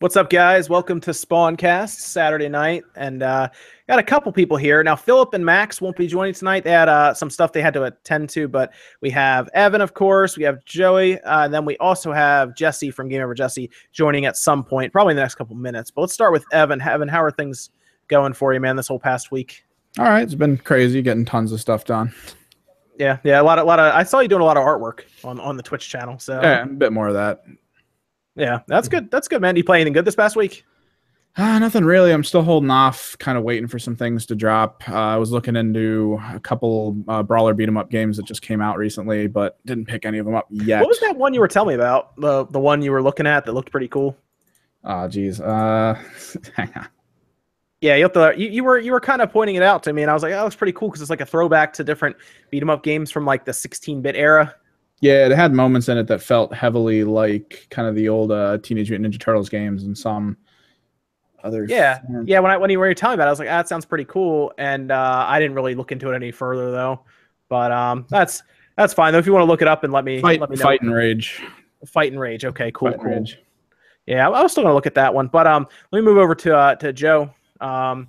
What's up, guys? Welcome to Spawncast Saturday night, and uh, got a couple people here now. Philip and Max won't be joining tonight. They had uh, some stuff they had to attend to, but we have Evan, of course. We have Joey, uh, and then we also have Jesse from Game Over Jesse joining at some point, probably in the next couple minutes. But let's start with Evan. Evan, how are things going for you, man? This whole past week. All right, it's been crazy getting tons of stuff done. Yeah, yeah, a lot, of, a lot of. I saw you doing a lot of artwork on on the Twitch channel. So yeah, a bit more of that. Yeah, that's good. That's good, man. You play anything good this past week? Uh, nothing really. I'm still holding off, kind of waiting for some things to drop. Uh, I was looking into a couple uh, brawler beat 'em up games that just came out recently, but didn't pick any of them up yet. What was that one you were telling me about? The the one you were looking at that looked pretty cool. Oh, geez. Uh, hang on. Yeah, you have to. You, you were you were kind of pointing it out to me, and I was like, "Oh, looks pretty cool" because it's like a throwback to different beat 'em up games from like the 16-bit era. Yeah, it had moments in it that felt heavily like kind of the old uh, Teenage Mutant Ninja Turtles games and some other. Yeah, yeah. When I when you were telling me about, it, I was like, ah, "That sounds pretty cool," and uh, I didn't really look into it any further though. But um, that's that's fine though. If you want to look it up and let me fight, let me know. fight and rage, fight and rage. Okay, cool, Fight and cool. Rage. Yeah, I was still gonna look at that one, but um, let me move over to uh, to Joe. Um,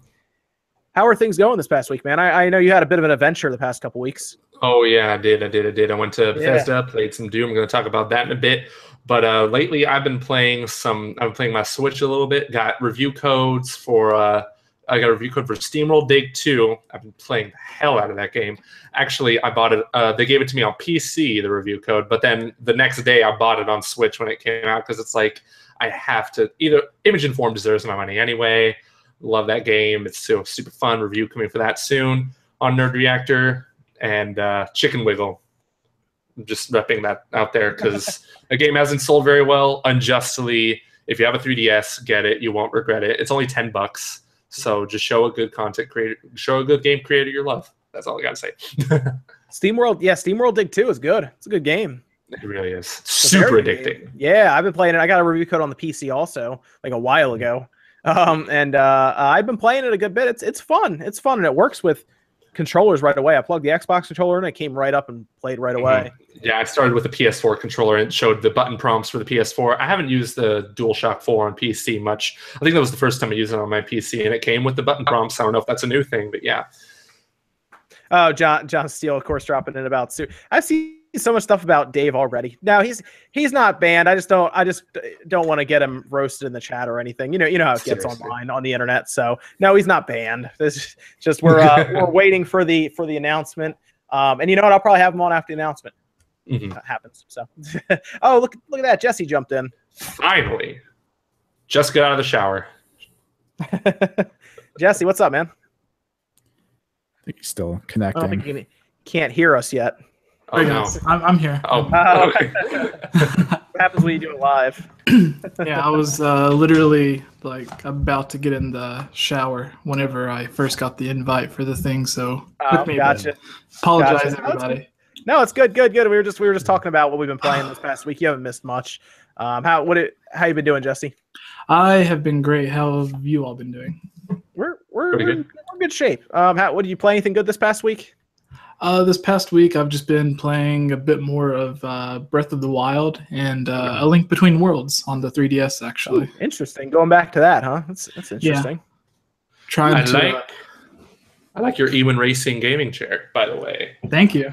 how are things going this past week, man? I, I know you had a bit of an adventure the past couple weeks. Oh yeah, I did. I did. I did. I went to Bethesda, played some Doom. I'm going to talk about that in a bit. But uh, lately, I've been playing some. I'm playing my Switch a little bit. Got review codes for. Uh, I got a review code for SteamWorld Dig 2. I've been playing the hell out of that game. Actually, I bought it. Uh, they gave it to me on PC, the review code. But then the next day, I bought it on Switch when it came out because it's like I have to either Image & Form deserves my money anyway. Love that game. It's so super fun. Review coming for that soon on Nerd Reactor and uh, Chicken Wiggle. I'm just repping that out there because the game hasn't sold very well unjustly. If you have a 3DS, get it. You won't regret it. It's only 10 bucks. So just show a good content creator, show a good game creator your love. That's all I got to say. SteamWorld, yeah, SteamWorld Dig 2 is good. It's a good game. it really is super addicting. game. Yeah, I've been playing it. I got a review code on the PC also, like a while ago. Um, and uh, I've been playing it a good bit. It's it's fun. It's fun, and it works with controllers right away. I plugged the Xbox controller in, it came right up and played right mhm. away. Yeah, I started with the PS4 controller and it showed the button prompts for the PS4. I haven't used the DualShock 4 on PC much. I think that was the first time I used it on my PC, and it came with the button prompts. I don't know if that's a new thing, but yeah. Oh, John John Steele, of course, dropping in about Sue. I see so much stuff about Dave already. Now he's he's not banned. I just don't I just don't want to get him roasted in the chat or anything. You know you know how it gets Seriously. online on the internet. So no, he's not banned. This just we're uh, we're waiting for the for the announcement. Um, and you know what? I'll probably have him on after the announcement Mhm. uh, happens. So oh look look at that, Jesse jumped in. Finally, just got out of the shower. Jesse, what's up, man? I think he's still connecting. I don't connecting. think you can, can't hear us yet. Oh no! I'm, I'm here. Oh, Oh. okay. What happens when you do it live? yeah, I was uh, literally like about to get in the shower whenever I first got the invite for the thing. So Oh, took me a gotcha. apologize, Gotcha. Everybody. No, it's good, good, good. We were just we were just talking about what we've been playing this past week. You haven't missed much. Um, how what it, how you been doing, Jesse? I have been great. How have you all been doing? We're we're, we're, good. we're in good shape. Um, how what did you play anything good this past week? Uh, this past week, I've just been playing a bit more of uh, Breath of the Wild and uh, A Link Between Worlds on the 3DS. Actually, Interesting. Going back to that, huh? That's that's interesting. Yeah. trying I to. like I like your Ewin Racing gaming chair, by the way. Thank you.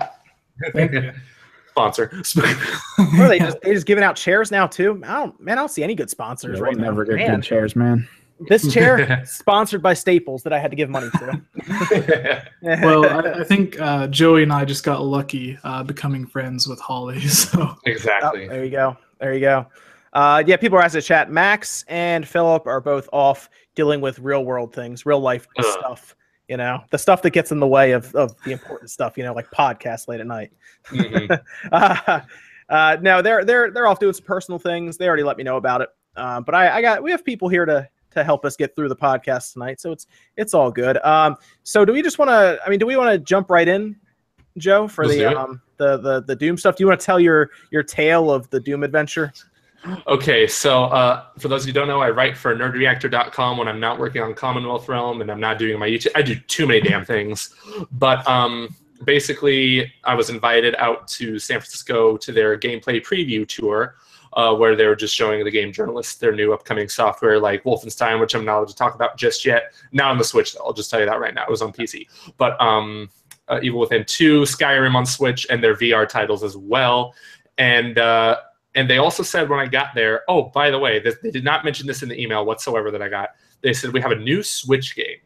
Thank you. Sponsor. What are they just they just giving out chairs now too? I don't man, I don't see any good sponsors Yeah, right we now. never get Man, good chairs, man. This chair sponsored by Staples that I had to give money to. Well, I, I think uh, Joey and I just got lucky uh, becoming friends with Holly. So Oh, exactly. there you go. There you go. Uh, yeah, people are asking to chat. Max and Philip are both off dealing with real world things, real life Ugh. stuff. You know, the stuff that gets in the way of, of the important stuff. You know, like podcasts late at night. Mhm. uh, uh, no, they're they're they're off doing some personal things. They already let me know about it. Uh, but I, I got we have people here to to help us get through the podcast tonight, so it's it's all good. Um, so do we just want to? I mean, do we want to jump right in, Joe, for Let's the um the the the Doom stuff? Do you want to tell your your tale of the Doom adventure? Okay, so uh, for those of you who don't know, I write for nerdreactor.com when I'm not working on Commonwealth Realm and I'm not doing my YouTube. I do too many damn things. But um, basically, I was invited out to San Francisco to their gameplay preview tour uh, where they were just showing the game journalists their new upcoming software, like Wolfenstein, which I'm not allowed to talk about just yet. Not on the Switch, though. I'll just tell you that right now. It was on PC, but um, uh, Evil Within 2, Skyrim on Switch, and their VR titles as well. And uh, and they also said when I got there, oh, by the way, they did not mention this in the email whatsoever that I got. They said we have a new Switch game,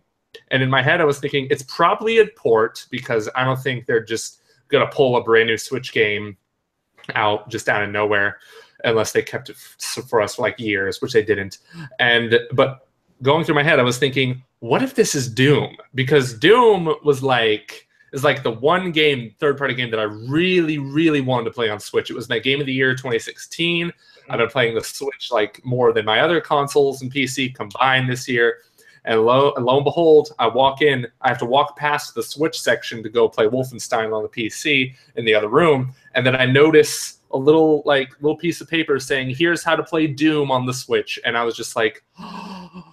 and in my head I was thinking it's probably a port because I don't think they're just gonna pull a brand new Switch game out just out of nowhere unless they kept it for us for like years, which they didn't. And but going through my head, I was thinking, what if this is Doom? Because Doom was like is like the one game, third party game that I really, really wanted to play on Switch. It was my game of the year 2016. Mm-hmm. I've been playing the Switch like more than my other consoles and PC combined this year. And lo, and lo and behold, I walk in. I have to walk past the Switch section to go play Wolfenstein on the PC in the other room, and then I notice a little like little piece of paper saying, "Here's how to play Doom on the Switch," and I was just like.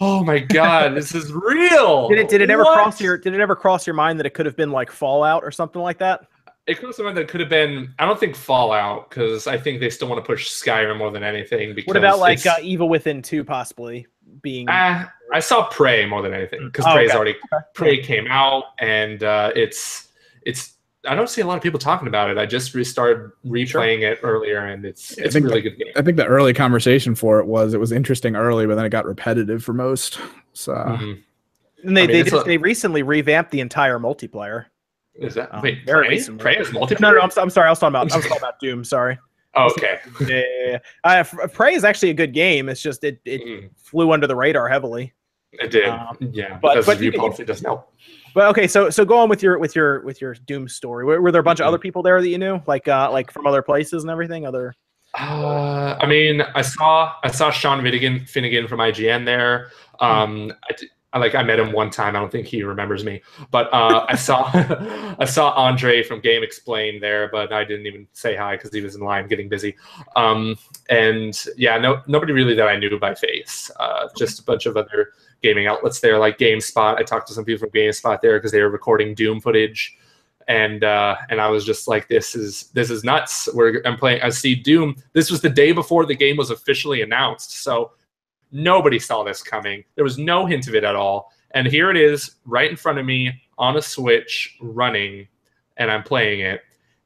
Oh my god, this is real. Did it did it ever what? cross your did it ever cross your mind that it could have been like Fallout or something like that? It crossed my mind that it could have been I don't think Fallout because I think they still want to push Skyrim more than anything. Because what about like uh, Evil Within two possibly being? Uh, I saw Prey more than anything because oh, Prey's okay. already Prey came out and uh, it's it's I don't see a lot of people talking about it. I just restarted replaying sure. it earlier, and it's it's a really the, good game. I think the early conversation for it was it was interesting early, but then it got repetitive for most. So, mm-hmm. and they I mean, they just, a, they recently revamped the entire multiplayer. Is that um, wait? Very Prey? recently. Prey is multiplayer. No, no, I'm, I'm sorry. I was talking about I was talking about Doom. Sorry. Oh, okay. yeah, yeah, yeah. Uh, Prey is actually a good game. It's just it it mm. flew under the radar heavily. It did. Um, yeah, but because but you, it doesn't help. But okay, so so go on with your with your with your Doom story. Were, were there a bunch mm-hmm. of other people there that you knew, like uh like from other places and everything? Other. Uh, I mean, I saw I saw Sean Finnegan Finnegan from IGN there. Hmm. Um, I, like I met him one time. I don't think he remembers me, but uh, I saw I saw Andre from GameXplain there, but I didn't even say hi because he was in line getting busy. Um, and yeah, no nobody really that I knew by face. Uh, just a bunch of other gaming outlets there, like GameSpot. I talked to some people from GameSpot there because they were recording Doom footage, and uh, and I was just like, this is this is nuts. We're I'm playing. I see Doom. This was the day before the game was officially announced, so nobody saw this coming. There was no hint of it at all, and here it is, right in front of me on a Switch, running, and I'm playing it.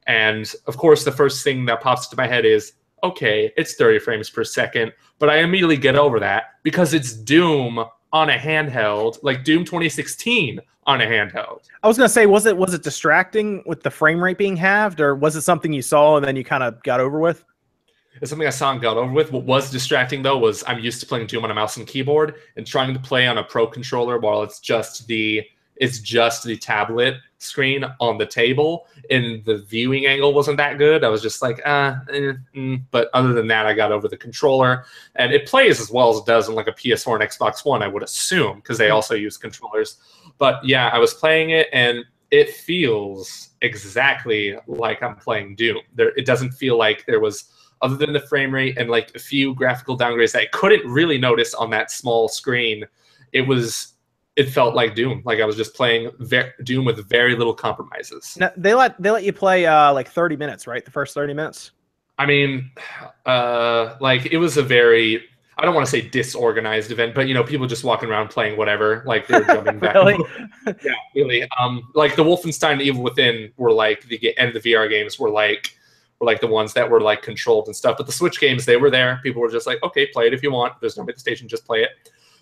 And of course, the first thing that pops into my head is, okay, it's 30 frames per second, but I immediately get over that because it's Doom on a handheld, like Doom 2016 on a handheld. I was gonna say, was it was it distracting with the frame rate being halved, or was it something you saw and then you kind of got over with? It's something I saw and got over with. What was distracting though was I'm used to playing Doom on a mouse and keyboard, and trying to play on a pro controller while it's just the it's just the tablet screen on the table and the viewing angle wasn't that good. I was just like ah eh, mm. but other than that i got over the controller. And it plays as well as it does in like a ps4 and xbox one i would assume because they also use controllers. But yeah i was playing it and it feels exactly like i'm playing doom. There it doesn't feel like there was other than the frame rate and like a few graphical downgrades that i couldn't really notice on that small screen it was it felt like Doom. Like I was just playing ver- Doom with very little compromises. Now, they let they let you play uh, like 30 minutes, right? The first 30 minutes. I mean, uh, like it was a very I don't want to say disorganized event, but you know, people just walking around playing whatever, like they're jumping back. really? yeah, really. Um, like the Wolfenstein Evil Within were like the end of the VR games were like were like the ones that were like controlled and stuff. But the Switch games, they were there. People were just like, okay, play it if you want. There's no station, just play it.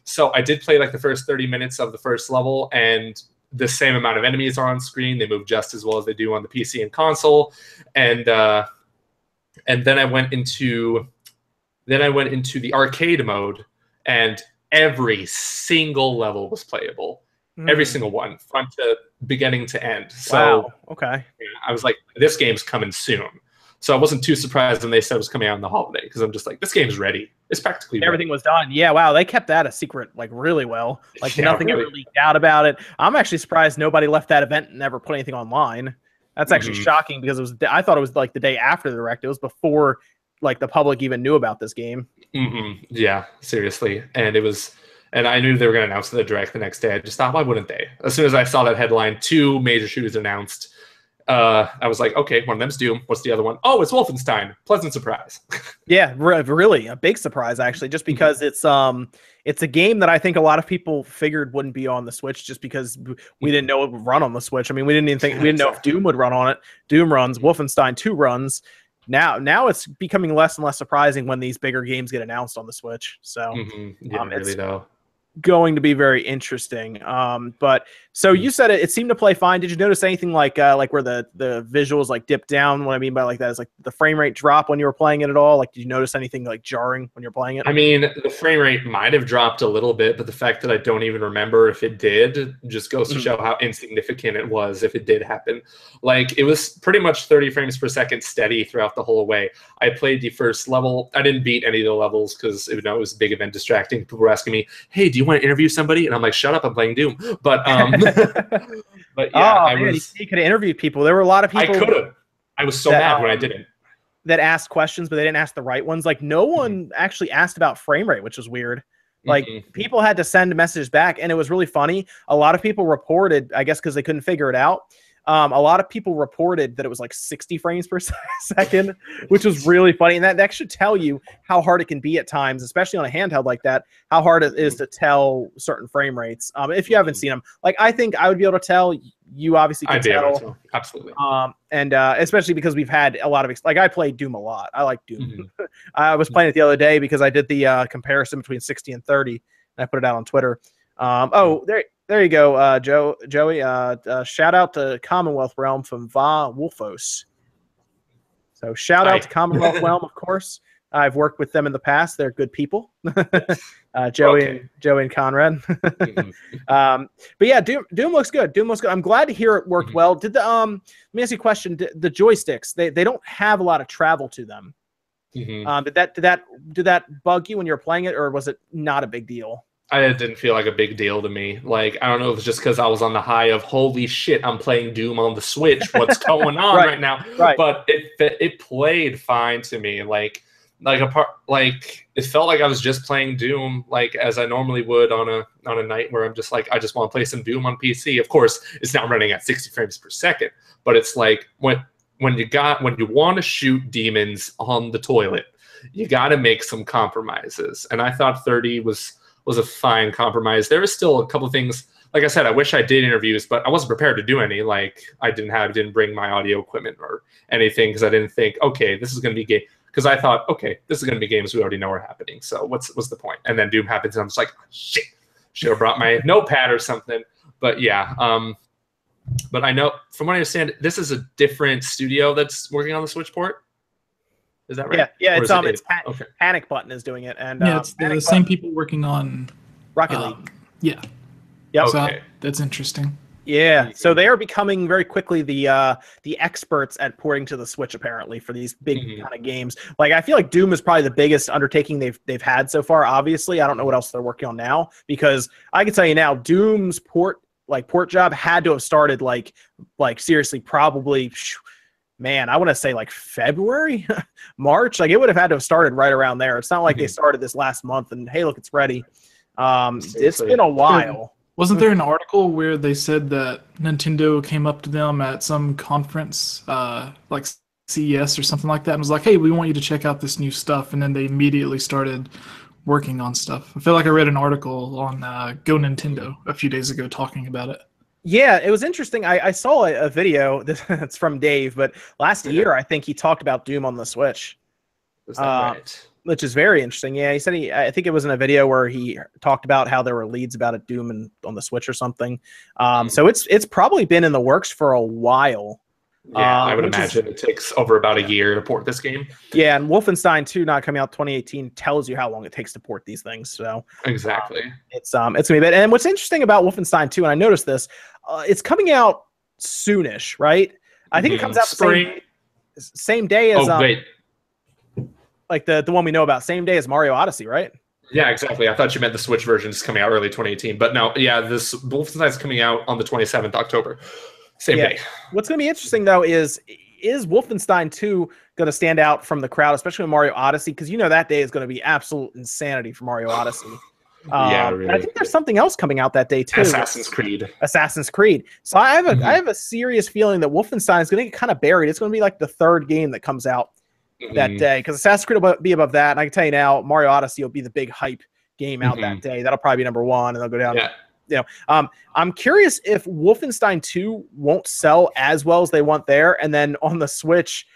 So I did play like the first 30 minutes of the first level, and the same amount of enemies are on screen. They move just as well as they do on the PC and console. And uh, and then I went into then I went into the arcade mode, and every single level was playable. Mm. Every single one, front to beginning to end. So wow. okay, yeah, I was like, this game's coming soon. So I wasn't too surprised when they said it was coming out in the holiday because I'm just like, this game's ready. It's practically everything ready. was done. Yeah, wow, they kept that a secret like really well. Like yeah, nothing really. ever leaked out about it. I'm actually surprised nobody left that event and never put anything online. That's actually mm-hmm. shocking because it was. I thought it was like the day after the direct. It was before like the public even knew about this game. Mm-hmm. Yeah, seriously, and it was. And I knew they were going to announce the direct the next day. I just thought, why wouldn't they? As soon as I saw that headline, two major shooters announced uh, I was like, okay, one of them's Doom. What's the other one? Oh, it's Wolfenstein. Pleasant surprise. Yeah, re- really a big surprise actually, just because it's um it's a game that I think a lot of people figured wouldn't be on the Switch just because we didn't know it would run on the Switch. I mean, we didn't even think we didn't know if Doom would run on it. Doom runs, Wolfenstein 2 runs. Now now it's becoming less and less surprising when these bigger games get announced on the Switch. So Mhm. Yeah, Um, really though. Going to be very interesting. Um, but so you said it, it seemed to play fine. Did you notice anything like uh, like where the the visuals like dip down? What I mean by like that is like the frame rate drop when you were playing it at all. Like, did you notice anything like jarring when you're playing it? I mean, the frame rate might have dropped a little bit, but the fact that I don't even remember if it did just goes to Mhm. show how insignificant it was if it did happen. Like, it was pretty much 30 frames per second steady throughout the whole way. I played the first level. I didn't beat any of the levels because you know, it was a big event distracting. People were asking me, hey, do you want to interview somebody? And I'm like, shut up, I'm playing Doom. But, um, but yeah, oh I man, was, you could have interviewed people. There were a lot of people. I could have. I was so that, mad when I um, didn't. that asked questions, but they didn't ask the right ones. Like no one actually asked about frame rate, which was weird. Like Mhm. people had to send messages back, and it was really funny. A lot of people reported, I guess, because they couldn't figure it out. Um, a lot of people reported that it was like 60 frames per second, which was really funny. And that, that should tell you how hard it can be at times, especially on a handheld like that, how hard it is to tell certain frame rates. Um, if you haven't seen them, like I think I would be able to tell. You obviously can I'd be tell. able to. Absolutely. Um, and uh, especially because we've had a lot of ex- like I play Doom a lot. I like Doom. Mhm. I was playing it the other day because I did the uh, comparison between 60 and 30, and I put it out on Twitter. Um, oh, there, there you go, uh, Joe, Joey. Uh, uh, shout out to Commonwealth Realm from Va Wolfos. So shout Hi. out to Commonwealth Realm, of course. I've worked with them in the past. They're good people. uh, Joey, Okay. and, Joey and Conrad. Mhm. Um, but yeah, Doom Doom looks good. Doom looks good. I'm glad to hear it worked Mhm. well. Did the um let me ask you a question. Did, the joysticks, they, they don't have a lot of travel to them. Mhm. Um, did that did that did that bug you when you were playing it, or was it not a big deal? I it didn't feel like a big deal to me. Like I don't know if it's just because I was on the high of holy shit, I'm playing Doom on the Switch. What's going on Right. right, now? Right. But it it played fine to me. Like like apart like it felt like I was just playing Doom like as I normally would on a on a night where I'm just like I just want to play some Doom on PC. Of course, it's not running at 60 frames per second, but it's like when when you got when you want to shoot demons on the toilet, you got to make some compromises. And I thought 30 was was a fine compromise. There was still a couple things. Like I said, I wish I did interviews, but I wasn't prepared to do any. Like I didn't have, didn't bring my audio equipment or anything because I didn't think, okay, this is going to be game. Because I thought, okay, this is going to be games we already know are happening. So what's what's the point? And then Doom happens, and I'm just like, shit, should have brought my notepad or something. But yeah, um, but I know from what I understand, this is a different studio that's working on the Switch port. Is that right? Yeah, yeah. Or It's is it um, it's it? pa- okay. Panic Button is doing it, and Yeah, um, it's the Panic same Button- people working on. Rocket League. Um, yeah, Yep. so Okay. that's interesting. Yeah, so they are becoming very quickly the uh the experts at porting to the Switch apparently for these big Mhm. kind of games. Like I feel like Doom is probably the biggest undertaking they've they've had so far. Obviously, I don't know what else they're working on now because I can tell you now, Doom's port like port job had to have started like like seriously probably phew, man, I want to say like February, March. Like it would have had to have started right around there. It's not like they Mhm. started this last month and hey, look, it's ready. Um, it's been a while. Wasn't there an article where they said that Nintendo came up to them at some conference, uh, like CES or something like that, and was like, "Hey, we want you to check out this new stuff," and then they immediately started working on stuff. I feel like I read an article on uh, Go Nintendo a few days ago talking about it. Yeah, it was interesting. I, I saw a, a video that's from Dave, but last Yeah. year I think he talked about Doom on the Switch, Uh, right? which is very interesting. Yeah, he said he. I think it was in a video where he talked about how there were leads about it Doom and on the Switch or something. Um, Hmm. so it's it's probably been in the works for a while. Yeah, I uh, would which is- imagine it takes over about a year to port this game. Yeah, and Wolfenstein 2 not coming out 2018 tells you how long it takes to port these things. So Exactly. it's um it's gonna be a bit. And what's interesting about Wolfenstein 2, and I noticed this, uh, it's coming out soonish, right? I think it Mhm. comes out the spring. same, same day as oh um, wait, like the the one we know about, same day as Mario Odyssey, right? yeah, exactly. I thought you meant the Switch version is coming out early 2018, but no, yeah, this Wolfenstein's coming out on the 27th October, same Yeah. day. What's going to be interesting though is is Wolfenstein 2 going to stand out from the crowd, especially with Mario Odyssey? Because you know that day is going to be absolute insanity for Mario Odyssey. Um, Yeah, and I think there's something else coming out that day too. Assassin's Creed. Assassin's Creed. So I have a I Mhm. have a serious feeling that Wolfenstein is going to get kind of buried. It's going to be like the third game that comes out that Mhm. day because Assassin's Creed will be above that. And I can tell you now, Mario Odyssey will be the big hype game out Mhm. that day. That'll probably be number one, and they'll go down. Yeah. Um, I'm curious if Wolfenstein 2 won't sell as well as they want there, and then on the Switch,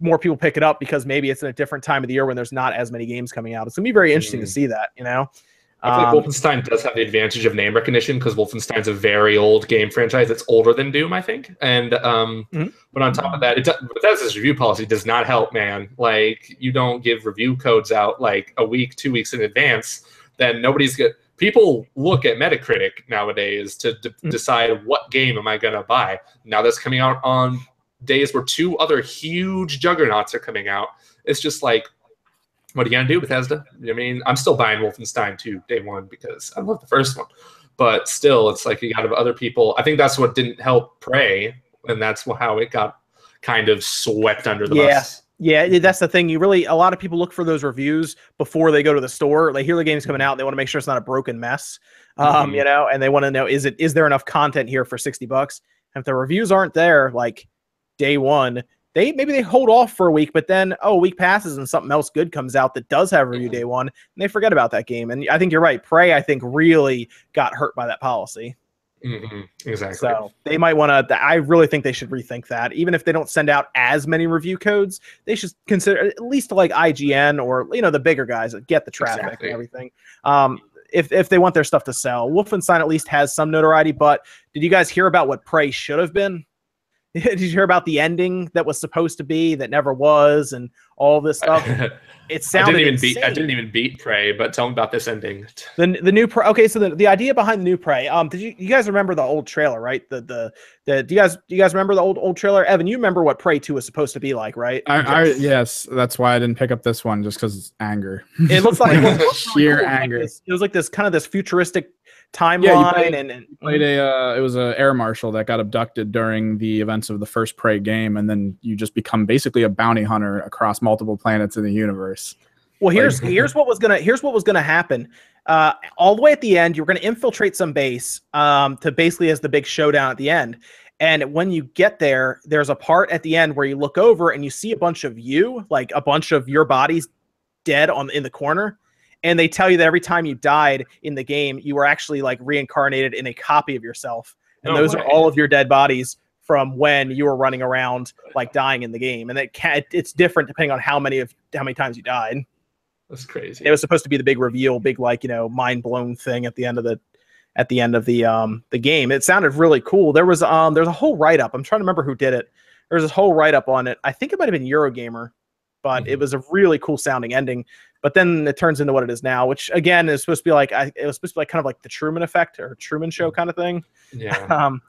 more people pick it up because maybe it's in a different time of the year when there's not as many games coming out. It's gonna be very interesting to Mhm. see that. You know. I feel Um, Wolfenstein does have the advantage of name recognition because Wolfenstein's a very old game franchise. It's older than Doom, I think. And um, Mhm. but on top of that, it does, Bethesda's review policy does not help, man. Like you don't give review codes out like a week, two weeks in advance. Then nobody's get people look at Metacritic nowadays to d- Mhm. decide what game am I gonna buy. Now that's coming out on days where two other huge juggernauts are coming out. It's just like what are you gonna do, Bethesda? I mean, I'm still buying Wolfenstein 2 day one because I love the first one, but still, it's like you got other people. I think that's what didn't help Prey, and that's how it got kind of swept under the Yeah. bus. Yeah, that's the thing. You really a lot of people look for those reviews before they go to the store. They hear the game's coming out, and they want to make sure it's not a broken mess. Um, Mhm. you know, and they want to know is it is there enough content here for 60 bucks? And if the reviews aren't there like day 1, they maybe they hold off for a week, but then oh, a week passes and something else good comes out that does have review Mhm. day 1, and they forget about that game. And I think you're right. Prey I think really got hurt by that policy. Hmm Exactly. So they might want to. I really think they should rethink that. Even if they don't send out as many review codes, they should consider at least like IGN or you know the bigger guys that get the traffic Exactly. and everything. Um, if if they want their stuff to sell, Wolfenstein at least has some notoriety. But did you guys hear about what Prey should have been? did you hear about the ending that was supposed to be that never was, and all this stuff? It I didn't even beat. I didn't even beat Prey, but tell me about this ending. The the new prey. Okay, so the, the idea behind the new prey. Um, did you you guys remember the old trailer, right? The the the. Do you guys do you guys remember the old old trailer? Evan, you remember what Prey Two was supposed to be like, right? I, I yes, that's why I didn't pick up this one just because it's anger. It looks like it was, it really sheer cool. Like anger. this- it was like this kind of this futuristic timeline, Yeah, played- and, and played a uh, it was a air marshal that got abducted during the events of the first prey game and then you just become basically a bounty hunter across multiple planets in the universe Well, here's here's what was gonna here's what was gonna happen. Uh, all the way at the end, you were gonna infiltrate some base um, to basically as the big showdown at the end. And when you get there, there's a part at the end where you look over and you see a bunch of you, like a bunch of your bodies, dead on in the corner. And they tell you that every time you died in the game, you were actually like reincarnated in a copy of yourself. And No those way. are all of your dead bodies from when you were running around like dying in the game. And it can, it's different depending on how many of how many times you died That's crazy. it was supposed to be the big reveal, big like you know mind blown thing at the end of the at the end of the um the game. It sounded really cool. There was um there's a whole write up. I'm trying to remember who did it. There's this whole write up on it. I think it might have been Eurogamer, but it Mhm. was a really cool sounding ending. But then it turns into what it is now, which again is supposed to be like I, it was supposed to be like kind of like the Truman Effect or Truman Show kind of thing. yeah. Um,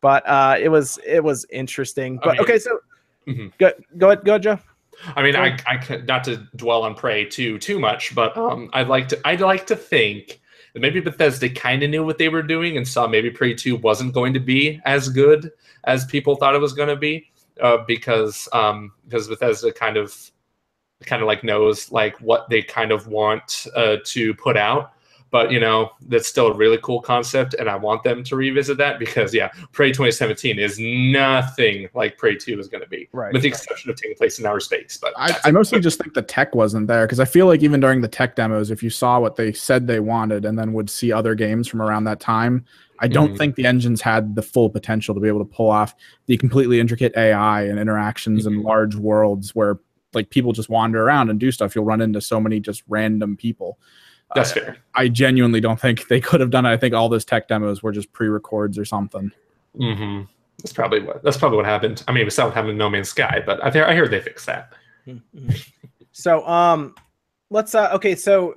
but uh, it was it was interesting. I But mean- okay, so Mhm. go go ahead, go ahead, Joe. I mean, I, I could not to dwell on Prey too too much, but um, I'd like to I'd like to think that maybe Bethesda kind of knew what they were doing and saw maybe Prey two wasn't going to be as good as people thought it was going to be, uh, because um, because Bethesda kind of kind of like knows like what they kind of want uh, to put out. But you know that's still a really cool concept, and I want them to revisit that because yeah, Prey 2017 is nothing like Prey 2 is going to be, Right, with the right. exception of taking place in outer space. But I, I mostly just think the tech wasn't there because I feel like even during the tech demos, if you saw what they said they wanted and then would see other games from around that time, I don't Mhm. think the engines had the full potential to be able to pull off the completely intricate AI and interactions in Mhm. large worlds where like people just wander around and do stuff. You'll run into so many just random people. that's fair. I genuinely don't think they could have done it. I think all those tech demos were just pre-records or something. hmm That's probably what that's probably what happened. I mean, it's not what happened in No Man's Sky, but I, hear I heard they fixed that. So um let's uh okay, so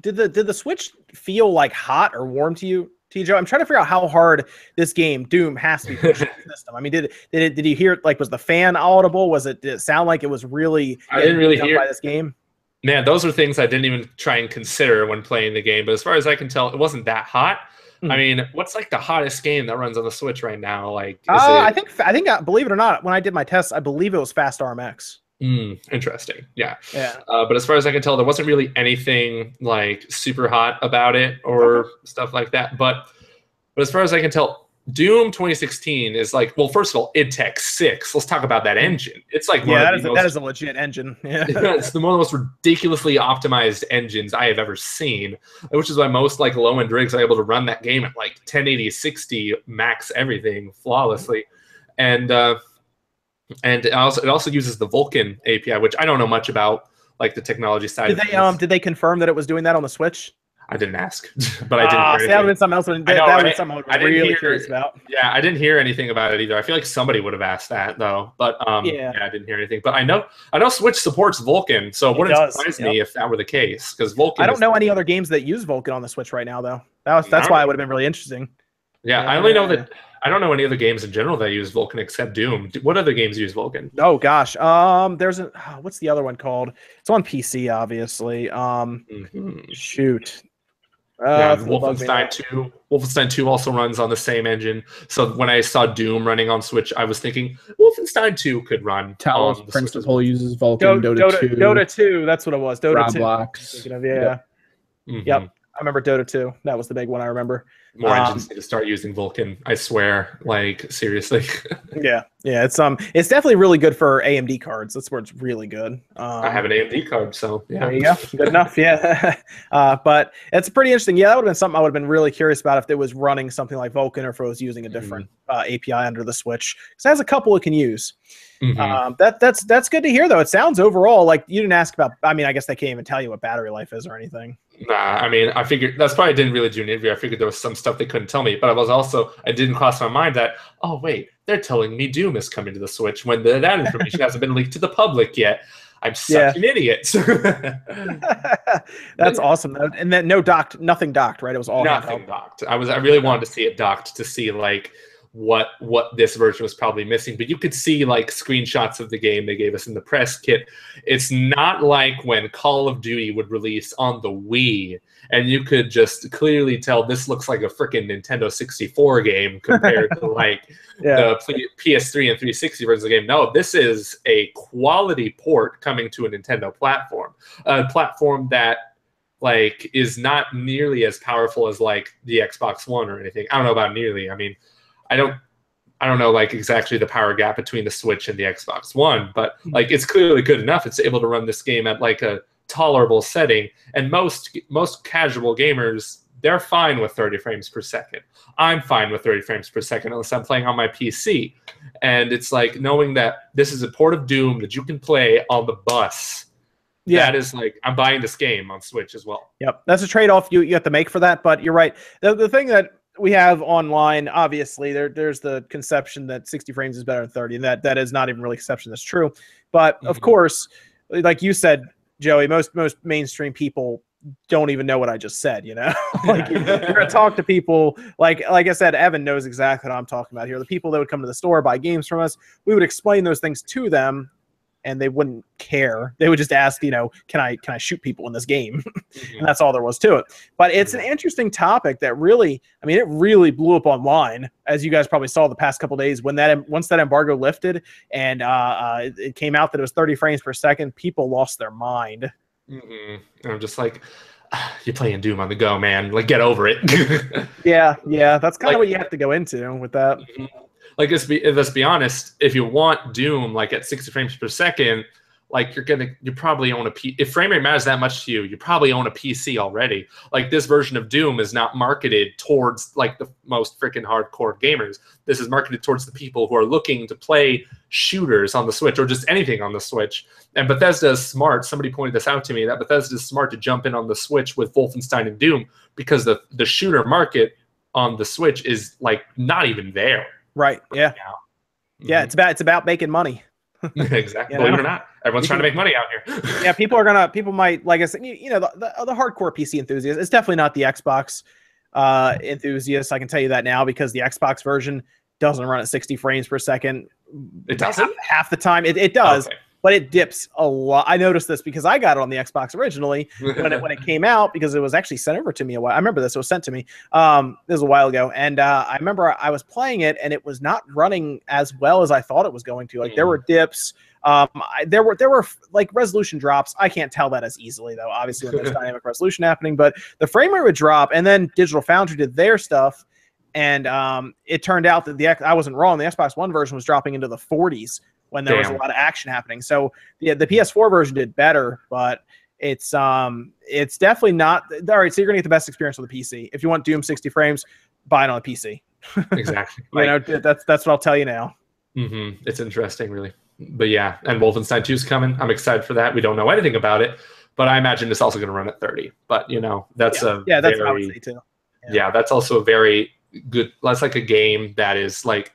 did the did the Switch feel like hot or warm to you, TJ? I'm trying to figure out how hard this game, Doom, has to be pushed the system. I mean, did did it did you hear it? like was the fan audible? Was it did it sound like it was really I didn't really hear- by this game? Man, those are things I didn't even try and consider when playing the game. But as far as I can tell, it wasn't that hot. I Mhm. mean, what's like the hottest game that runs on the Switch right now? Like, is Uh, I think I think uh, believe it or not, when I did my tests, I believe it was Fast RMX. Mm, interesting. Yeah. Yeah. Uh, but as far as I can tell, there wasn't really anything like super hot about it or stuff like that. But but as far as I can tell, Doom 2016 is like well, first of all, id Tech six. Let's talk about that engine. It's like Yeah, that is, a, most that is a legit engine. Yeah. it's the one of the most ridiculously optimized engines I have ever seen, which is why most like low end rigs are able to run that game at like 1080, 60 max everything flawlessly, and uh, and it also it also uses the Vulkan API, which I don't know much about, like the technology side. Did of they things. um did they confirm that it was doing that on the Switch? I didn't ask, but I didn't. Ah, hear see, that would have been something else. That, know, that been something I really hear- curious about. Yeah, I didn't hear anything about it either. I feel like somebody would have asked that though, but um, Yeah. yeah. I didn't hear anything. But I know I know Switch supports Vulkan, so it It wouldn't does, surprise me if that were the case because Vulkan. I don't know any other games that use Vulkan on the Switch right now, though. That was that's why it would have been really interesting. Yeah, I only know Yeah. that I don't know any other games in general that use Vulkan except Doom. What other games use Vulkan? Oh gosh, um, there's a what's the other one called? It's on PC, obviously. Um, Mhm. shoot. Uh, yeah, it's gonna bug me now. Wolfenstein 2. Wolfenstein 2 also runs on the same engine. So when I saw Doom running on Switch, I was thinking Wolfenstein 2 could run Talos on the Switch as Principle uses Vulkan, Do- Dota, Dota, 2, Dota 2, that's what it was. Dota 2. Roblox. Thinking of, yeah, Yep. Mhm. Yep. I remember Dota 2. That was the big one I remember. More Um, engines need to start using Vulkan. I swear. Like seriously. Yeah, yeah, it's um, it's definitely really good for AMD cards. That's where it's really good. Um, I have an AMD card, so yeah. There you go. Good enough. Yeah. uh, but it's pretty interesting. Yeah, that would have been something I would have been really curious about if it was running something like Vulkan or if it was using a different uh, API under the Switch. Because it has a couple it can use. Mhm. Um, that that's that's good to hear though. It sounds overall like you didn't ask about. I mean, I guess they can't even tell you what battery life is or anything. Nah, I mean, I figured that's probably didn't really do an interview. I figured there was some stuff they couldn't tell me, but I was also I didn't cross my mind that oh wait, they're telling me Doom is coming to the Switch when the, that information hasn't been leaked to the public yet. I'm such an idiot. that's awesome. And then no docked, nothing docked, right? It was all Nothing handheld. docked. I was I really wanted to see it docked to see like what what this version was probably missing. But you could see like screenshots of the game they gave us in the press kit. It's not like when Call of Duty would release on the Wii, and you could just clearly tell this looks like a freaking Nintendo 64 game compared to like Yeah. the P- PS3 and 360 versions of the game. No, this is a quality port coming to a Nintendo platform, a platform that like is not nearly as powerful as like the Xbox One or anything. I don't know about nearly. I mean, I don't. I don't know like exactly the power gap between the Switch and the Xbox One, but hmm. like it's clearly good enough. It's able to run this game at like a tolerable setting, and most most casual gamers they're fine with 30 frames per second. I'm fine with 30 frames per second unless I'm playing on my PC. And it's like knowing that this is a port of Doom that you can play on the bus. Yeah. That is like I'm buying this game on Switch as well. Yep, that's a trade-off you, you have to make for that. But you're right. The, the thing that we have online, obviously, there there's the conception that 60 frames is better than 30, and that that is not even really conception that's true. But of Mhm. course, like you said, Joey, most most mainstream people don't even know what I just said. You know, like you're, you're gonna talk to people like like I said, Evan knows exactly what I'm talking about here. The people that would come to the store buy games from us, we would explain those things to them. And they wouldn't care. They would just ask, you know, can I can I shoot people in this game? and that's all there was to it. But it's an interesting topic that really, I mean, it really blew up online, as you guys probably saw the past couple days when that once that embargo lifted and uh, uh, it, it came out that it was 30 frames per second, people lost their mind. Mhm. And I'm just like, "Ah, you're playing Doom on the go, man. Like, get over it. Yeah, yeah, that's kind of Like- what you have to go into with that. Like let's be let's be honest if you want doom like at 60 frames per second like you're gonna you probably own a P- if frame rate matters that much to you you probably own a pc already. Like this version of doom is not marketed towards like the most freaking hardcore gamers. This is marketed towards the people who are looking to play shooters on the switch or just anything on the switch. And bethesda is smart. Somebody pointed this out to me that bethesda is smart to jump in on the switch with wolfenstein and doom because the the shooter market on the switch is like not even there Right. Yeah. Yeah. Mhm. It's about it's about making money. exactly. You Believe it or not, everyone's trying to make money out here. Yeah. People are gonna people might like I said, you, you know, the, the the hardcore PC enthusiasts. It's definitely not the Xbox uh enthusiasts. I can tell you that now because the Xbox version doesn't run at 60 frames per second. It doesn't? half, half the time. It, it does, Okay. But it dips a lot. I noticed this because I got it on the Xbox originally when it when it came out because it was actually sent over to me a while. I remember this. It was sent to me. Um, this was a while ago, and uh, I remember I was playing it and it was not running as well as I thought it was going to. Like there Mm. were dips. Um, I, there were there were like resolution drops. I can't tell that as easily though. Obviously, when there's dynamic resolution happening, but the frame rate would drop, and then Digital Foundry did their stuff, and um, it turned out that the X, I wasn't wrong. The Xbox One version was dropping into the 40s when there was a lot of action happening. So the the PS4 version did better, but it's um it's definitely not all right. So you're gonna get the best experience with the PC. If you want Doom 60 frames, buy it on a PC. exactly. You know that's that's what I'll tell you now. Mm-hmm. It's interesting, really. But yeah, and Wolfenstein 2 is coming. I'm excited for that. We don't know anything about it, but I imagine it's also going to run at 30. But you know, that's yeah, a yeah, that's very, what I would say too. yeah. that's also a very good. That's like a game that is like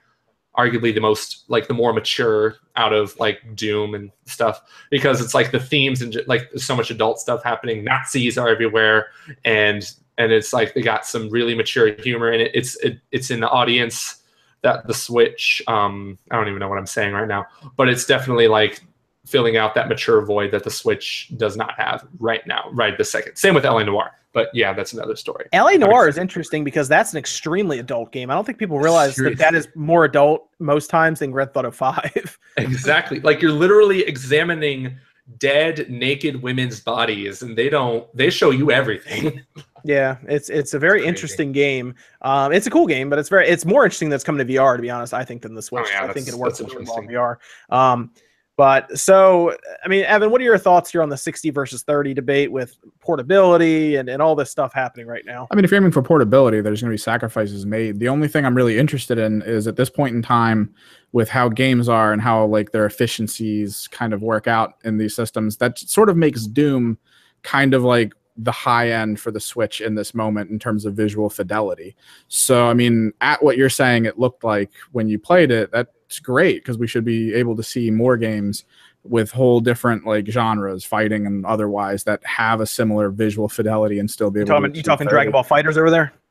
arguably the most like the more mature out of like Doom and stuff because it's like the themes and like so much adult stuff happening. Nazis are everywhere, and and it's like they got some really mature humor in it. It's it, it's in the audience that the Switch. Um, I don't even know what I'm saying right now, but it's definitely like filling out that mature void that the Switch does not have right now, right this second. Same with LA Noire, but yeah, that's another story. LA Noire is interesting because that's an extremely adult game. I don't think people realize Seriously. that that is more adult most times than Grand Theft Auto 5. Exactly. Like you're literally examining dead naked women's bodies and they don't they show you everything. yeah, it's it's a very Crazy. interesting game. Um, it's a cool game, but it's very it's more interesting that's coming to VR to be honest. I think than the Switch. Oh, yeah, I think it works really well in. VR. Um, but so I mean, Evan, what are your thoughts here on the 60 versus 30 debate with portability and, and all this stuff happening right now? I mean, if you're aiming for portability, there's going to be sacrifices made. The only thing I'm really interested in is at this point in time, with how games are and how like their efficiencies kind of work out in these systems, that sort of makes Doom kind of like the high end for the Switch in this moment in terms of visual fidelity. So, I mean, at what you're saying, it looked like when you played it, that's great because we should be able to see more games with whole different like genres, fighting and otherwise, that have a similar visual fidelity and still be You able. talking, to you talking 30. Dragon Ball Fighters over there?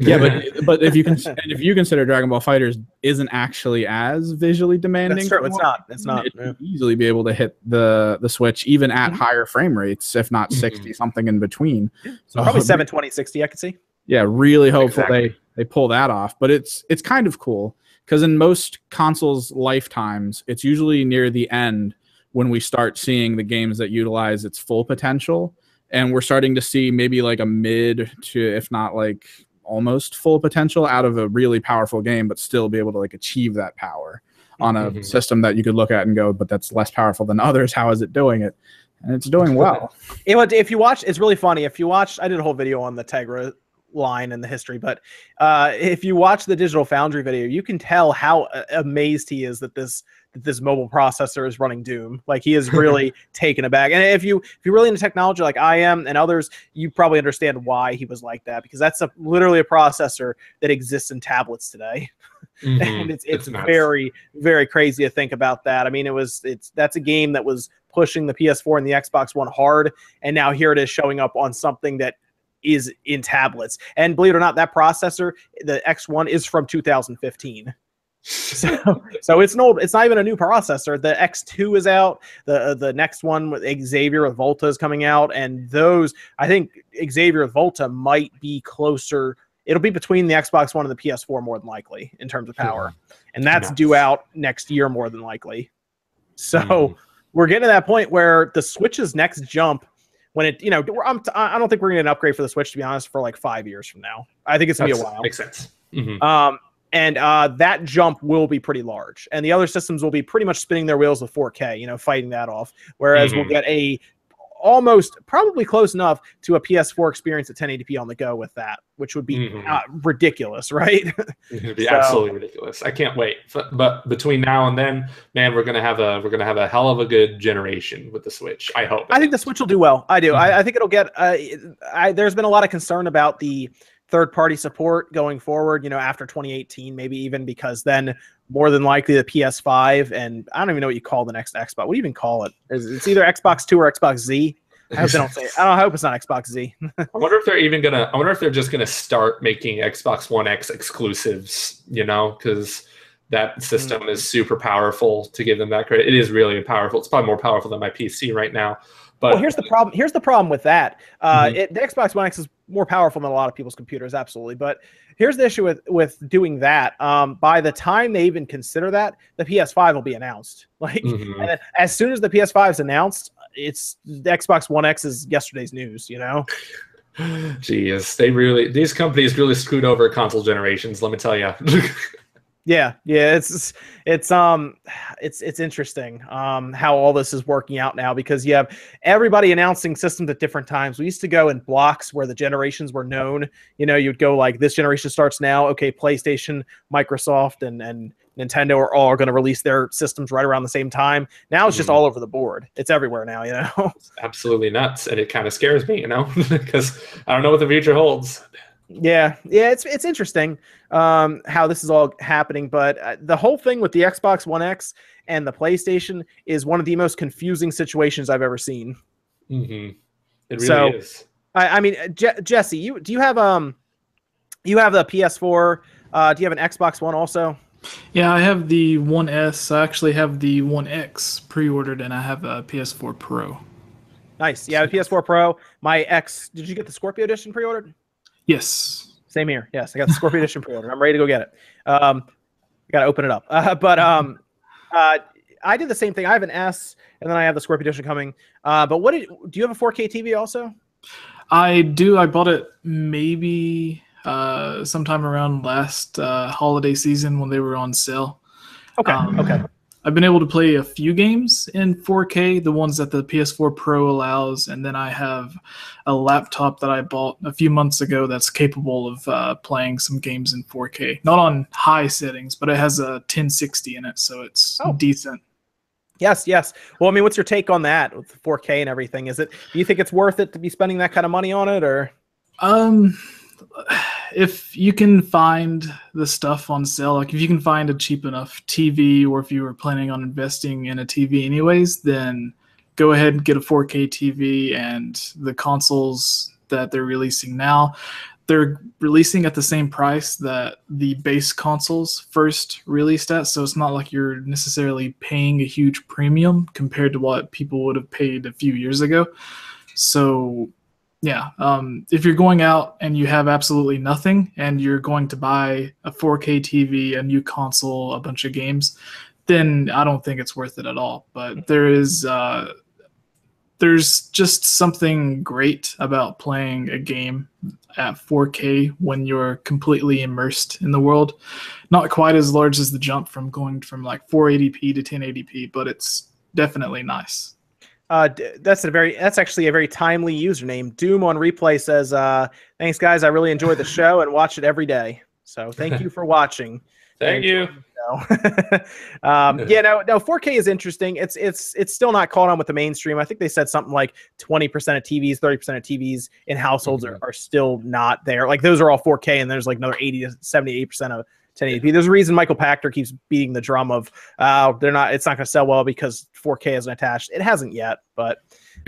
Yeah, but but if you can and if you consider Dragon Ball Fighters isn't actually as visually demanding, That's true. It's not. It's not. It yeah. easily be able to hit the the Switch even at Mhm. higher frame rates, if not Mhm. 60 something in between. So Probably 720, 60, I could see. yeah, really hopeful Exactly. they they pull that off. But it's it's kind of cool because in most consoles' lifetimes, it's usually near the end when we start seeing the games that utilize its full potential, and we're starting to see maybe like a mid to if not like almost full potential out of a really powerful game, but still be able to like achieve that power on a Mhm. system that you could look at and go, but that's less powerful than others. How is it doing it? And it's doing well. It if you watch, it's really funny. If you watch, I did a whole video on the Tegra line in the history, but uh, if you watch the Digital Foundry video, you can tell how uh, amazed he is that this that this mobile processor is running Doom. Like he is really taken aback. And if you if you're really into technology like I am and others, you probably understand why he was like that because that's a literally a processor that exists in tablets today. Mhm. and it's it's nuts. very very crazy to think about that. I mean, it was it's that's a game that was pushing the PS4 and the Xbox One hard, and now here it is showing up on something that is in tablets. And believe it or not, that processor, the X1, is from 2015. So, so it's an old. It's not even a new processor. The X2 is out. The the next one with Xavier with Volta is coming out, and those I think Xavier with Volta might be closer. It'll be between the Xbox One and the PS4 more than likely in terms of power, and that's due out next year more than likely. So Mhm. we're getting to that point where the Switch's next jump, when it you know I'm, I don't think we're gonna an upgrade for the Switch to be honest for like five years from now. I think it's gonna be a while. Makes sense. Mhm. Um, and uh, that jump will be pretty large, and the other systems will be pretty much spinning their wheels with 4K, you know, fighting that off. Whereas we'll Mhm. get a almost probably close enough to a PS4 experience at 1080p on the go with that, which would be Mhm. uh, ridiculous, right? It's gonna be So- absolutely ridiculous. I can't wait. But between now and then, man, we're gonna have a we're gonna have a hell of a good generation with the Switch. I hope. I think the Switch will do well. I do. Mhm. I, I think it'll get. Uh, I, there's been a lot of concern about the third-party support going forward. You know, after 2018, maybe even because then more than likely the PS5 and I don't even know what you call the next Xbox. What do you even call it? Is it's either Xbox Two or Xbox Z? I hope they don't say. It. I don't I hope it's not Xbox Z. I wonder if they're even gonna. I wonder if they're just gonna start making Xbox One X exclusives. You know, because that system Mm. is super powerful. To give them that credit, it is really powerful. It's probably more powerful than my PC right now. But well, here's the problem. Here's the problem with that. Uh, Mhm. it, the Xbox One X is more powerful than a lot of people's computers, absolutely. But here's the issue with with doing that. Um, by the time they even consider that, the PS5 will be announced. Like, Mhm. then as soon as the PS5 is announced, it's the Xbox One X is yesterday's news. You know. Jeez, they really these companies really screwed over console generations. Let me tell you. Yeah, yeah, it's it's um it's it's interesting um how all this is working out now because you have everybody announcing systems at different times. We used to go in blocks where the generations were known. You know, you'd go like this generation starts now. Okay, PlayStation, Microsoft, and and Nintendo are all going to release their systems right around the same time. Now it's just Mhm. all over the board. It's everywhere now. You know. Absolutely nuts, and it kind of scares me, you know, because I don't know what the future holds. Yeah, yeah, it's it's interesting um, how this is all happening, but uh, the whole thing with the Xbox One X and the PlayStation is one of the most confusing situations I've ever seen. Mm-hmm. It really So- is. I, I mean, Je- Jesse, you do you have um, you have the PS4? Uh, do you have an Xbox One also? Yeah, I have the One S. I actually have the One X pre-ordered, and I have a PS4 Pro. Nice. Yeah, the PS4 Pro. My X. Did you get the Scorpio Edition pre-ordered? Yes. Same here. Yes, I got the Scorpio Edition pre-order. I'm ready to go get it. Um, got to open it up. Uh, but um, uh, I did the same thing. I have an S, and then I have the Scorpio Edition coming. Uh, but what did do you have a 4K TV also? I do. I bought it maybe uh, sometime around last uh, holiday season when they were on sale. Okay. Um, okay. I've been able to play a few games in 4K, the ones that the PS4 Pro allows, and then I have a laptop that I bought a few months ago that's capable of uh, playing some games in 4K. Not on high settings, but it has a 1060 in it, so it's Oh. decent. Yes. Yes. Well, I mean, what's your take on that with 4K and everything? Is it? Do you think it's worth it to be spending that kind of money on it, or? Um, if you can find the stuff on sale, like if you can find a cheap enough TV, or if you were planning on investing in a TV anyways, then go ahead and get a 4K TV and the consoles that they're releasing now. They're releasing at the same price that the base consoles first released at, so it's not like you're necessarily paying a huge premium compared to what people would have paid a few years ago. So yeah um, if you're going out and you have absolutely nothing and you're going to buy a 4k tv a new console a bunch of games then i don't think it's worth it at all. But there is uh, there's just something great about playing a game at 4k when you're completely immersed in the world. Not quite as large as the jump from going from like 480p to 1080p but it's definitely nice Uh, that's a very that's actually a very timely username. Doom on replay says, uh, "Thanks, guys. I really enjoyed the show and watch it every day. So thank you for watching." Thank you. No. um, yeah, no, no. 4K is interesting. It's it's it's still not caught on with the mainstream. I think they said something like 20% of TVs, 30% of TVs in households are, are still not there. Like those are all 4K, and there's like another 80 to 78% of 1080p. There's a reason Michael Pachter keeps beating the drum of uh, they're not. It's not going to sell well because 4K isn't attached. It hasn't yet, but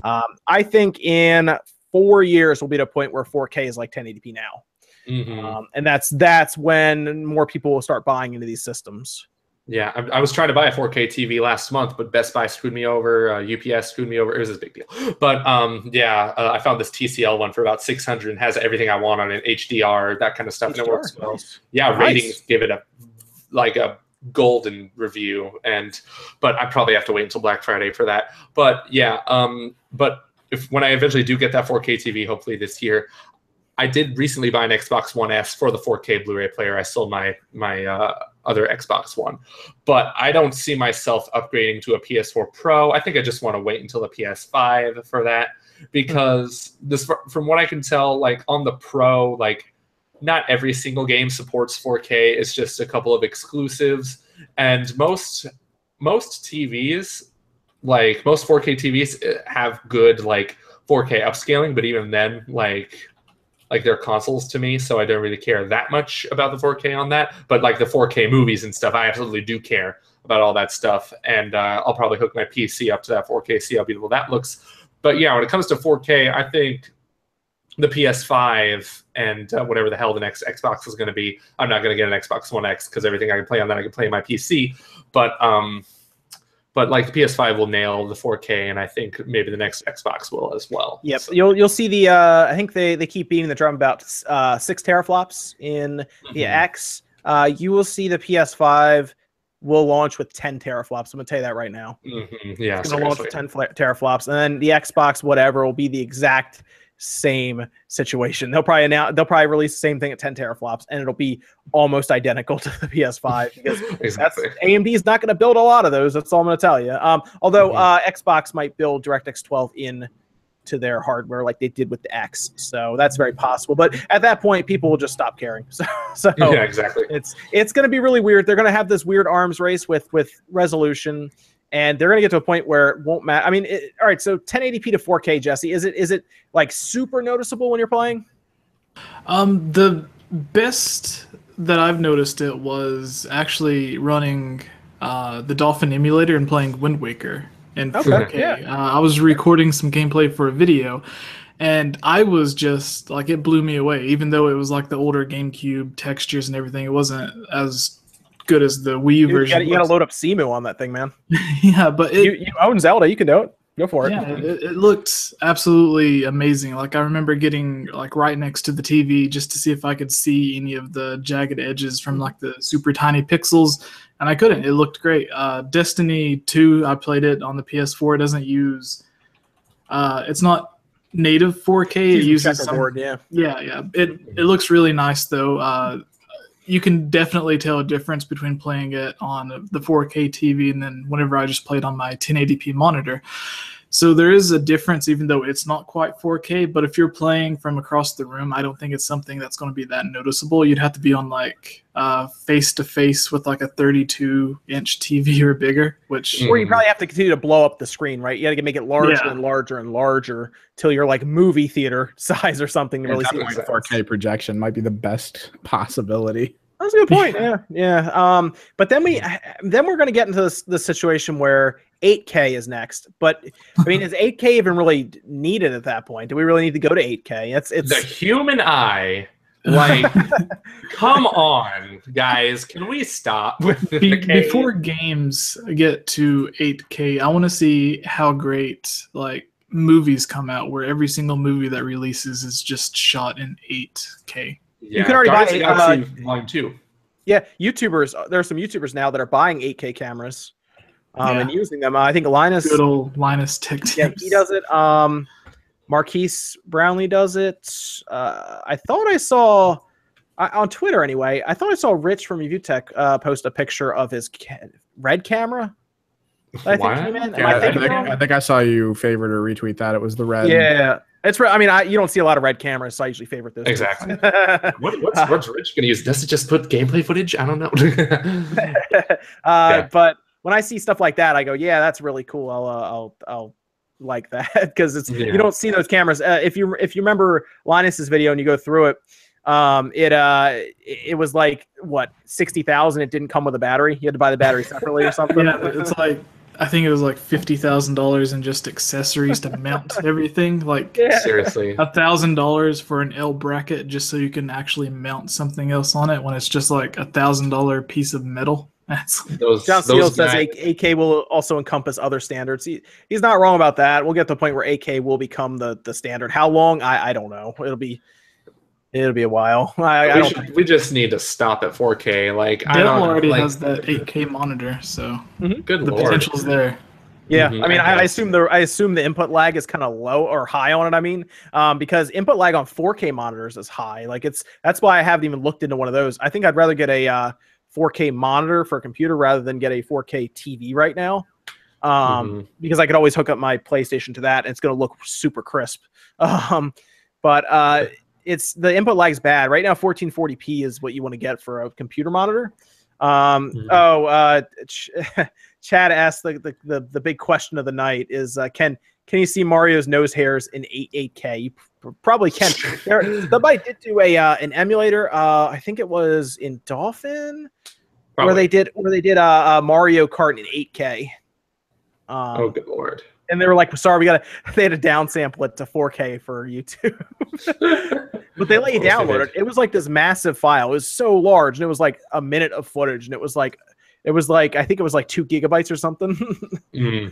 um, I think in four years we'll be at a point where 4K is like 1080p now. Mhm. Um, and that's that's when more people will start buying into these systems. Yeah, I, I was trying to buy a 4K TV last month, but Best Buy screwed me over. Uh, UPS screwed me over. It was a big deal. But um, yeah, uh, I found this TCL one for about 600 and has everything I want on it, HDR, that kind of stuff, and it works well. Nice. Yeah, Nice. ratings give it a like a golden review, and but I probably have to wait until Black Friday for that. But yeah, um, but if when I eventually do get that 4K TV, hopefully this year, I did recently buy an Xbox One S for the 4K Blu-ray player. I sold my my uh, other Xbox One, but I don't see myself upgrading to a PS4 Pro. I think I just want to wait until the PS5 for that because this, from what I can tell, like on the Pro, like not every single game supports 4K. It's just a couple of exclusives, and most most TVs, like most 4K TVs, eh, have good like 4K upscaling, but even then, like like they're consoles to me, so I don't really care that much about the 4K on that. But like the 4K movies and stuff, I absolutely do care about all that stuff, and uh, I'll probably hook my PC up to that 4K, see how beautiful that looks. But yeah, when it comes to 4K, I think the PS5 and uh, whatever the hell the next Xbox is going to be. I'm not going to get an Xbox One X because everything I can play on that I can play on my PC. But um, but like the PS5 will nail the 4K, and I think maybe the next Xbox will as well. Yep, So- you'll you'll see the. Uh, I think they they keep beating the drum about uh, six teraflops in the Mhm. X. Uh, you will see the PS5 will launch with 10 teraflops. I'm gonna tell you that right now. Mhm, Yeah, It's gonna launch with 10 teraflops, and then the Xbox whatever will be the exact same situation. They'll probably now they'll probably release the same thing at 10 teraflops, and it'll be almost identical to the PS5 because that's exactly. AMD is not going to build a lot of those. That's all I'm going to tell you. Um, although Mhm. uh, Xbox might build DirectX 12 in to their hardware like they did with the X, so that's very possible. But at that point, people will just stop caring. So, so Yeah, exactly. it's it's going to be really weird. They're going to have this weird arms race with with resolution, and they're going to get to a point where it won't matter. I mean, it, all right. So 1080p to 4K, Jesse, is it is it like super noticeable when you're playing? Um, the best that I've noticed it was actually running uh, the Dolphin emulator and playing Wind Waker in Okay, 4K. yeah. Uh, I was recording some gameplay for a video, and I was just like it blew me away. Even though it was like the older GameCube textures and everything, it wasn't as good as the Wii U, version. gotta, you got to load up Cemu on that thing, man. yeah, but it, You, you own Zelda, you can do it. Go for it. yeah, it, it looked absolutely amazing. Like I remember getting like right next to the TV just to see if I could see any of the jagged edges from like the super tiny pixels, and I couldn't. It looked great. Uh, Destiny Two, I played it on the PS4. It doesn't use. Uh, it's not native 4K. It uses some, yeah. yeah, yeah. It it looks really nice though. Uh, you can definitely tell a difference between playing it on the 4K TV and then whenever I just played on my 1080p monitor. So there is a difference, even though it's not quite 4K. But if you're playing from across the room, I don't think it's something that's going to be that noticeable. You'd have to be on like face to face with like a 32 inch TV or bigger, which Or you probably have to continue to blow up the screen, right? You got to make it larger Yeah. and larger and larger till you're like movie theater size or something to At really that see. 4K projection might be the best possibility. That's a good point. Yeah, yeah. Um, but then we then we're going to get into this, this situation where 8K is next. But I mean, is 8K even really needed at that point? Do we really need to go to 8K? It's it's The human eye, like, come on, guys, can we stop with the Be- before games get to 8K, I want to see how great like movies come out where every single movie that releases is just shot in 8K. Yeah, can already Guardians buy, of the uh, Galaxy Volume Two. yeah. YouTubers, there are some YouTubers now that are buying 8K cameras um, Yeah. and using them. Uh, I think Linus. Good old Linus Tech Yeah, he does it. Um, Marques Brownlee does it. Uh, I thought I saw I, on Twitter anyway. I thought I saw Rich from Review Tech uh, post a picture of his ca- red camera. that I think came in. Yeah, I I, think, wrong? I think I saw you favorite or retweet that. It was the red. Yeah, it's. re- I mean, I, you don't see a lot of red cameras, so I usually favorite those. Exactly. What, what's, what's Rich gonna use? Does it just put gameplay footage? I don't know. Uh, But when I see stuff like that, I go, "Yeah, that's really cool. I'll, uh, I'll, I'll like that because it's Yeah. you don't see those cameras. Uh, if you if you remember Linus's video and you go through it, um, it uh, it, it was like what sixty thousand. It didn't come with a battery. You had to buy the battery separately or something. Yeah, it's like I think it was like fifty thousand dollars in just accessories to mount everything. Like Yeah. Seriously. a thousand dollars for an L bracket just so you can actually mount something else on it when it's just like a thousand dollar piece of metal. That's Those, John Steele says guys, 8K will also encompass other standards. He, he's not wrong about that. We'll get to the point where 8K will become the, the standard. How long? I, I don't know. It'll be it'll be a while. I, I we, don't should, we just need to stop at 4K. Like I don't already like, has that 8K monitor, so Good the lord. potential's there. Yeah, Mhm, I mean, I I, I assume the I assume the input lag is kind of low or high on it. I mean, um, because input lag on 4K monitors is high. Like it's that's why I haven't even looked into one of those. I think I'd rather get a uh, 4K monitor for a computer rather than get a 4K TV right now, um, Mhm. because I could always hook up my PlayStation to that and it's going to look super crisp. Um, but uh, it's the input lag's bad right now. 1440p is what you want to get for a computer monitor. Um, Mhm. Oh, uh, Ch- Chad asked the, the, the, the big question of the night is uh, can can you see Mario's nose hairs in 8 8K? You p- probably can. There, somebody did do a uh, an emulator. Uh, I think it was in Dolphin where they did where they did uh, uh, Mario Kart in 8K. Um, Oh, good lord. And they were like, "Sorry, we got to." They had to downsample it to 4K for YouTube, but they let you download it. It was like this massive file. It was so large, and it was like a minute of footage, and it was like It was like I think it was like two gigabytes or something. Mm.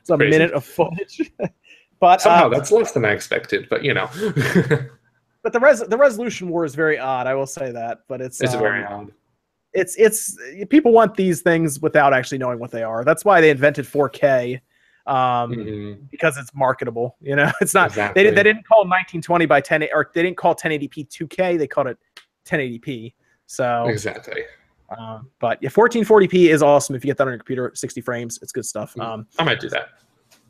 it's a Crazy. minute of footage. but Somehow uh, that's less than I expected, but you know, but the res the resolution war is very odd. I will say that. But it's it's um, very odd. it's it's people want these things without actually knowing what they are. That's why they invented 4K. Um, Mhm. because it's marketable. You know, it's not Exactly. they, they didn't call 1920 by 10 or they didn't call 1080p 2K. They called it 1080p. So, Exactly. um, but yeah, 1440p is awesome if you get that on your computer, 60 frames. It's good stuff. Mhm. Um, I might do that.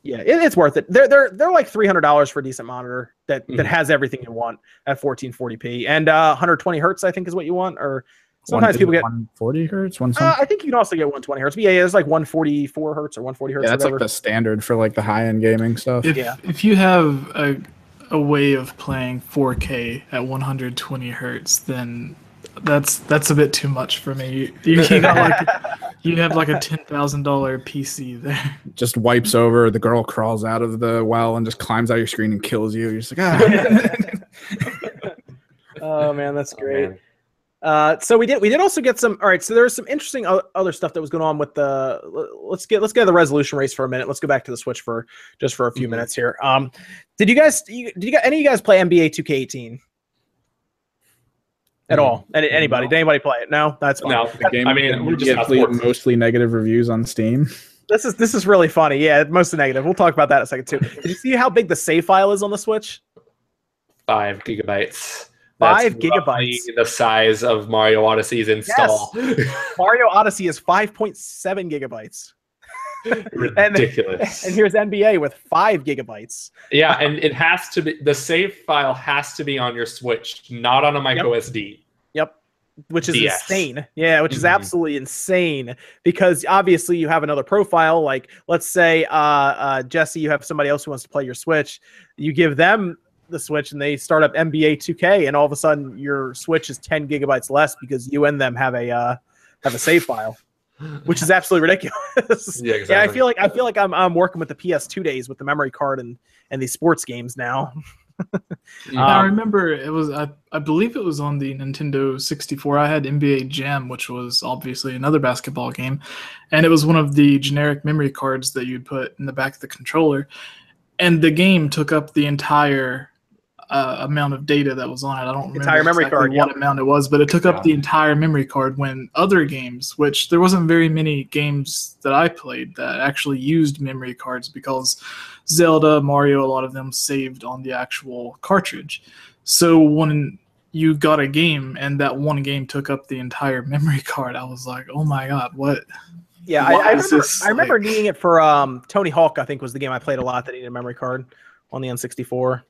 yeah, it, it's worth it. They're they're they're like three hundred dollars for a decent monitor that that Mhm. has everything you want at 1440p and uh, 120 hertz. I think is what you want. Or sometimes people get. 140 hertz, one Uh. I think you can also get 120 hertz. But yeah, yeah, it's like 144 hertz or 140 hertz. yeah, that's whatever. like the standard for like the high end gaming stuff. If Yeah. if you have a a way of playing 4K at 120 hertz, then that's that's a bit too much for me. You, you got like you have like a ten thousand dollar PC there. Just wipes over. The girl crawls out of the well and just climbs out your screen and kills you. You're just like, ah. oh man, that's Oh, great. man. Uh, so we did we did also get some. All right, so there was some interesting other stuff that was going on with the. Let's get let's get the resolution race for a minute. Let's go back to the Switch for just for a few Mhm. minutes here. Um, did you guys you- did you got any of you guys play NBA 2K18 at all? Any, anybody? No. Did anybody play it? No, that's fine. No, the game I mean, we're just gets not le- sports. mostly negative reviews on Steam. This is this is really funny. Yeah, mostly negative. We'll talk about that in a second too. Did you see how big the save file is on the Switch? five gigabytes. Five gigabytes. The size of Mario Odyssey's install. Yes. Mario Odyssey is 5.7 gigabytes, Ridiculous. and here's NBA with five gigabytes. yeah, and it has to be the save file has to be on your Switch, not on a micro SD. Yep. Which is DS. insane. Yeah, which is Mhm. absolutely insane because obviously you have another profile. Like, let's say, uh, uh, Jesse, you have somebody else who wants to play your Switch. You give them the Switch and they start up NBA 2K, and all of a sudden your Switch is 10 gigabytes less because you and them have a uh, have a save file, which is absolutely ridiculous. Yeah, exactly. Yeah, I feel like I feel like I'm I'm working with the PS2 days with the memory card and and these sports games now. I Um, remember it was I, I believe it was on the Nintendo 64. I had NBA Jam, which was obviously another basketball game, and it was one of the generic memory cards that you'd put in the back of the controller, and the game took up the entire uh, amount of data that was on it. I don't remember Entire memory exactly card, what yep. amount it was, but it took Yeah. up the entire memory card. When other games, which there wasn't very many games that I played that actually used memory cards because Zelda, Mario, a lot of them saved on the actual cartridge. So when you got a game and that one game took up the entire memory card, I was like, "Oh my god, what?" Yeah, I, I remember, this, I remember like- needing it for um, Tony Hawk. I think was the game I played a lot that needed a memory card on the N64.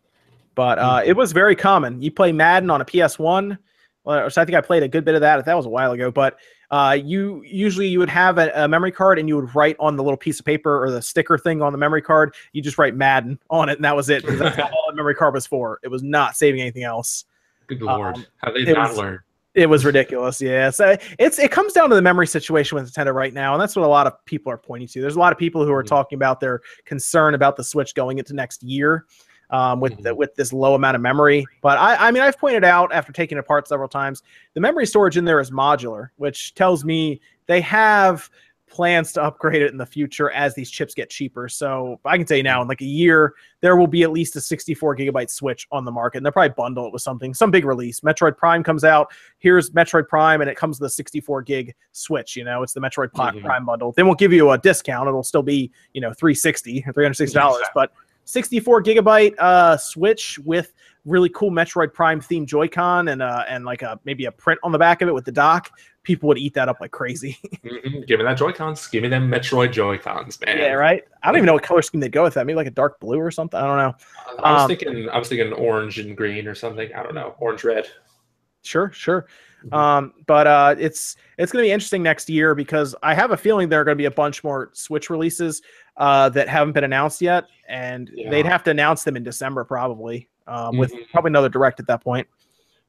But uh, Mhm. it was very common. You play Madden on a PS1. Well, so I think I played a good bit of that. That was a while ago. But uh, you usually you would have a, a memory card and you would write on the little piece of paper or the sticker thing on the memory card. You just write Madden on it, and that was it. That's all the memory card was for. It was not saving anything else. Good lord, um, how they not was- learn? It was ridiculous. Yeah. So it's it comes down to the memory situation with Nintendo right now, and that's what a lot of people are pointing to. There's a lot of people who are Mhm. talking about their concern about the Switch going into next year. Um, with the, Mhm. with this low amount of memory, but I, I mean I've pointed out after taking it apart several times, the memory storage in there is modular, which tells me they have plans to upgrade it in the future as these chips get cheaper. So I can tell you now, in like a year, there will be at least a 64 gigabyte Switch on the market, and they'll probably bundle it with something, some big release. Metroid Prime comes out. Here's Metroid Prime, and it comes with a 64 gig Switch. You know, it's the Metroid Mhm. Prime bundle. They won't give you a discount; it'll still be you know 360 or 360 dollars, but 64 gigabyte uh, Switch with really cool Metroid Prime themed Joy-Con and uh, and like a maybe a print on the back of it with the dock. People would eat that up like crazy. Mhm. Give me that Joy Cons. Give me them Metroid Joy Cons, man. yeah, right. I don't even know what color scheme they'd go with that. Maybe like a dark blue or something. I don't know. I was Um, thinking, I was thinking orange and green or something. I don't know, orange red. Sure, sure. Mhm. Um, but uh, it's it's going to be interesting next year because I have a feeling there are going to be a bunch more Switch releases uh, that haven't been announced yet, and they'd have to announce them in December probably, um, with Mhm. probably another direct at that point.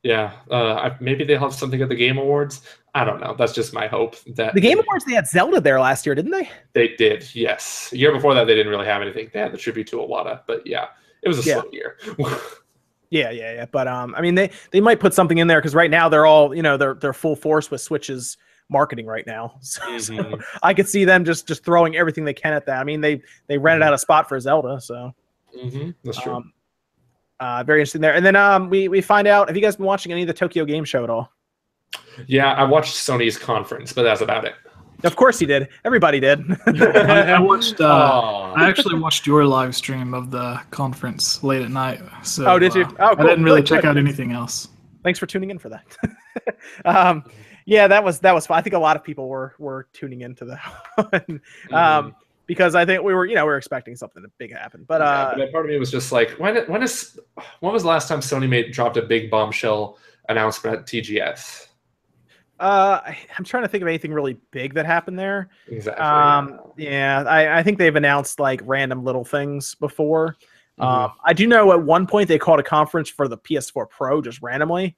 Yeah, uh, I, maybe they'll have something at the Game Awards. I don't know. That's just my hope. That The Game Awards they had Zelda there last year, didn't they? they did. Yes, the year before that they didn't really have anything. They had the tribute to Iwata, but yeah, it was a Yeah. slow year. Yeah, yeah, yeah. But um, I mean, they they might put something in there because right now they're all you know they're they're full force with Switches marketing right now. So, so Mhm. I could see them just just throwing everything they can at that. I mean, they they rented out a spot for Zelda, so Mhm. That's true. um, uh, very interesting there. And then um, we we find out. Have you guys been watching any of the Tokyo Game Show at all? yeah, I watched Sony's conference, but that's about it. Of course he did. Everybody did. I, I watched. Uh, I actually watched your live stream of the conference late at night. So Oh, did you? uh, Oh, cool. I didn't really Good, check good. out anything else. Thanks for tuning in for that. um, yeah, that was that was fun. I think a lot of people were were tuning into that one. Um, because I think we were you know we were expecting something big to happen. But Yeah, uh, but part of me was just like, when when is when was the last time Sony made dropped a big bombshell announcement at TGS? uh, I- I'm trying to think of anything really big that happened there. Exactly. Um, yeah, I, I think they've announced like random little things before. Mhm. Um, I do know at one point they called a conference for the PS4 Pro just randomly.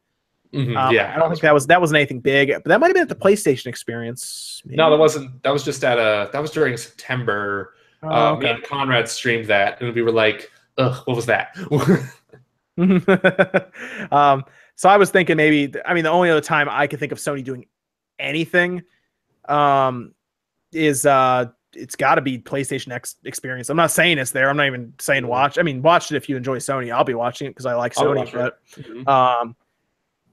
Mhm, Um, yeah, I don't think that was that wasn't anything big, but that might have been at the PlayStation experience. No, that wasn't. That was just at a. That was during September. Oh, uh, Me and Conrad streamed that, and we were like, "Ugh, what was that?" um, so I was thinking maybe. I mean, the only other time I could think of Sony doing anything um, is uh, it's got to be PlayStation X experience. I'm not saying it's there. I'm not even saying Mhm. watch. I mean, watch it if you enjoy Sony. I'll be watching it because I like Sony. watch it. But Mhm. um,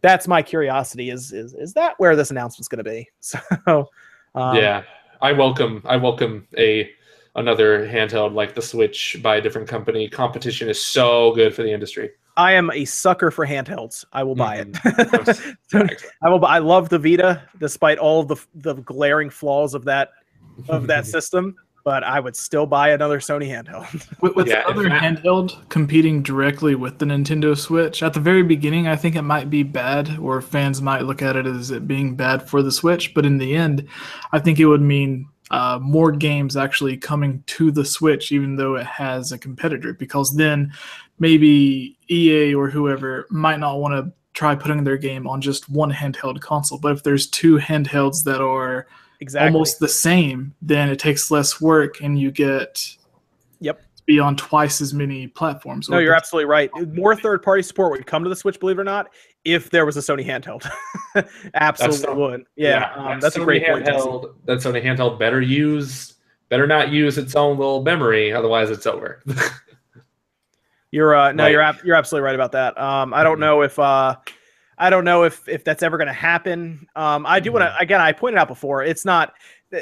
that's my curiosity. Is is is that where this announcement's going to be? So um, yeah, I welcome. I welcome a another handheld like the Switch by a different company. Competition is so good for the industry. I am a sucker for handhelds. I will buy Mhm. it. So, I will. I love the Vita, despite all the the glaring flaws of that of that system. But I would still buy another Sony handheld. With, with Yeah, the other if that- handheld competing directly with the Nintendo Switch, at the very beginning, I think it might be bad, or fans might look at it as it being bad for the Switch. But in the end, I think it would mean uh, more games actually coming to the Switch, even though it has a competitor, because then maybe EA or whoever might not want to try putting their game on just one handheld console. But if there's two handhelds that are exactly. almost the same, then it takes less work and you get Yep. to be on twice as many platforms. No, you're absolutely right. More third party support would come to the Switch, believe it or not, if there was a Sony handheld. absolutely That's- would. Yeah, um, that that's a Sony great point. Jesse. handheld. That Sony handheld better use better not use its own little memory, otherwise it's over. You're uh, no, Right. you're ab- you're absolutely right about that. Um, I don't Mhm. know if uh, I don't know if if that's ever going to happen. Um, I do want to again. I pointed out before. It's not. uh,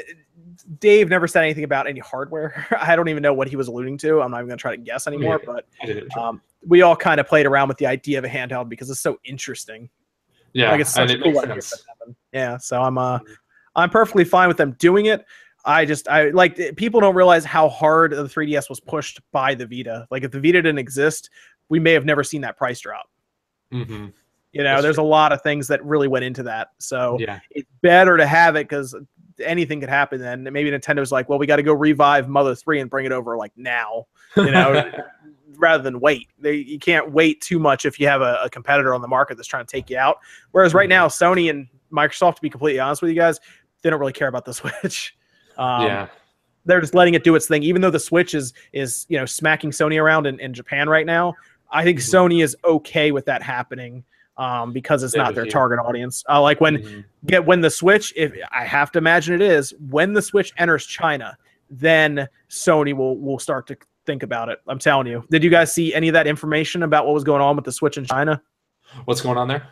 Dave never said anything about any hardware. I don't even know what he was alluding to. I'm not even going to try to guess anymore. Yeah. But um, we all kind of played around with the idea of a handheld because it's so interesting. yeah, like it's and such a it cool makes sense. that to happen. Yeah, so I'm uh, I'm perfectly fine with them doing it. I just I like people don't realize how hard the 3DS was pushed by the Vita. Like if the Vita didn't exist, we may have never seen that price drop. hmm You know, That's there's a lot of things that really went into that. So Yeah, it's better to have it because anything could happen. Then maybe Nintendo's like, well, we got to go revive Mother Three and bring it over like now. You know, rather than wait. They you can't wait too much if you have a, a competitor on the market that's trying to take you out. Whereas right now, Sony and Microsoft, to be completely honest with you guys, they don't really care about the Switch. Um, yeah, they're just letting it do its thing. Even though the Switch is is you know smacking Sony around in, in Japan right now, I think Mhm. Sony is okay with that happening um, because it's Yeah, not their you. target audience. Uh, like when Mhm. get when the Switch, if I have to imagine it is when the Switch enters China, then Sony will will start to think about it. I'm telling you. Did you guys see any of that information about what was going on with the Switch in China? what's going on there?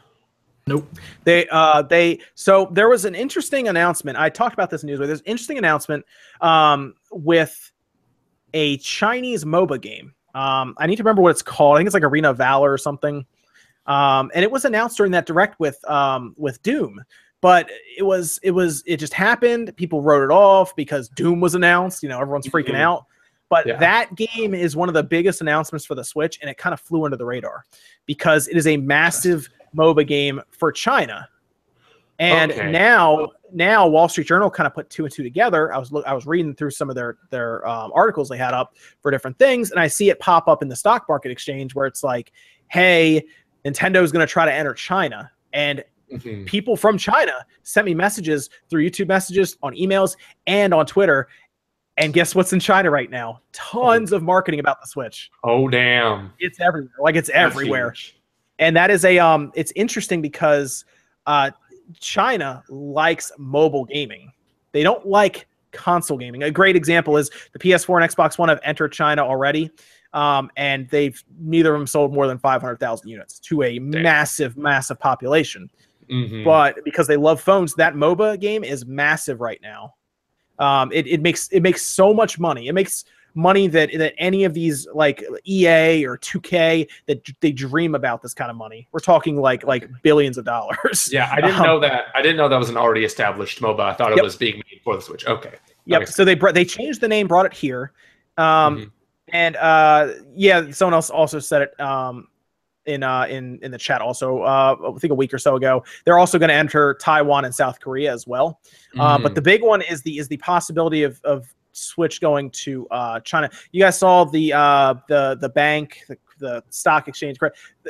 Nope. They uh they so there was an interesting announcement. I talked about this in news, but there's an interesting announcement um with a Chinese MOBA game. Um I need to remember what it's called. I think it's like Arena Valor or something. Um and it was announced during that direct with um with Doom. But it was it was it just happened. People wrote it off because Doom was announced. You know, everyone's freaking Mhm. out. But Yeah. that game is one of the biggest announcements for the Switch, and it kind of flew under the radar because it is a massive MOBA game for China. And Okay. now, now Wall Street Journal kind of put two and two together. I was I was reading through some of their their um, articles they had up for different things, and I see it pop up in the stock market exchange where it's like, "Hey, Nintendo is going to try to enter China," and Mhm. people from China sent me messages through YouTube messages, on emails, and on Twitter. And guess what's in China right now? Tons of marketing about the Switch. Oh damn! It's everywhere. Like it's That's everywhere huge. and that is a um it's interesting because uh China likes mobile gaming. They don't like console gaming. A great example is the PS4 and Xbox One have entered China already. Um, and they've neither of them sold more than 500,000 units to a Damn. massive, massive population. Mm-hmm. But because they love phones, that MOBA game is massive right now. Um, it, it makes it makes so much money. It makes money that that any of these like EA or 2K that they dream about this kind of money. We're talking like like billions of dollars. Yeah, I didn't um, know that. I didn't know that was an already established MOBA. I thought it yep. was being made for the Switch. Okay. Yep. So they brought they changed the name, brought it here. Um, mm-hmm. And uh, yeah, someone else also said it. Um, in uh, in in the chat also uh, I think a week or so ago. They're also going to enter Taiwan and South Korea as well. Mm. Uh, but mm. the big one is the is the possibility of of Switch going to uh, China. You guys saw the uh, the the bank, the, the stock exchange.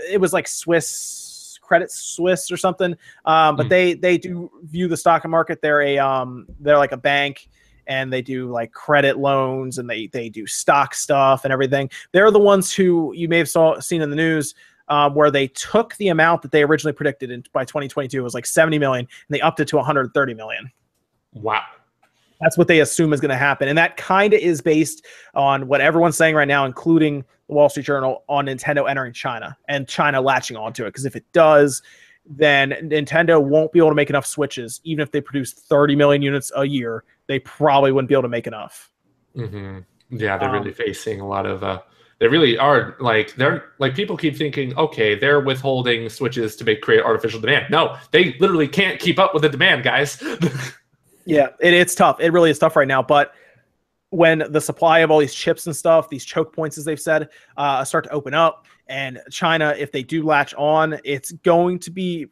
It was like Swiss Credit Swiss or something. Um, but mm. they they do view the stock market. They're a um, they're like a bank. And they do like credit loans, and they they do stock stuff and everything. They're the ones who you may have saw seen in the news um, where they took the amount that they originally predicted in, by 2022 it was like 70 million, and they upped it to 130 million. Wow. That's what they assume is going to happen. And that kind of is based on what everyone's saying right now, including the Wall Street Journal, on Nintendo entering China and China latching onto it. Because if it does, then Nintendo won't be able to make enough Switches. Even if they produce 30 million units a year, they probably wouldn't be able to make enough. Mm-hmm. Yeah, they're um, really facing a lot of. Uh, they really are like they're like people keep thinking, okay, they're withholding switches to make create artificial demand. No, they literally can't keep up with the demand, guys. Yeah, it, it's tough. It really is tough right now. But when the supply of all these chips and stuff, these choke points, as they've said, uh, start to open up, and China, if they do latch on, it's going to be.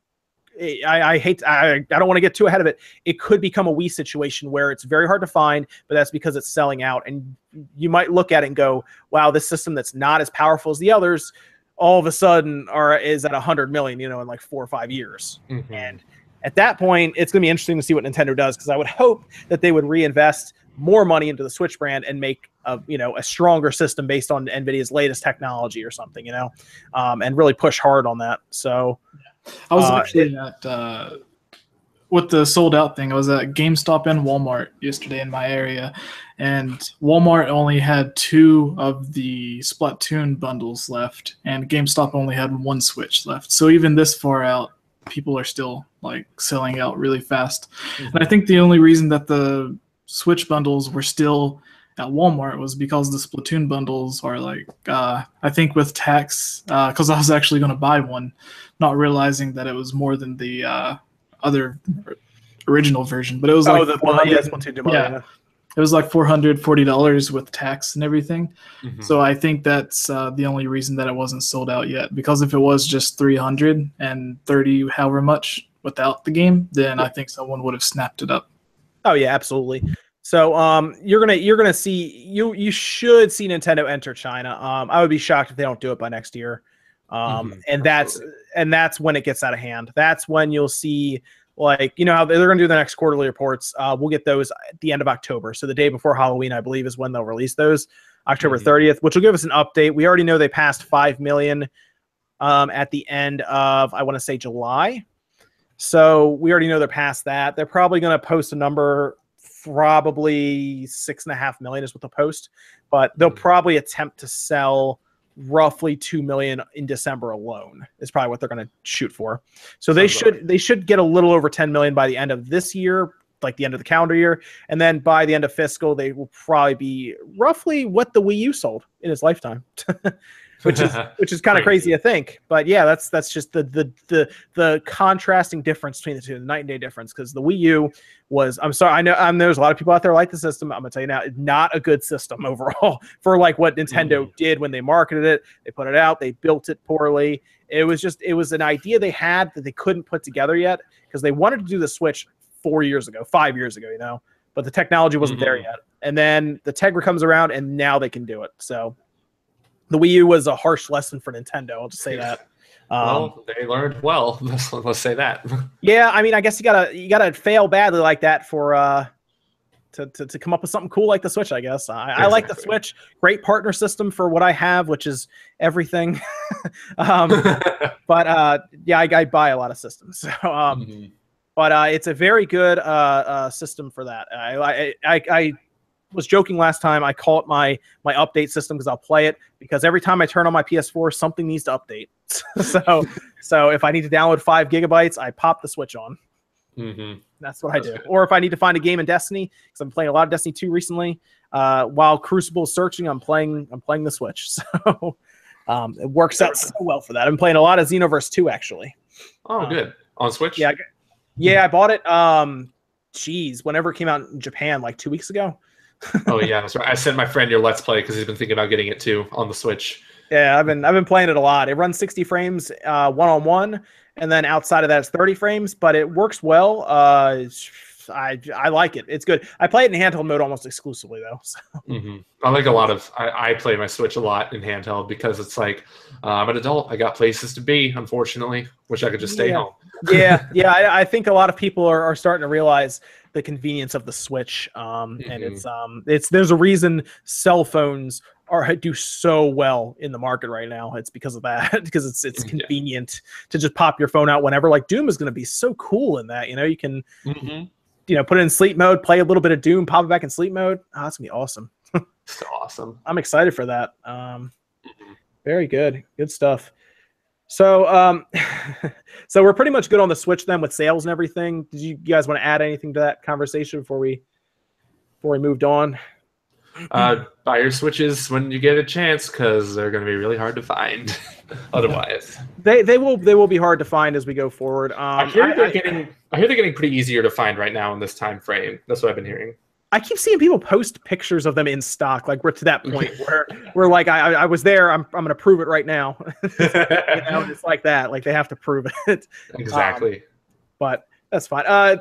I, I hate. I, I don't want to get too ahead of it. It could become a Wii situation where it's very hard to find, but that's because it's selling out, and you might look at it and go, "Wow, this system that's not as powerful as the others." all of a sudden are is at 100 million you know in like four or five years mm-hmm. and at that point, it's going to be interesting to see what Nintendo does because I would hope that they would reinvest more money into the Switch brand and make a you know a stronger system based on Nvidia's latest technology or something, you know, um, and really push hard on that. So, I was uh, actually it, at uh, with the sold out thing. I was at GameStop and Walmart yesterday in my area, and Walmart only had two of the Splatoon bundles left, and GameStop only had one Switch left. So even this far out, people are still like selling out really fast. Mm-hmm. And I think the only reason that the Switch bundles were still at Walmart was because the Splatoon bundles are like uh, I think with tax because uh, I was actually going to buy one, not realizing that it was more than the uh, other original version. But it was oh, like the, yeah, Splatoon yeah, it was like four hundred forty dollars with tax and everything. Mm-hmm. So I think that's uh, the only reason that it wasn't sold out yet. Because if it was just three hundred and thirty, however much without the game, then I think someone would have snapped it up. Oh yeah, absolutely. So um, you're gonna you're gonna see you you should see Nintendo enter China. Um, I would be shocked if they don't do it by next year. Um, mm-hmm. and that's and that's when it gets out of hand. That's when you'll see like you know how they're going to do the next quarterly reports uh, we'll get those at the end of october so the day before halloween i believe is when they'll release those october mm-hmm. 30th which will give us an update we already know they passed 5 million um, at the end of i want to say july so we already know they're past that they're probably going to post a number probably six and a half million is what they'll post but they'll mm-hmm. probably attempt to sell roughly 2 million in December alone is probably what they're going to shoot for. So they should they should get a little over 10 million by the end of this year, like the end of the calendar year, and then by the end of fiscal they will probably be roughly what the Wii U sold in its lifetime. which is which is kind of crazy to think. But yeah, that's that's just the the the the contrasting difference between the two, the night and day difference. Because the Wii U was, I'm sorry, I know there's a lot of people out there like the system. I'm gonna tell you now, it's not a good system overall for like what Nintendo mm. did when they marketed it. They put it out, they built it poorly. It was just it was an idea they had that they couldn't put together yet because they wanted to do the Switch four years ago, five years ago, you know, but the technology wasn't mm-hmm. there yet. And then the Tegra comes around, and now they can do it. So the Wii U was a harsh lesson for Nintendo. I'll just say that. Um, well, they learned well. Let's, let's say that. yeah, I mean, I guess you gotta you gotta fail badly like that for uh to, to, to come up with something cool like the Switch. I guess I, exactly. I like the Switch. Great partner system for what I have, which is everything. um, but uh, yeah, I, I, buy a lot of systems. So um, mm-hmm. but uh, it's a very good uh, uh, system for that. I, I, I, I was joking last time. I call it my my update system because I'll play it because every time I turn on my PS4, something needs to update. so so if I need to download five gigabytes, I pop the switch on. Mm-hmm. That's what That's I do. Good. Or if I need to find a game in Destiny, because I'm playing a lot of Destiny 2 recently. Uh, while Crucible is searching, I'm playing I'm playing the Switch. So um, it works out so well for that. I'm playing a lot of Xenoverse 2 actually. Oh, um, good. On Switch? Yeah. Yeah, I bought it um geez, whenever it came out in Japan like two weeks ago. Oh yeah. I sent my friend your Let's Play because he's been thinking about getting it too on the Switch. Yeah, I've been I've been playing it a lot. It runs 60 frames one on one, and then outside of that it's 30 frames, but it works well. Uh, I I like it. It's good. I play it in handheld mode almost exclusively though. So. Mm-hmm. I like a lot of. I, I, play my Switch a lot in handheld because it's like uh, I'm an adult. I got places to be. Unfortunately, wish I could just stay yeah. home. yeah, yeah. I, I, think a lot of people are, are starting to realize the convenience of the Switch. Um, mm-hmm. and it's um, it's there's a reason cell phones are do so well in the market right now. It's because of that because it's it's convenient yeah. to just pop your phone out whenever. Like Doom is going to be so cool in that. You know, you can. Mm-hmm you know, put it in sleep mode, play a little bit of Doom, pop it back in sleep mode. Oh, that's gonna be awesome. so awesome. I'm excited for that. Um, very good, good stuff. So, um, so we're pretty much good on the Switch then with sales and everything. Did you, you guys want to add anything to that conversation before we before we moved on? Uh, buy your switches when you get a chance because they're going to be really hard to find. Otherwise, they they will they will be hard to find as we go forward. Um, I hear they're I, getting I hear they're getting pretty easier to find right now in this time frame. That's what I've been hearing. I keep seeing people post pictures of them in stock. Like we're to that point where we're like, I, I was there. I'm, I'm going to prove it right now. you know, it's like that. Like they have to prove it. Exactly. Um, but that's fine. Uh,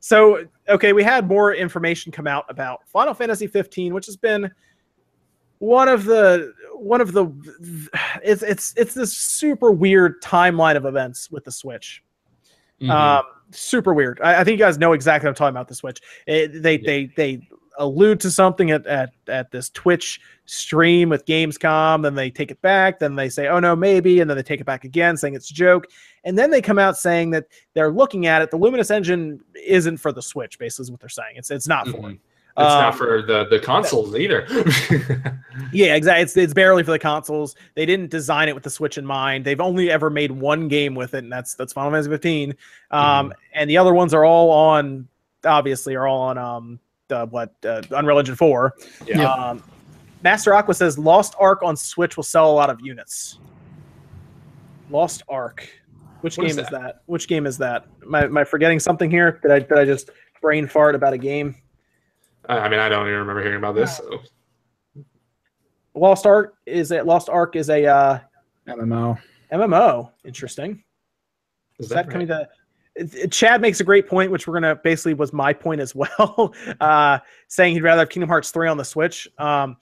so okay, we had more information come out about Final Fantasy 15, which has been one of the one of the it's it's it's this super weird timeline of events with the Switch. Mm-hmm. Um, super weird. I, I, think you guys know exactly what I'm talking about. The Switch. It, they yeah. they they allude to something at, at at this Twitch stream with Gamescom, then they take it back, then they say, oh no, maybe, and then they take it back again, saying it's a joke. And then they come out saying that they're looking at it. The Luminous engine isn't for the Switch, basically, is what they're saying. It's it's not mm-hmm. for it. It's um, not for the the consoles either. yeah, exactly. It's it's barely for the consoles. They didn't design it with the Switch in mind. They've only ever made one game with it, and that's that's Final Fantasy 15. Um, mm. and the other ones are all on, obviously, are all on um the what uh, Unreal Engine 4. Yeah. Um, Master Aqua says Lost Ark on Switch will sell a lot of units. Lost Ark. Which what game is that? is that? Which game is that? Am I, am I forgetting something here? Did I did I just brain fart about a game? I mean, I don't even remember hearing about this. So. Lost Ark is a Lost Ark is a uh, MMO. MMO. Interesting. Is, is that, that right? coming to? Chad makes a great point, which we're gonna basically was my point as well, uh, saying he'd rather have Kingdom Hearts three on the Switch. Um,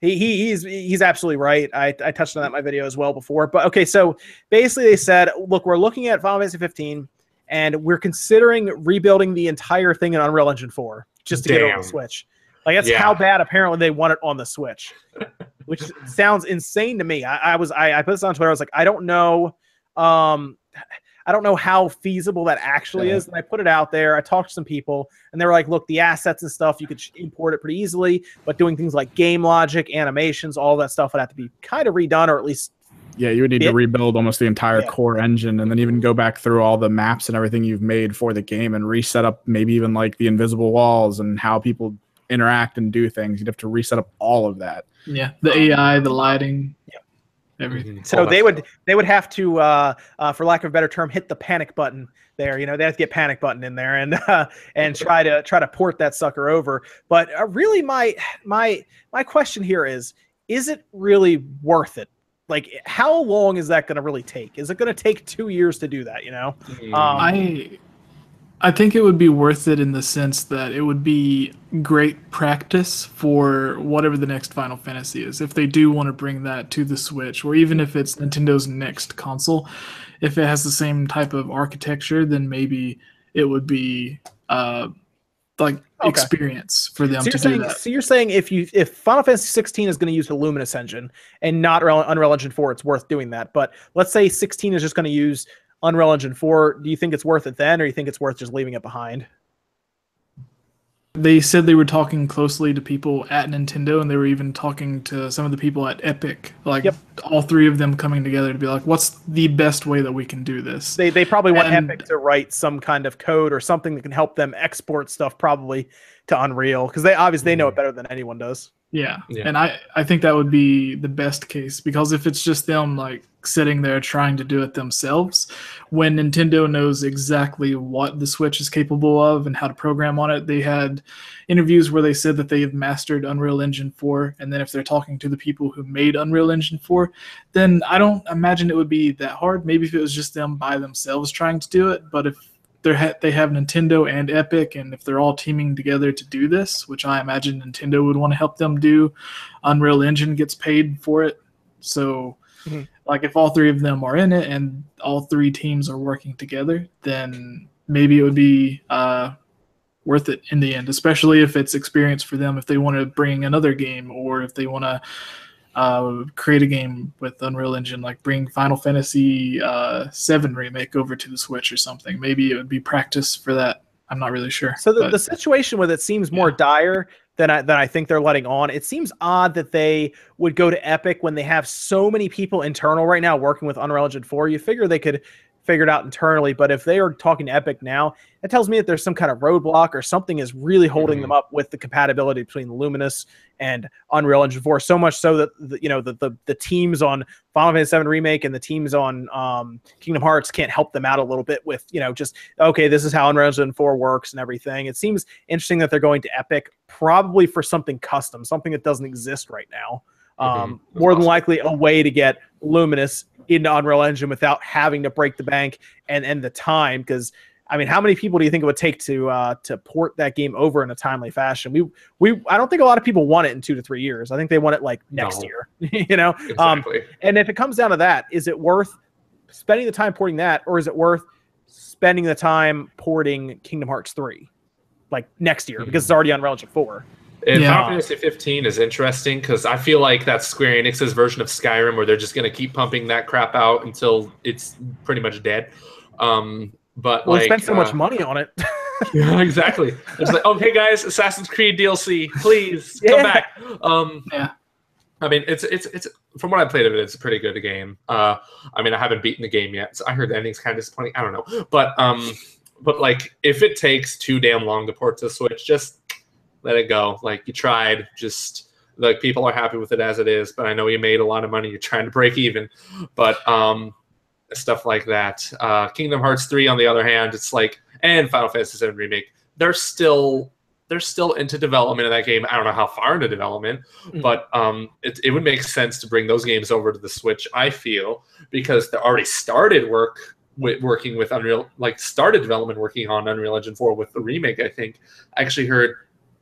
he, he he's he's absolutely right. I, I touched on that in my video as well before. But okay, so basically they said, look, we're looking at Final Fantasy 15, and we're considering rebuilding the entire thing in Unreal Engine 4 just to Damn. get it on the Switch. Like that's yeah. how bad apparently they want it on the Switch, which sounds insane to me. I, I was I, I, put this on Twitter. I was like, I don't know, um, I don't know how feasible that actually yeah. is. And I put it out there. I talked to some people, and they were like, look, the assets and stuff you could import it pretty easily, but doing things like game logic, animations, all that stuff would have to be kind of redone, or at least yeah, you would need to rebuild almost the entire yeah. core engine and then even go back through all the maps and everything you've made for the game and reset up maybe even like the invisible walls and how people interact and do things. You'd have to reset up all of that. Yeah, the AI, the lighting, yeah, everything. Mm-hmm. So they would they would have to, uh, uh, for lack of a better term, hit the panic button there. You know, they have to get panic button in there and uh, and try to try to port that sucker over. But uh, really, my my my question here is: Is it really worth it? like how long is that going to really take is it going to take two years to do that you know mm. um, i i think it would be worth it in the sense that it would be great practice for whatever the next final fantasy is if they do want to bring that to the switch or even if it's nintendo's next console if it has the same type of architecture then maybe it would be uh like okay. experience for them so to saying, do that. So you're saying if you if Final Fantasy 16 is going to use the Luminous engine and not Unreal Engine 4, it's worth doing that. But let's say 16 is just going to use Unreal Engine 4, do you think it's worth it then, or do you think it's worth just leaving it behind? They said they were talking closely to people at Nintendo, and they were even talking to some of the people at Epic. Like Yep. all three of them coming together to be like, "What's the best way that we can do this?" They they probably want And- Epic to write some kind of code or something that can help them export stuff probably to Unreal because they obviously they know mm-hmm. it better than anyone does. Yeah. Yeah. And I, I think that would be the best case because if it's just them like sitting there trying to do it themselves, when Nintendo knows exactly what the Switch is capable of and how to program on it, they had interviews where they said that they have mastered Unreal Engine 4. And then if they're talking to the people who made Unreal Engine 4, then I don't imagine it would be that hard. Maybe if it was just them by themselves trying to do it. But if they're ha- they have Nintendo and Epic, and if they're all teaming together to do this, which I imagine Nintendo would want to help them do, Unreal Engine gets paid for it. So, Mhm. like, if all three of them are in it and all three teams are working together, then maybe it would be uh, worth it in the end, especially if it's experience for them. If they want to bring another game, or if they want to uh, create a game with Unreal Engine, like bring Final Fantasy uh, Seven remake over to the Switch or something. Maybe it would be practice for that. I'm not really sure. So the, but- the situation with it seems more Yeah. dire than I than I think they're letting on. It seems odd that they would go to Epic when they have so many people internal right now working with Unreal Engine 4. You figure they could figure it out internally, but if they are talking to Epic now, it tells me that there's some kind of roadblock or something is really holding Mhm. them up with the compatibility between Luminous and Unreal Engine 4. So much so that the, you know the, the the teams on Final Fantasy 7 remake and the teams on um, Kingdom Hearts can't help them out a little bit with you know just okay this is how Unreal Engine 4 works and everything. It seems interesting that they're going to Epic probably for something custom, something that doesn't exist right now. Um, Mhm. That's more than likely a way to get Luminous into Unreal Engine without having to break the bank and and the time because I mean, how many people do you think it would take to uh, to port that game over in a timely fashion? We we I don't think a lot of people want it in two to three years. I think they want it like next No. year. you know, um, and if it comes down to that, is it worth spending the time porting that, or is it worth spending the time porting Kingdom Hearts three, like next year because it's already on Unreal Engine four? And Yeah. Final Fantasy 15 is interesting because I feel like that's Square Enix's version of Skyrim, where they're just going to keep pumping that crap out until it's pretty much dead. Um, but Well, like, we spent so uh, much money on it. yeah, exactly. It's like, okay, guys, Assassin's Creed DLC, please come Yeah. back. Um, Yeah. I mean, it's it's it's from what I played of it, it's a pretty good game. Uh, I mean, I haven't beaten the game yet. So I heard the ending's kind of disappointing. I don't know, but um, but like, if it takes too damn long to port to Switch, just let it go. Like you tried, just like people are happy with it as it is. But I know you made a lot of money. You're trying to break even, but um, stuff like that. Uh, Kingdom Hearts three, on the other hand, it's like and Final Fantasy VII remake. They're still they're still into development of that game. I don't know how far into development, Mhm. but um, it, it would make sense to bring those games over to the Switch. I feel because they already started work with working with Unreal, like started development working on Unreal Engine 4 with the remake. I think I actually heard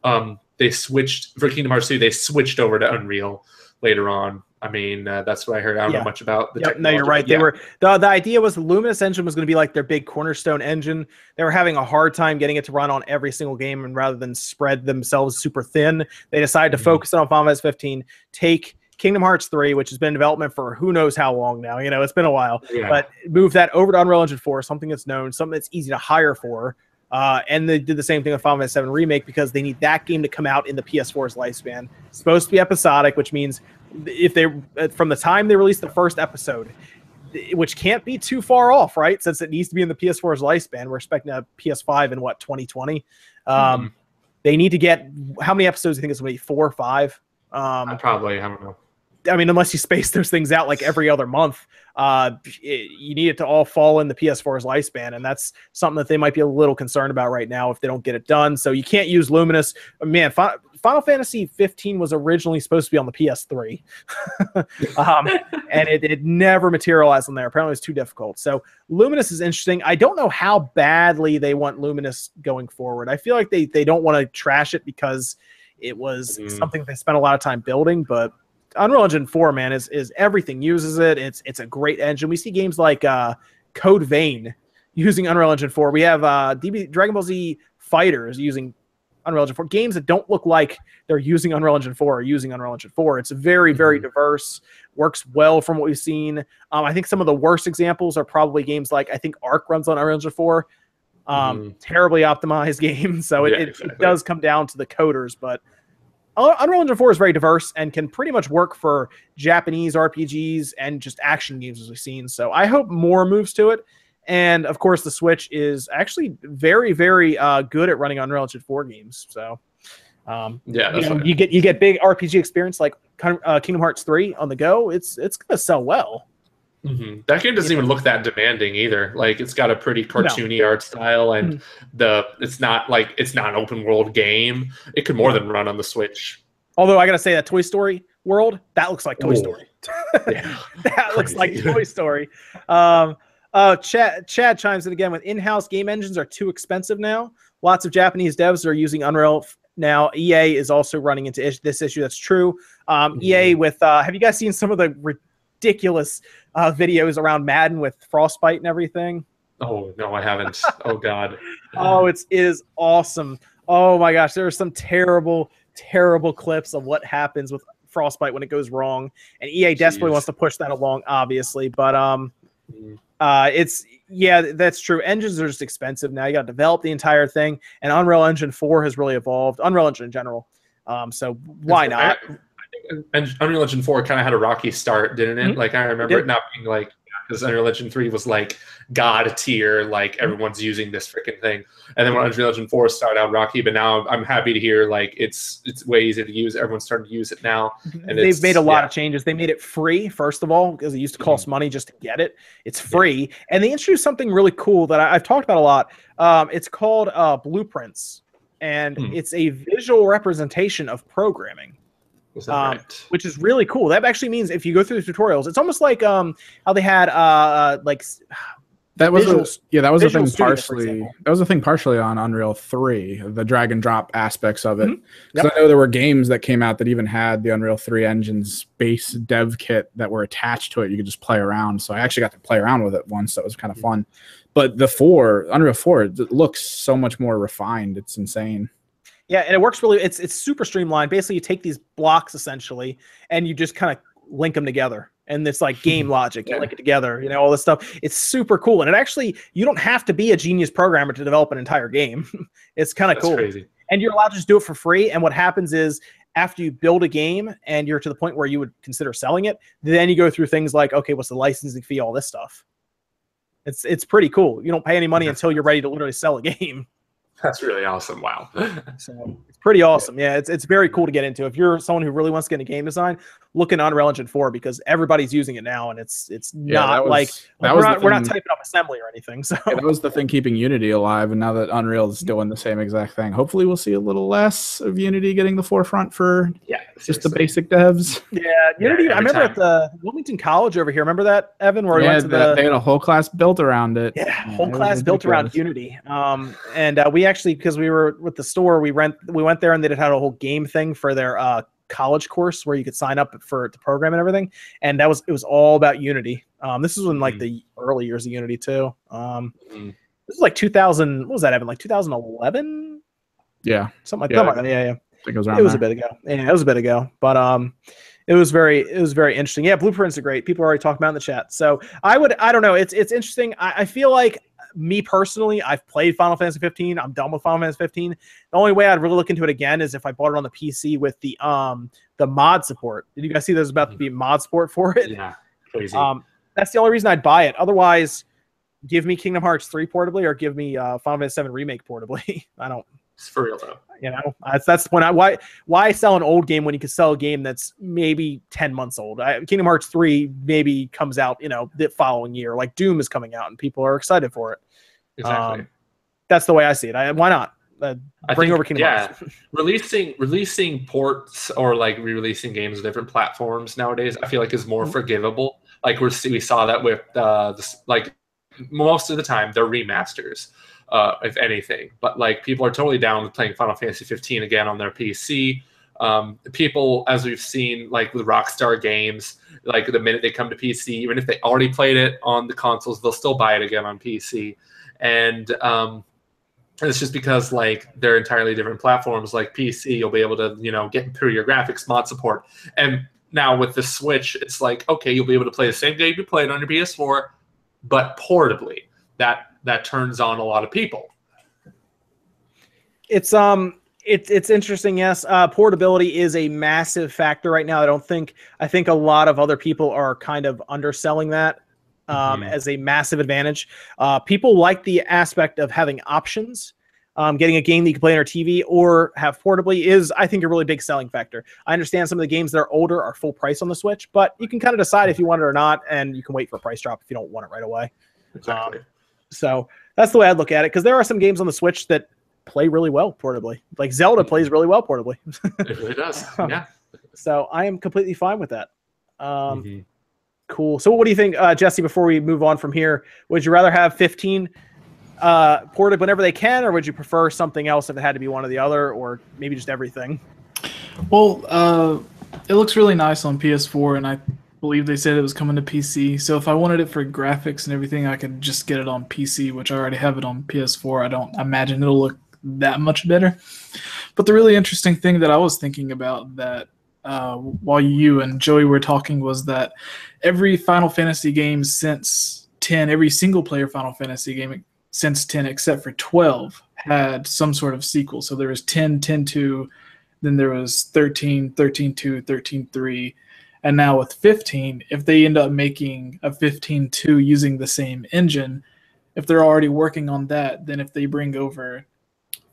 um, they switched for Kingdom Hearts 2. They switched over to Unreal later on. I mean, uh, that's what I heard. I don't Yeah. know much about the Yep, no, you're right. but They were the the idea was the Luminous engine was going to be like their big cornerstone engine. They were having a hard time getting it to run on every single game, and rather than spread themselves super thin, they decided to Mhm. focus on Final Fantasy 15. Take Kingdom Hearts 3, which has been in development for who knows how long now. You know, it's been a while, Yeah. but move that over to Unreal Engine 4, something that's known, something that's easy to hire for. Uh, and they did the same thing with Final Fantasy 7 Remake because they need that game to come out in the PS4's lifespan. It's supposed to be episodic, which means if they uh, from the time they release the first episode, which can't be too far off, right? Since it needs to be in the PS4's lifespan, we're expecting a PS5 in what 2020. Um, Mm-hmm. They need to get how many episodes? do you think it's going to be four or five? Um, I probably I don't know. I mean, unless you space those things out like every other month, uh, it, you need it to all fall in the PS4's lifespan, and that's something that they might be a little concerned about right now if they don't get it done. So you can't use Luminous. Man, Fi- Final Fantasy 15 was originally supposed to be on the PS3, um, and it, it never materialized on there. Apparently, it was too difficult. So Luminous is interesting. I don't know how badly they want Luminous going forward. I feel like they they don't want to trash it because it was Mhm. something they spent a lot of time building, but Unreal Engine 4, man, is is everything uses it. It's it's a great engine. We see games like uh, Code Vein using Unreal Engine 4. We have uh, DB Dragon Ball Z Fighters using Unreal Engine 4. Games that don't look like they're using Unreal Engine 4 are using Unreal Engine 4. It's very, very Mhm. diverse, works well from what we've seen. Um, I think some of the worst examples are probably games like I think ARK runs on Unreal Engine 4. Um, Terribly optimized game. So it, Yeah, it, it does come down to the coders, but Unreal Engine 4 is very diverse and can pretty much work for Japanese RPGs and just action games as we've seen. So I hope more moves to it. And of course, the Switch is actually very, very uh, good at running Unreal Engine 4 games. So um, Yeah, you, know, you get you get big RPG experience like uh, Kingdom Hearts 3 on the go. It's it's gonna sell well. Mhm. That game doesn't even look that demanding either. Like it's got a pretty cartoony art style, and Mm-hmm. the it's not like it's not an open world game. It could more than run on the Switch. Although I gotta say that Toy Story world that looks like Toy Ooh. Story. Yeah. that looks like Toy Story. Um, uh, Chad, Chad chimes in again with in-house game engines are too expensive now. Lots of Japanese devs are using Unreal f- now. EA is also running into is- this issue. That's true. Um, Mhm. EA with uh, have you guys seen some of the ridiculous uh, videos around Madden with Frostbite and everything? Oh no, I haven't. Oh god. Oh, it's it is awesome. Oh my gosh, there are some terrible, terrible clips of what happens with Frostbite when it goes wrong, and EA desperately wants to push that along, obviously. But um, Mm. uh, it's yeah, that's true. Engines are just expensive now. You got to develop the entire thing, and Unreal Engine Four has really evolved. Unreal Engine in general. Um, so why not? I- I think En- Unreal Engine 4 kind of had a rocky start, didn't it? Mhm. Like I remember did. it not being like because Unreal Engine 3 was like god tier, like Mm-hmm. everyone's using this freaking thing. And then when Unreal Engine 4 started out rocky, but now I'm happy to hear like it's it's way easier to use. Everyone's starting to use it now. And They've made a lot yeah. Mm-hmm. of changes. They made it free, first of all, because it used to cost money just to get it. It's free. And they introduced something really cool that I, I've talked about a lot. Um, it's called uh, Blueprints, and Hmm. it's a visual representation of programming, Um, right? which is really cool. That actually means if you go through the tutorials, it's almost like um, how they had uh, uh, like That was Visual- a, yeah, that was a thing Studio, partially. That was a thing partially on Unreal Three, the drag and drop aspects of it. Because I know there were games that came out that even had the Unreal Three engine's base dev kit that were attached to it. You could just play around. So I actually got to play around with it once. That was kind of fun. But the four Unreal Four it looks so much more refined. It's insane. Yeah, and it works really. It's it's super streamlined. Basically, you take these blocks essentially, and you just kind of link them together, and it's like game logic. You Yeah. link it together. You know all this stuff. It's super cool, and it actually you don't have to be a genius programmer to develop an entire game. it's kind of cool, crazy. and you're allowed to just do it for free. And what happens is after you build a game and you're to the point where you would consider selling it, then you go through things like okay, what's the licensing fee, all this stuff. It's it's pretty cool. You don't pay any money That's until you're ready to literally sell a game. That's really awesome. Wow. So pretty awesome. Yeah, it's it's very cool to get into. If you're someone who really wants to get into game design, look in Unreal Engine 4 because everybody's using it now, and it's it's Yeah, not was- like we're not we're not typing up assembly or anything. So Yeah, that was the thing keeping Unity alive, and now that Unreal is doing the same exact thing, hopefully we'll see a little less of Unity getting the forefront for yeah. just the basic devs. yeah, Unity. I remember time. at the Wilmington College over here. Remember that Evan, where we went to the- the they had a whole class built around it. yeah, Yeah, whole class built around. Unity. Um, and uh, we actually because we were with the store, we rent we went there and they had a whole game thing for their uh college course where you could sign up for the program and everything. And that was it was all about Unity. Um, this was in like Mhm. the early years of Unity too. Um, Mhm. this was like 2000. What was that? Evan? Like 2011, Yeah, something like Yeah. that. Yeah, yeah. It was It was a bit ago. Yeah, it was a bit ago. But um, it was very it was very interesting. Yeah, blueprints are great. People are already talking about in the chat. So I would I don't know. It's it's interesting. I, I feel like me personally, I've played Final Fantasy 15. I'm done with Final Fantasy 15. The only way I'd really look into it again is if I bought it on the PC with the um the mod support. Did you guys see there's about to be mod support for it? Yeah. Crazy. Um, that's the only reason I'd buy it. Otherwise, give me Kingdom Hearts 3 portably or give me uh, Final Fantasy 7 remake portably. I don't it's for real though. You know, that's that's the point. I why why sell an old game when you can sell a game that's maybe ten months old? I, Kingdom Hearts three maybe comes out, you know, the following year. Like Doom is coming out, and people are excited for it. Exactly. Um, That's the way I see it. I, why not uh, bring think- over Kingdom yeah. Hearts? releasing releasing ports or like re-releasing games on different platforms nowadays i feel like is more Mhm. forgivable like we're we saw that with uh this, like most of the time they're remasters uh if anything but like people are totally down with playing final fantasy 15 again on their pc um people as we've seen like with rockstar games like the minute they come to pc even if they already played it on the consoles they'll still buy it again on pc and um And it's just because like they're entirely different platforms. Like PC, you'll be able to you know get through your graphics mod support, and now with the Switch, it's like okay, you'll be able to play the same game you played on your PS4, but portably. That that turns on a lot of people. It's um it's it's interesting. Yes, uh, portability is a massive factor right now. I don't think I think a lot of other people are kind of underselling that um, mm-hmm. as a massive advantage. Uh, people like the aspect of having options. Um, getting a game that you can play on your TV or have portably is, I think, a really big selling factor. I understand some of the games that are older are full price on the Switch, but you can kind of decide if you want it or not, and you can wait for a price drop if you don't want it right away. Exactly. Um, so that's the way I'd look at it because there are some games on the Switch that play really well portably. Like Zelda plays really well portably. it really does. Yeah. So I am completely fine with that. Um, mm-hmm. Cool. So what do you think, uh, Jesse? Before we move on from here, would you rather have 15 uh, ported whenever they can, or would you prefer something else if it had to be one or the other, or maybe just everything? Well, uh, it looks really nice on PS4, and I believe they said it was coming to PC. So if I wanted it for graphics and everything, I could just get it on PC, which I already have it on PS4. I don't imagine it'll look that much better. But the really interesting thing that I was thinking about that uh, while you and Joey were talking was that every Final Fantasy game since 10, every single player Final Fantasy game since 10 except for 12 had some sort of sequel. So there was 10, 10 2, then there was 13, 13 2, 13 3. And now with 15, if they end up making a 15 2 using the same engine, if they're already working on that, then if they bring over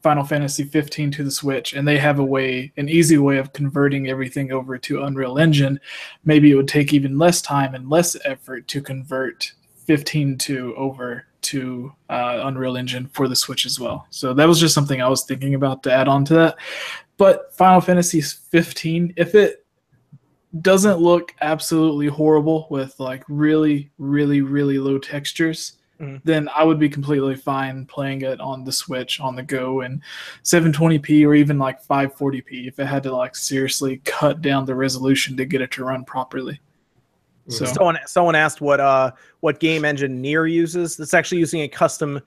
Final Fantasy 15 to the Switch and they have a way, an easy way of converting everything over to Unreal Engine, maybe it would take even less time and less effort to convert 15 to over to uh, Unreal Engine for the Switch as well. So that was just something I was thinking about to add on to that. But Final Fantasy 15, if it doesn't look absolutely horrible with like really, really, really low textures, mm-hmm. then I would be completely fine playing it on the Switch on the go and 720p or even like 540p if it had to like seriously cut down the resolution to get it to run properly. Mm. So someone someone asked what uh what game engine Nier uses. It's actually using a custom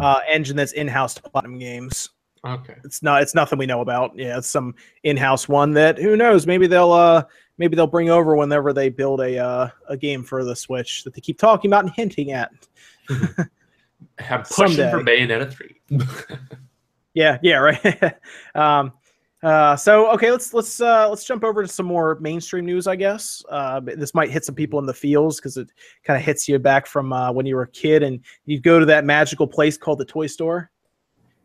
uh, engine that's in-house to Platinum Games. Okay. It's not it's nothing we know about. Yeah, it's some in-house one that who knows, maybe they'll uh maybe they'll bring over whenever they build a uh, a game for the Switch that they keep talking about and hinting at. Have pushing Someday. for Bayonetta three. yeah, yeah, right. um, uh, so okay, let's let's uh, let's jump over to some more mainstream news. I guess uh, this might hit some people in the fields because it kind of hits you back from uh, when you were a kid and you'd go to that magical place called the toy store,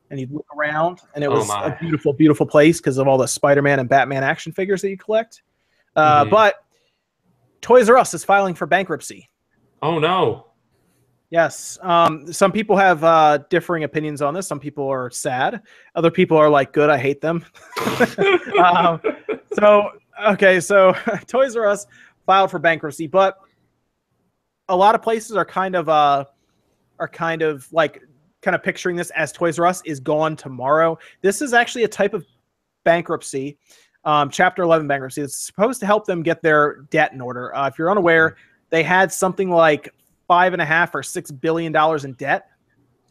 and you'd look around, and it oh was oh a beautiful, beautiful place because of all the Spider-Man and Batman action figures that you collect. Uh, mm-hmm. But Toys R Us is filing for bankruptcy. Oh no! Yes. Um, some people have uh, differing opinions on this. Some people are sad. Other people are like, good, I hate them. um, so, okay, so Toys R Us filed for bankruptcy, but a lot of places are kind of uh, are kind of like kind of picturing this as Toys R Us is gone tomorrow. This is actually a type of bankruptcy, um, Chapter 11 bankruptcy. It's supposed to help them get their debt in order. Uh, if you're unaware, they had something like five and a half or six billion dollars in debt.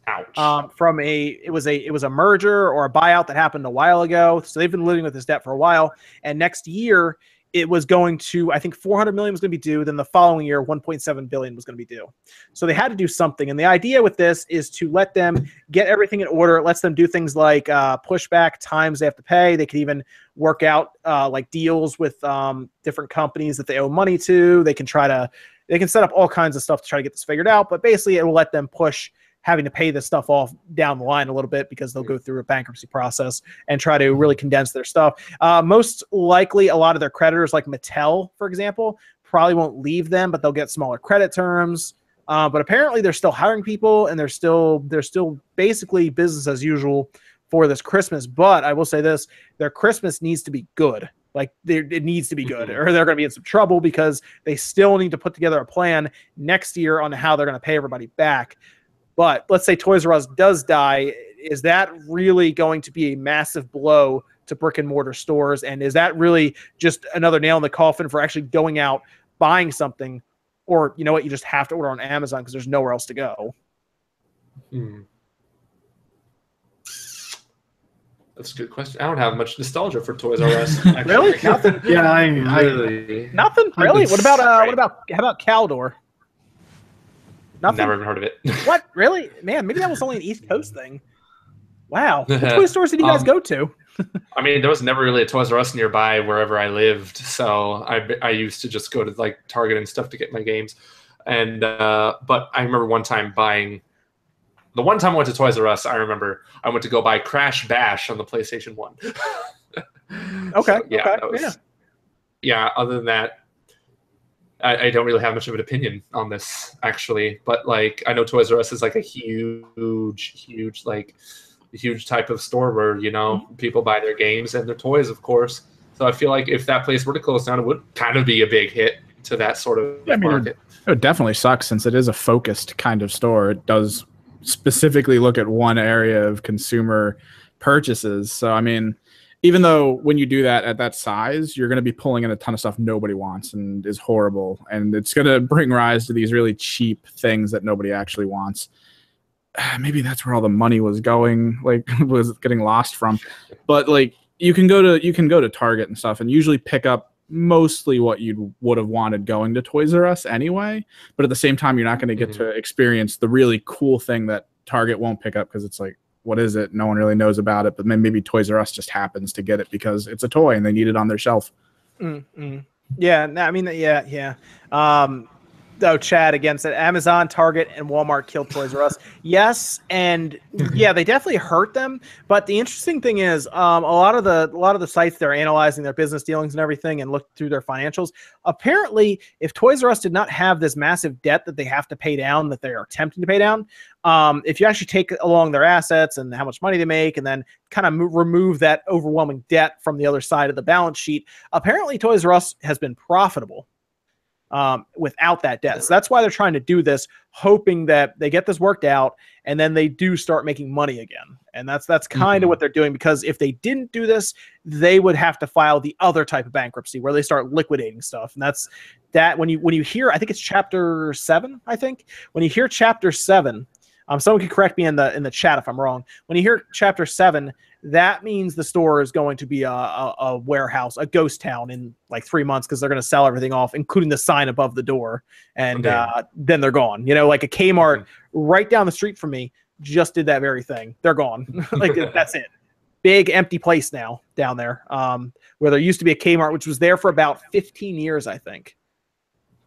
Ouch. Um, from a it was a it was a merger or a buyout that happened a while ago. So they've been living with this debt for a while. And next year it was going to I think 400 million was going to be due. Then the following year 1.7 billion was going to be due. So they had to do something. And the idea with this is to let them get everything in order. It lets them do things like uh, push back times they have to pay. They could even work out uh, like deals with um, different companies that they owe money to. They can try to they can set up all kinds of stuff to try to get this figured out, but basically it will let them push having to pay this stuff off down the line a little bit because they'll go through a bankruptcy process and try to really condense their stuff. Uh, most likely, a lot of their creditors, like Mattel, for example, probably won't leave them, but they'll get smaller credit terms. Uh, but apparently, they're still hiring people, and they're still they're still basically business as usual for this Christmas. But I will say this: their Christmas needs to be good. Like it needs to be good, mm-hmm. or they're going to be in some trouble because they still need to put together a plan next year on how they're going to pay everybody back. But let's say Toys R Us does die, is that really going to be a massive blow to brick and mortar stores? And is that really just another nail in the coffin for actually going out buying something, or you know what, you just have to order on Amazon because there's nowhere else to go? Hmm. That's a good question. I don't have much nostalgia for Toys R Us. Really? Nothing. Yeah, I, I really. Nothing. I've Really? What about uh? What about how about Caldor? Nothing. Never even heard of it. What? Really? Man, maybe that was only an East Coast thing. Wow. What toy stores did you guys Um, go to? I mean, there was never really a Toys R Us nearby wherever I lived, so I I used to just go to like Target and stuff to get my games. And uh, but I remember one time buying. The one time I went to Toys R Us, I remember I went to go buy Crash Bash on the PlayStation One. Okay, So, yeah, okay, was, yeah. yeah. Other than that, I, I don't really have much of an opinion on this actually. But like, I know Toys R Us is like a huge, huge like huge type of store where you know Mm-hmm. people buy their games and their toys, of course. So I feel like if that place were to close down, it would kind of be a big hit to that sort of Yeah, I mean, market. It would definitely sucks since it is a focused kind of store. It does specifically look at one area of consumer purchases. So, I mean, even though when you do that at that size, you're going to be pulling in a ton of stuff nobody wants and is horrible. And it's going to bring rise to these really cheap things that nobody actually wants. Maybe that's where all the money was going, like was getting lost from. But like you can go to you can go to Target and stuff and usually pick up mostly what you would have wanted going to Toys R Us anyway. But at the same time, you're not going to get Mhm. to experience the really cool thing that Target won't pick up because it's like, what is it? No one really knows about it. But then maybe Toys R Us just happens to get it because it's a toy and they need it on their shelf. Mm, mm. Yeah, I mean, yeah, yeah. Um, though Chad again said Amazon, Target, and Walmart killed Toys R Us. Yes, and yeah, they definitely hurt them. But the interesting thing is, um, a lot of the a lot of the sites they're analyzing their business dealings and everything and look through their financials. Apparently, if Toys R Us did not have this massive debt that they have to pay down, that they are attempting to pay down, um, if you actually take along their assets and how much money they make, and then kind of mo- remove that overwhelming debt from the other side of the balance sheet, apparently Toys R Us has been profitable um, without that debt. So that's why they're trying to do this, hoping that they get this worked out and then they do start making money again. And that's that's kind of Mhm. what they're doing because if they didn't do this, they would have to file the other type of bankruptcy where they start liquidating stuff. And that's that when you when you hear I think it's chapter 7, I think. When you hear chapter 7, um, someone could correct me in the in the chat if I'm wrong. When you hear chapter seven, that means the store is going to be a, a, a warehouse, a ghost town in like three months because they're going to sell everything off, including the sign above the door, and Damn. uh, then they're gone. You know, like a Kmart right down the street from me just did that very thing. They're gone. like that's it. Big empty place now down there, um, where there used to be a Kmart, which was there for about 15 years, I think.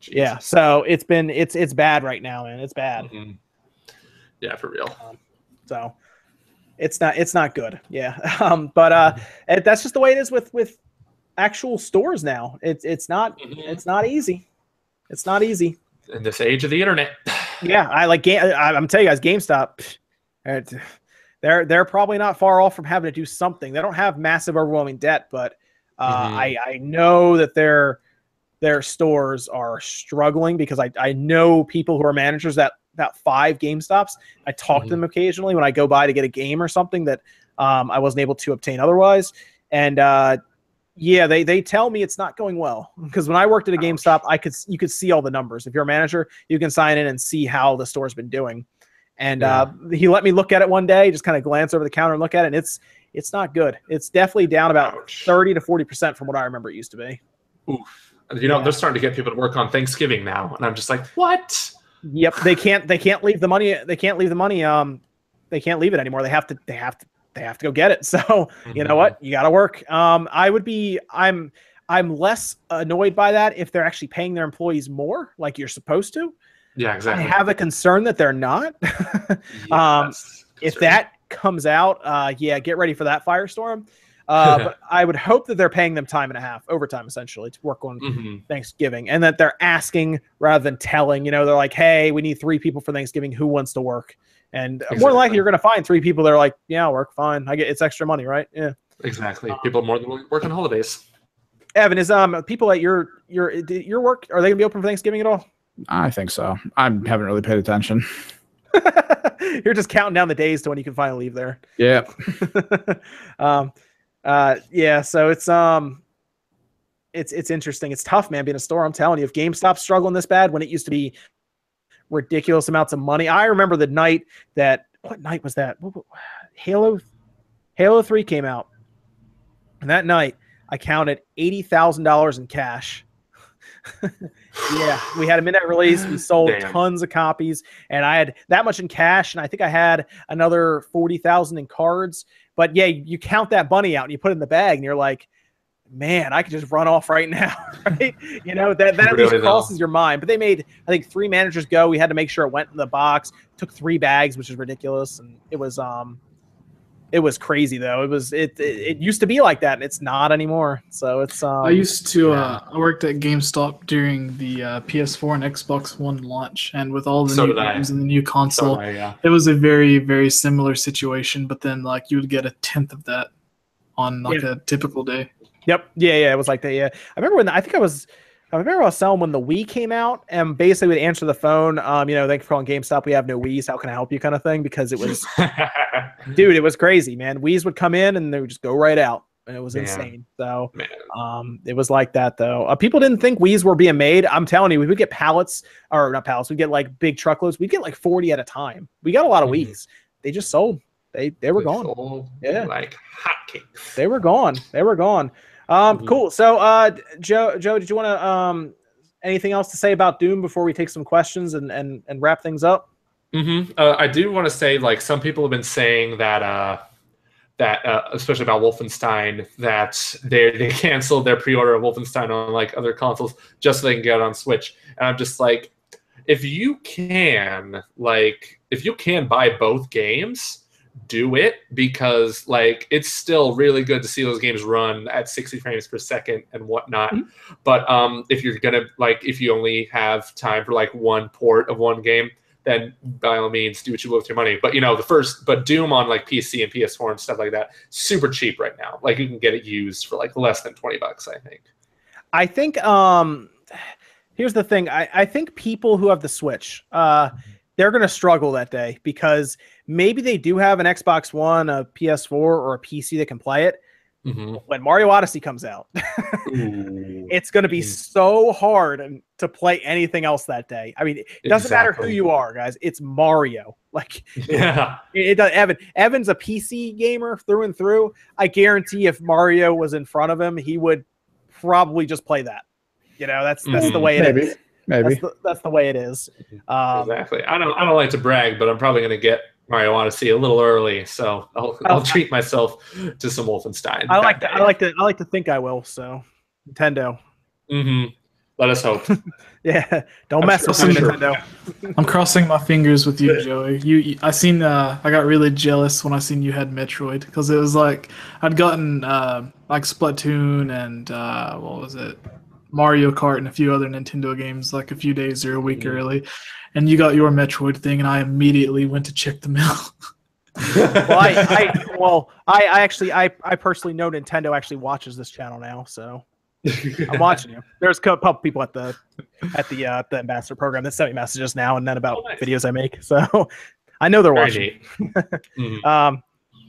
Yeah, so it's been it's it's bad right now, man. It's bad. Mhm. Yeah, for real. So it's not it's not good. Yeah. Um, but uh it, that's just the way it is with with actual stores now. It's it's not Mhm. it's not easy. It's not easy. In this age of the internet. Yeah, I like game I, I'm telling you guys GameStop they're they're probably not far off from having to do something. They don't have massive overwhelming debt, but uh, Mhm. I I know that their their stores are struggling because I I know people who are managers at about five GameStops. I talk to Mhm. them occasionally when I go by to get a game or something that um, I wasn't able to obtain otherwise. And uh, yeah, they they tell me it's not going well because when I worked at a. GameStop, I could you could see all the numbers. If you're a manager, you can sign in and see how the store's been doing. And uh, he let me look at it one day, just kind of glance over the counter and look at it, and it's it's not good. It's definitely down about Ouch. thirty to forty percent from what I remember it used to be. Oof. You know, Yeah. they're starting to get people to work on Thanksgiving now, and I'm just like, what? Yep, they can't they can't leave the money they can't leave the money um they can't leave it anymore. They have to they have to they have to go get it. So you know what? You got to work. Um i would be i'm i'm less annoyed by that if they're actually paying their employees more like you're supposed to. Yeah, exactly. i have a concern that they're not. Um, if that comes out uh yeah get ready for that firestorm uh but i would hope that they're paying them time and a half overtime essentially to work on Mhm. thanksgiving and that they're asking rather than telling you know they're like hey we need three people for thanksgiving who wants to work and more than likely you're going to find three people that are like yeah I'll work fine i get it's extra money right yeah Exactly. People more than work on holidays. Evan, is um people at your your your work are they gonna be open for Thanksgiving at all? I think so. I haven't really paid attention. You're just counting down the days to when you can finally leave there. Yeah. um, uh, yeah. So it's um, it's it's interesting. It's tough, man. Being a store, I'm telling you, if GameStop's struggling this bad when it used to be ridiculous amounts of money. I remember the night that what night was that? Halo Halo 3 came out. And that night, I counted $80,000 in cash. yeah, we had a midnight release. We sold Damn. tons of copies, and I had that much in cash, and I think I had another 40,000 in cards. But yeah, you count that money out and you put it in the bag, and you're like, man, I could just run off right now, right? You know, that, that at least though. crosses your mind. But they made, I think, three managers go. We had to make sure it went in the box. Took three bags, which is ridiculous, and it was um, it was crazy though. It was it it, it used to be like that, and it's not anymore. So it's um, I used to. yeah. Uh, I worked at GameStop during the uh, PS4 and Xbox One launch, and with all the So new did I. games and the new console, So, yeah. it was a very, very similar situation. But then, like, you would get a tenth of that on like a typical day. Yep. Yeah, yeah. It was like that. Yeah. I remember when I think I was I remember I was selling when the Wii came out and basically would answer the phone, um, you know, thank you for calling GameStop. We have no Wii's. How can I help you? kind of thing. Because it was dude, it was crazy, man. Wii's would come in and they would just go right out. And it was Man. insane. So Man. um, it was like that though. Uh, people didn't think Wii's were being made. I'm telling you, we would get pallets or not pallets. We get like big truckloads. We'd get like 40 at a time. We got a lot of Mhm. Wii's. They just sold. They they were gone. Yeah. Like hotcakes. They were gone. They were gone. Um, Mhm. cool. So, uh, Joe, Joe, did you want to um, anything else to say about Doom before we take some questions and and, and wrap things up? hmm Uh, I do want to say, like, some people have been saying that, uh, that uh, especially about Wolfenstein, that they they canceled their pre-order of Wolfenstein on like other consoles just so they can get it on Switch. And I'm just like, if you can, like, if you can buy both games, do it because like it's still really good to see those games run at 60 frames per second and whatnot. But um, if you're gonna like, if you only have time for like one port of one game, then by all means do what you will with your money. But you know, the first, but Doom on like PC and PS4 and stuff like that, super cheap right now. Like you can get it used for like less than 20 bucks, I think. I think um, here's the thing. I, I think people who have the Switch, uh, they're gonna struggle that day because maybe they do have an Xbox One, a PS4, or a PC that can play it. Mm-hmm. When Mario Odyssey comes out, it's going to be Mhm. so hard to play anything else that day. I mean, it doesn't matter who you are, guys. It's Mario. Like Yeah. it, it does. Evan, Evan's a PC gamer through and through. I guarantee if Mario was in front of him, he would probably just play that. You know, that's that's the Mhm. way it is. Maybe. Maybe. That's the, that's the way it is. Um, exactly. I don't. I don't like to brag, but I'm probably going to get Mario Odyssey a little early, so I'll, I'll Oh. treat myself to some Wolfenstein. I like to. I like to. I like to think I will. So, Nintendo. Mm-hmm. Let us hope. Yeah, don't I'm mess sure- with me, I'm sure. Nintendo. I'm crossing my fingers with you, Joey. You, you I seen. Uh, I got really jealous when I seen you had Metroid because it was like I'd gotten uh, like Splatoon and uh, what was it, Mario Kart and a few other Nintendo games like a few days or a week Mhm. early, and you got your Metroid thing, and I immediately went to check the mail. well, I, I well, I, I actually, I, I personally know Nintendo actually watches this channel now, so I'm watching you. There's a couple people at the at the uh, the ambassador program that sent me messages now and then about Oh, nice. videos I make. So I know they're watching. neat. Mhm. Um,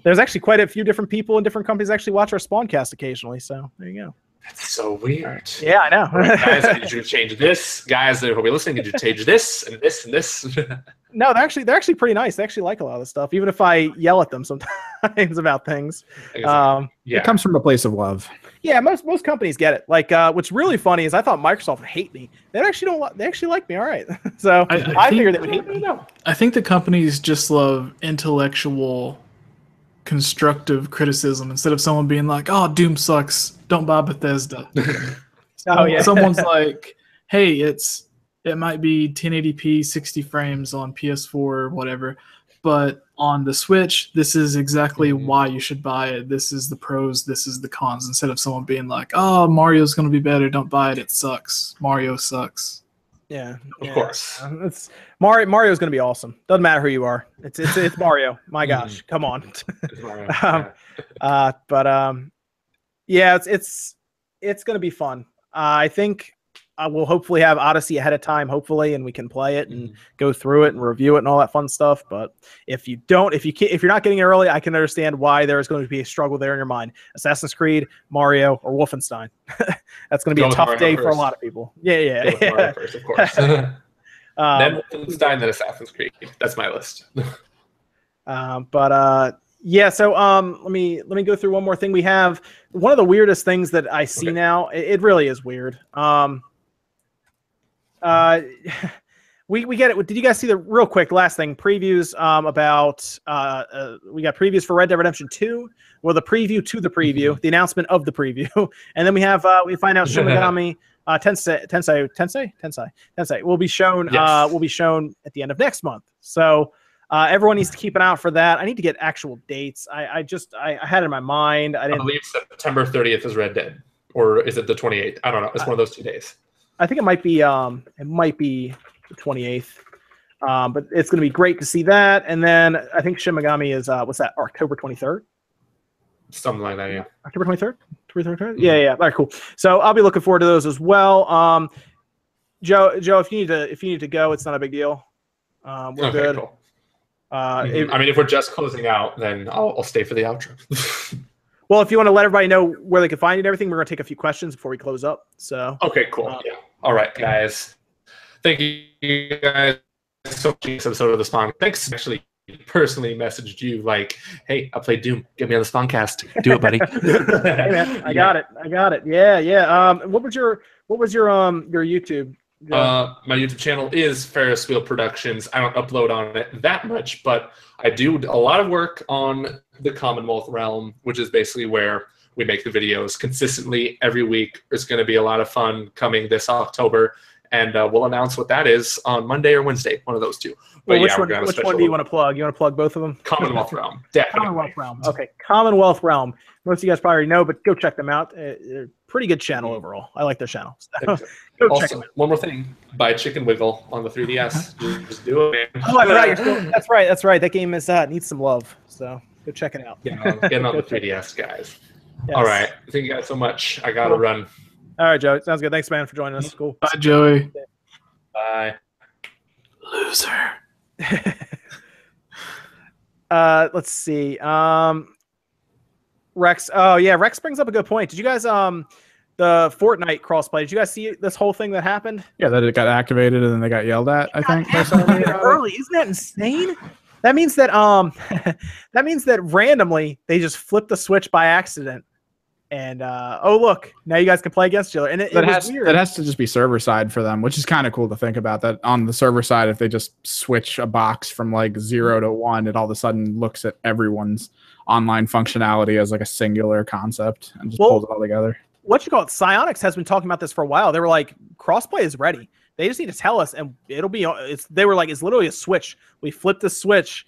there's actually quite a few different people in different companies actually watch our Spawncast occasionally. So there you go. That's so weird. Yeah, I know. guys, I need you to change this. Guys that will be listening, need you to change this and this and this. no, they're actually they're actually pretty nice. They actually like a lot of the stuff, even if I yell at them sometimes about things. Um, yeah. It comes from a place of love. Yeah, most most companies get it. Like, uh, what's really funny is I thought Microsoft would hate me. They actually don't. li- They actually like me. All right. so I- I, I think- figured they would hate me. I think the companies just love intellectual, constructive criticism instead of someone being like, "Oh, Doom sucks. Don't buy Bethesda." Oh yeah. Someone's like, "Hey, it's it might be 1080p 60 frames on PS4 or whatever, but on the Switch, this is exactly Mhm. why you should buy it. This is the pros, this is the cons." Instead of someone being like, "Oh, Mario's going to be better. Don't buy it. It sucks. Mario sucks." yeah. Of yeah. course. Uh, It's Mario. Mario's gonna be awesome. Doesn't matter who you are. It's it's it's Mario. My Mhm. gosh, come on. Um, uh, but um, yeah, it's it's it's gonna be fun. Uh, I think uh, we'll hopefully have Odyssey ahead of time, hopefully, and we can play it and Mhm. go through it and review it and all that fun stuff. But if you don't, if you can, if you're not getting it early, I can understand why there is going to be a struggle there in your mind. Assassin's Creed, Mario, or Wolfenstein. That's going to be Go a tough Mario day for a lot of people. Yeah, yeah. Go with Mario yeah. first, of course. then Um, Wolfenstein, then Assassin's Creed. That's my list. um, but uh, Yeah, so um, let me let me go through one more thing. We have one of the weirdest things that I see Okay. now. It, it really is weird. Um, uh, we we get it. Did you guys see the real quick last thing previews um about uh, uh we got previews for Red Dead Redemption Two. Well, the preview to the preview, the announcement of the preview, and then we have uh we find out Shin Megami uh Tensei Tensei Tensei Tensei Tensei will be shown uh will be shown at the end of next month. So. Uh, everyone needs to keep an eye out for that. I need to get actual dates. I, I just I, I had it in my mind. I I didn't. believe September 30th is Red Dead, or is it the 28th? I don't know. It's one of those two days. I think it might be um it might be the 28th. Um, but it's going to be great to see that. And then I think Shin Megami is uh what's that? October 23rd. Something like that, yeah. October 23rd? 23rd? Yeah, yeah. All right, cool. So I'll be looking forward to those as well. Um, Joe, Joe, if you need to if you need to go, it's not a big deal. Um, we're Okay, good. cool. Uh, Mhm. if- I mean, if we're just closing out, then I'll, I'll stay for the outro. well, if you want to let everybody know where they can find you and everything, we're going to take a few questions before we close up. So okay, cool. Uh, yeah. All right, guys. Thank you guys so much for this episode of the Spawn. Thanks. Actually, personally messaged you like, "Hey, I played Doom. Get me on the Spawncast. Do it, buddy." hey man, I got it. I got it. Yeah, yeah. Um, what was your what was your um your YouTube? Joe? Uh, my YouTube channel is Ferris Wheel Productions. I don't upload on it that much, but I do a lot of work on the Commonwealth realm, which is basically where we make the videos consistently every week. It's going to be a lot of fun coming this October, and uh, we'll announce what that is on Monday or Wednesday, one of those two. But well, which yeah, one? gonna have a Which one do you want to plug? You want to plug both of them? Commonwealth realm, definitely. Commonwealth Realm. Okay, Commonwealth Realm. Most of you guys probably already know, but go check them out. Uh, pretty good channel overall. I like their channel. So, go check them Also, out. one more thing: buy Chicken Wiggle on the 3DS. Just- Just do it, man. Oh, I still- that's right. That's right. That game is uh, needs some love. So go check it out. Getting on, getting on the 3DS, guys. Yes. All right. Thank you guys so much. I gotta Cool. run. All right, Joe. Sounds good. Thanks, man, for joining us. Cool. Bye, Joey. Bye. Loser. uh, let's see. Um, Rex. Oh yeah, Rex brings up a good point. Did you guys um the Fortnite crossplay? Did you guys see this whole thing that happened? Yeah, that it got activated and then they got yelled at. I think. by somebody early. Isn't that insane? That means that um that means that randomly they just flipped the switch by accident. And uh oh look, now you guys can play against each other. And it, it That was has weird. that has to just be server side for them, which is kind of cool to think about. That on the server side, if they just switch a box from like zero to one, it all of a sudden looks at everyone's online functionality as like a singular concept and just Well- pulls it all together. what you call it? Psyonix has been talking about this for a while. They were like, crossplay is ready. They just need to tell us, and it'll be. It's they were like, it's literally a switch. We flip the switch,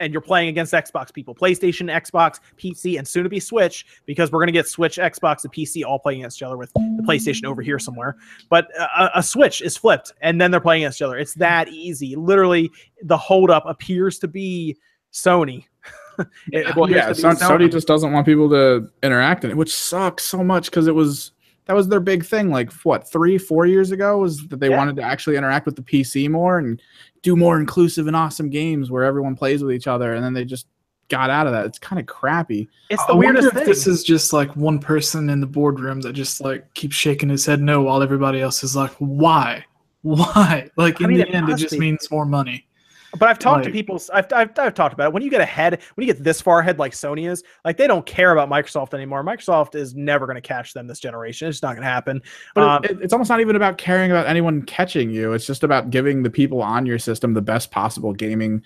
and you're playing against Xbox people, PlayStation, Xbox, PC, and soon to be Switch, because we're gonna get Switch, Xbox, and PC all playing against each other with the PlayStation over here somewhere. But a, a Switch is flipped, and then they're playing against each other. It's that easy. Literally, the holdup appears to be Sony. It Well, yeah, to be Sony just doesn't want people to interact in it, which sucks so much because it was that was their big thing. Like what three, four years ago was that they Yeah. wanted to actually interact with the PC more and do more inclusive and awesome games where everyone plays with each other, and then they just got out of that. It's kind of crappy. It's the I wonder weirdest if thing. this is just like one person in the boardroom that just like keeps shaking his head no while everybody else is like, why? Why? Like I in mean, the end, it must just be. means more money. But I've talked to people. I've, I've, I've talked about it. When you get ahead, when you get this far ahead, like Sony is, like they don't care about Microsoft anymore. Microsoft is never going to catch them this generation. It's not going to happen. But Um, it, it's almost not even about caring about anyone catching you. It's just about giving the people on your system the best possible gaming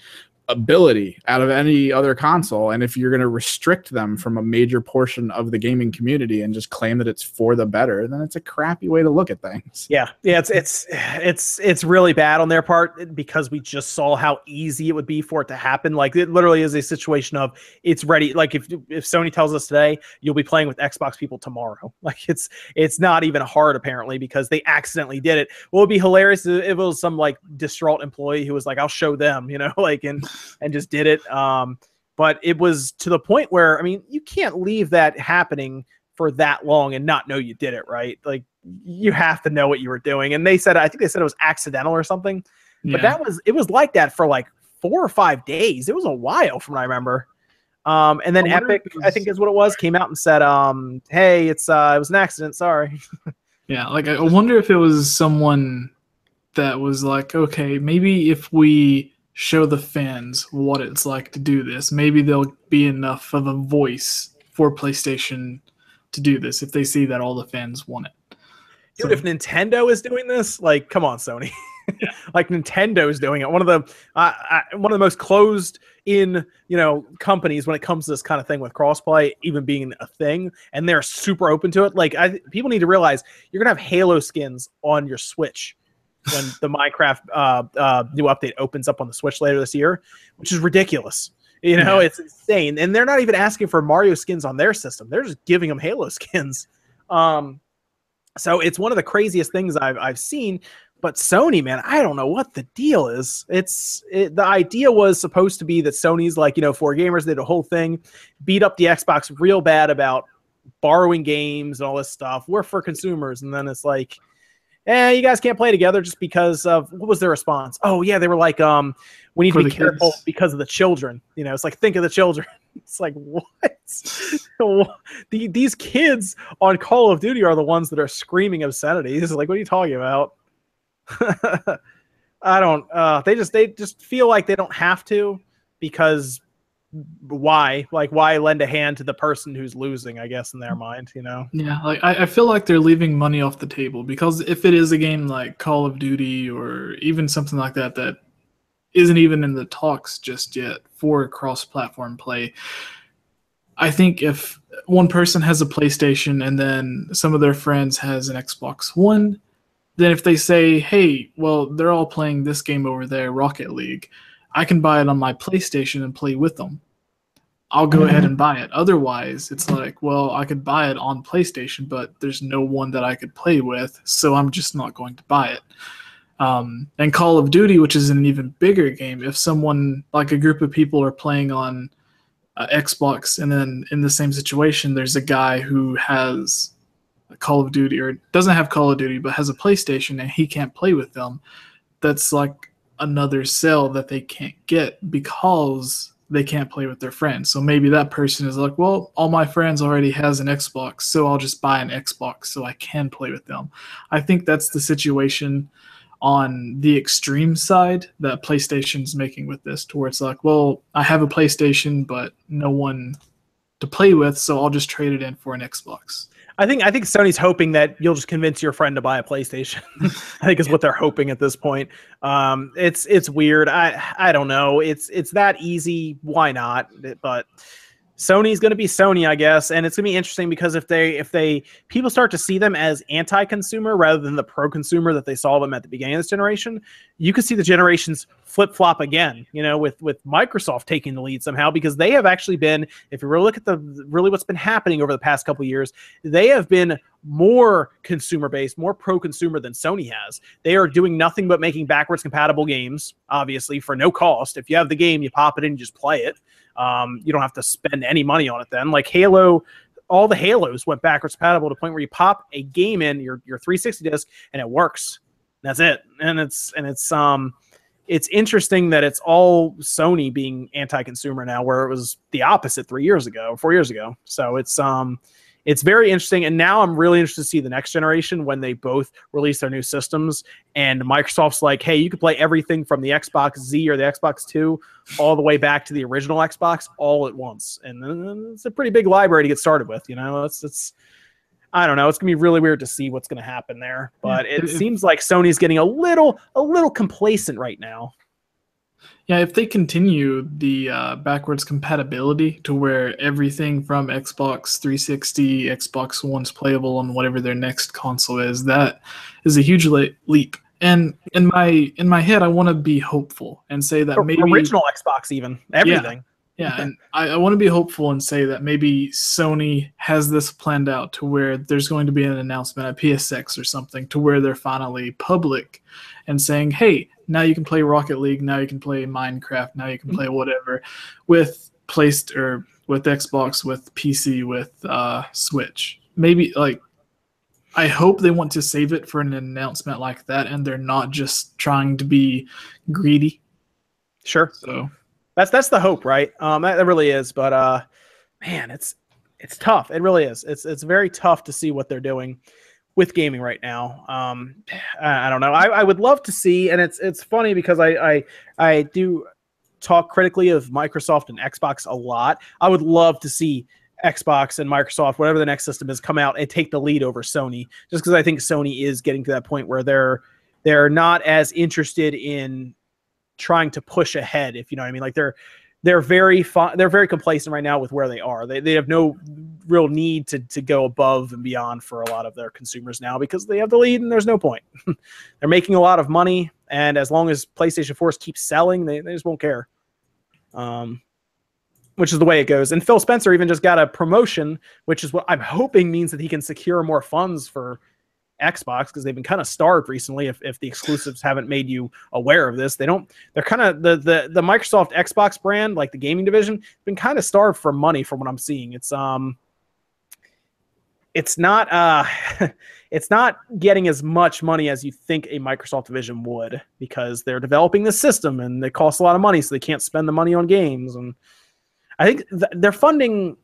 ability out of any other console. And if you're going to restrict them from a major portion of the gaming community and just claim that it's for the better, then it's a crappy way to look at things. Yeah, yeah, it's it's it's it's really bad on their part because we just saw how easy it would be for it to happen. Like it literally is a situation of it's ready. Like if if Sony tells us today you'll be playing with Xbox people tomorrow, like it's it's not even hard apparently because they accidentally did it. What would be hilarious if it was some like distraught employee who was like, "I'll show them," you know, like and and just did it. Um, but it was to the point where I mean, you can't leave that happening for that long and not know you did it, right? Like you have to know what you were doing. And they said, I think they said it was accidental or something. But that was it was like that for like four or five days. It was a while from what I remember. Um, and then I Epic, it I think is what it was, came out and said, um, "Hey, it's uh, it was an accident. Sorry." Yeah, like I wonder if it was someone that was like, okay, maybe if we show the fans what it's like to do this. Maybe there'll be enough of a voice for PlayStation to do this if they see that all the fans want it. Dude, so, if Nintendo is doing this, like, come on, Sony. Yeah. like Nintendo is doing it. One of the uh, one of the most closed in you know companies when it comes to this kind of thing with crossplay even being a thing, and they're super open to it. Like, I people need to realize you're gonna have Halo skins on your Switch when the Minecraft uh, uh, new update opens up on the Switch later this year, which is ridiculous. You know, yeah. it's insane, and they're not even asking for Mario skins on their system; they're just giving them Halo skins. Um, so it's one of the craziest things I've I've seen. But Sony, man, I don't know what the deal is. It's it, the idea was supposed to be that Sony's like you know for gamers did a whole thing, beat up the Xbox real bad about borrowing games and all this stuff. We're for consumers, and then it's like eh, you guys can't play together just because of what was their response? Oh yeah, they were like, um, we need For to be careful kids. because of the children. You know, it's like think of the children. It's like what? the, these kids on Call of Duty are the ones that are screaming obscenities. Like, what are you talking about? I don't. Uh, they just they just feel like they don't have to because why like why lend a hand to the person who's losing i guess in their mind you know yeah like I, I, feel like they're leaving money off the table because if it is a game like call of duty or even something like that that isn't even in the talks just yet for cross-platform play i think if one person has a playstation and then some of their friends has an xbox one then if they say hey well they're all playing this game over there rocket league I can buy it on my PlayStation and play with them. I'll go ahead mm-hmm. and buy it. Otherwise, it's like, well, I could buy it on PlayStation, but there's no one that I could play with, so I'm just not going to buy it. Um, and Call of Duty, which is an even bigger game, if someone like a group of people are playing on uh, Xbox, and then in the same situation, there's a guy who has Call of Duty or doesn't have Call of Duty but has a PlayStation and he can't play with them, that's like another sale that they can't get because they can't play with their friends. So maybe that person is like, well, all my friends already has an Xbox, so I'll just buy an Xbox so I can play with them. I think that's the situation on the extreme side that PlayStation's making with this, to where it's like, well, I have a PlayStation, but no one to play with, so I'll just trade it in for an Xbox. I think I think Sony's hoping that you'll just convince your friend to buy a PlayStation. I think is what they're hoping at this point. Um, it's it's weird. I I don't know. It's it's that easy. Why not? But Sony's going to be Sony, I guess, and it's going to be interesting because if they if they people start to see them as anti-consumer rather than the pro-consumer that they saw them at the beginning of this generation, you could see the generations flip-flop again. You know, with with Microsoft taking the lead somehow because they have actually been, if you really look at the really what's been happening over the past couple years, they have been more consumer-based, more pro-consumer than Sony has. They are doing nothing but making backwards compatible games, obviously for no cost. If you have the game, you pop it in, just play it. Um, you don't have to spend any money on it then. Like Halo, all the Halos went backwards compatible to the point where you pop a game in your your 360 disc and it works. That's it. And it's and it's um it's interesting that it's all Sony being anti-consumer now, where it was the opposite three years ago, four years ago. So it's um it's very interesting. And now I'm really interested to see the next generation when they both release their new systems. And Microsoft's like, hey, you can play everything from the Xbox Z or the Xbox Two all the way back to the original Xbox all at once. And it's a pretty big library to get started with. You know, it's it's. I don't know. It's gonna be really weird to see what's gonna happen there, but it seems like Sony's getting a little a little complacent right now. Yeah, if they continue the uh, backwards compatibility to where everything from Xbox 360, Xbox One's playable on whatever their next console is, that is a huge le- leap. And in my in my head, I want to be hopeful and say that maybe original Xbox, even everything. Yeah, yeah and I, I want to be hopeful and say that maybe Sony has this planned out to where there's going to be an announcement at PSX or something to where they're finally public and saying, "Hey, now you can play Rocket League. Now you can play Minecraft. Now you can play whatever with placed or with Xbox, with PC, with uh, Switch. Maybe like I hope they want to save it for an announcement like that, and they're not just trying to be greedy. Sure. So that's that's the hope, right? Um, that, that really is. But uh, man, it's it's tough. It really is. It's it's very tough to see what they're doing with gaming right now. Um, I, don't know. I, I would love to see, and it's it's funny because I I I do talk critically of Microsoft and Xbox a lot. I would love to see Xbox and Microsoft, whatever the next system is, come out and take the lead over Sony, just because I think Sony is getting to that point where they're they're not as interested in trying to push ahead, if you know what I mean. Like they're they're very fun, they're very complacent right now with where they are. They, they have no real need to to go above and beyond for a lot of their consumers now because they have the lead and there's no point. they're making a lot of money, and as long as PlayStation 4 keeps selling, they, they just won't care. Um, which is the way it goes. And Phil Spencer even just got a promotion, which is what I'm hoping means that he can secure more funds for Xbox because they've been kind of starved recently. If, if the exclusives haven't made you aware of this, they don't. They're kind of the the the Microsoft Xbox brand, like the gaming division, been kind of starved for money from what I'm seeing. It's um, it's not uh, it's not getting as much money as you think a Microsoft division would because they're developing the system and it costs a lot of money, so they can't spend the money on games. And I think th- they're funding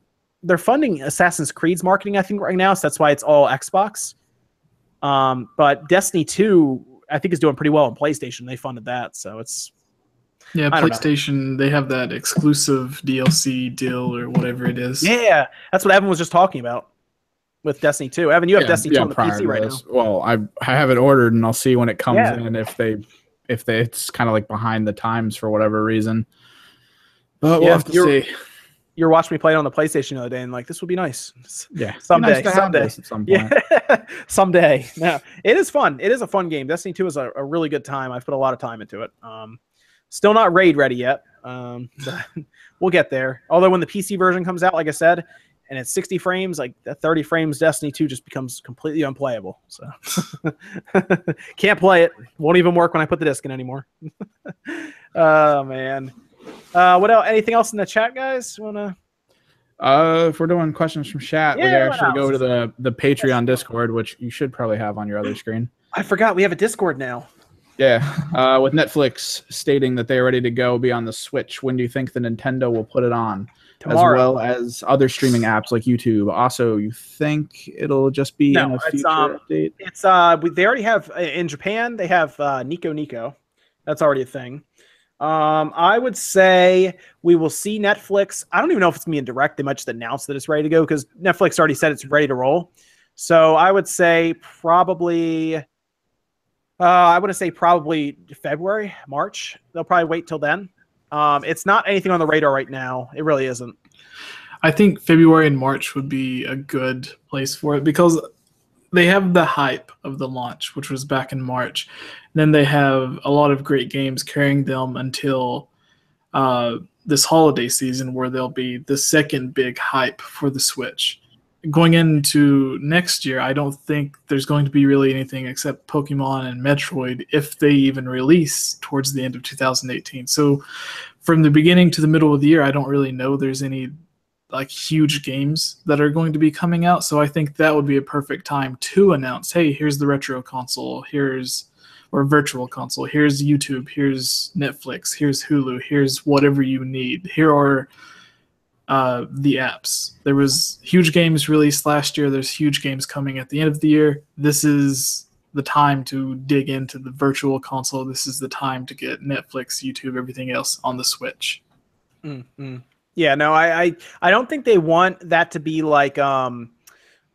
they're funding Assassin's Creed's marketing. I think right now, so that's why it's all Xbox um, but Destiny 2, I think, is doing pretty well on PlayStation. They funded that, so it's yeah, PlayStation. They have that exclusive DLC deal or whatever it is. Yeah, that's what Evan was just talking about with Destiny 2. Evan, you have yeah, Destiny 2 on the PC right this. now. Well, I I have it ordered, and I'll see when it comes yeah. in if they if they it's kind of like behind the times for whatever reason. But we'll have to see you're watching me play it on the PlayStation the other day, and like this would be nice. Yeah, someday, nice someday, some yeah, someday. No, it is fun. It is a fun game. Destiny Two is a, a, really good time. I've put a lot of time into it. Um, still not raid ready yet. Um, we'll get there. Although when the PC version comes out, like I said, and it's 60 frames, like 30 frames, Destiny 2 just becomes completely unplayable. So can't play it. Won't even work when I put the disc in anymore. oh man. Uh, what else? Anything else in the chat, guys? Wanna? Uh, if we're doing questions from chat, yeah, we actually go to the the Patreon Discord, which you should probably have on your other screen. I forgot we have a Discord now. Yeah, uh, with Netflix stating that they're ready to go be on the Switch. When do you think the Nintendo will put it on? Tomorrow. As well as other streaming apps like YouTube. Also, you think it'll just be no, in a future um, update? It's uh, they already have in Japan. They have uh, Nico Nico. That's already a thing. Um, I would say we will see Netflix. I don't even know if it's gonna be in direct. They might just announce that it's ready to go because Netflix already said it's ready to roll. So I would say probably. Uh, I would say probably February, March. They'll probably wait till then. Um, it's not anything on the radar right now. It really isn't. I think February and March would be a good place for it because they have the hype of the launch, which was back in March. Then they have a lot of great games carrying them until uh, this holiday season, where they'll be the second big hype for the Switch. Going into next year, I don't think there's going to be really anything except Pokemon and Metroid if they even release towards the end of 2018. So, from the beginning to the middle of the year, I don't really know there's any like huge games that are going to be coming out. So I think that would be a perfect time to announce, hey, here's the retro console, here's or virtual console, here's YouTube, here's Netflix, here's Hulu, here's whatever you need. Here are uh, the apps. There was huge games released last year. There's huge games coming at the end of the year. This is the time to dig into the virtual console. This is the time to get Netflix, YouTube, everything else on the Switch. Mm-hmm. Yeah, no, I, I I don't think they want that to be like um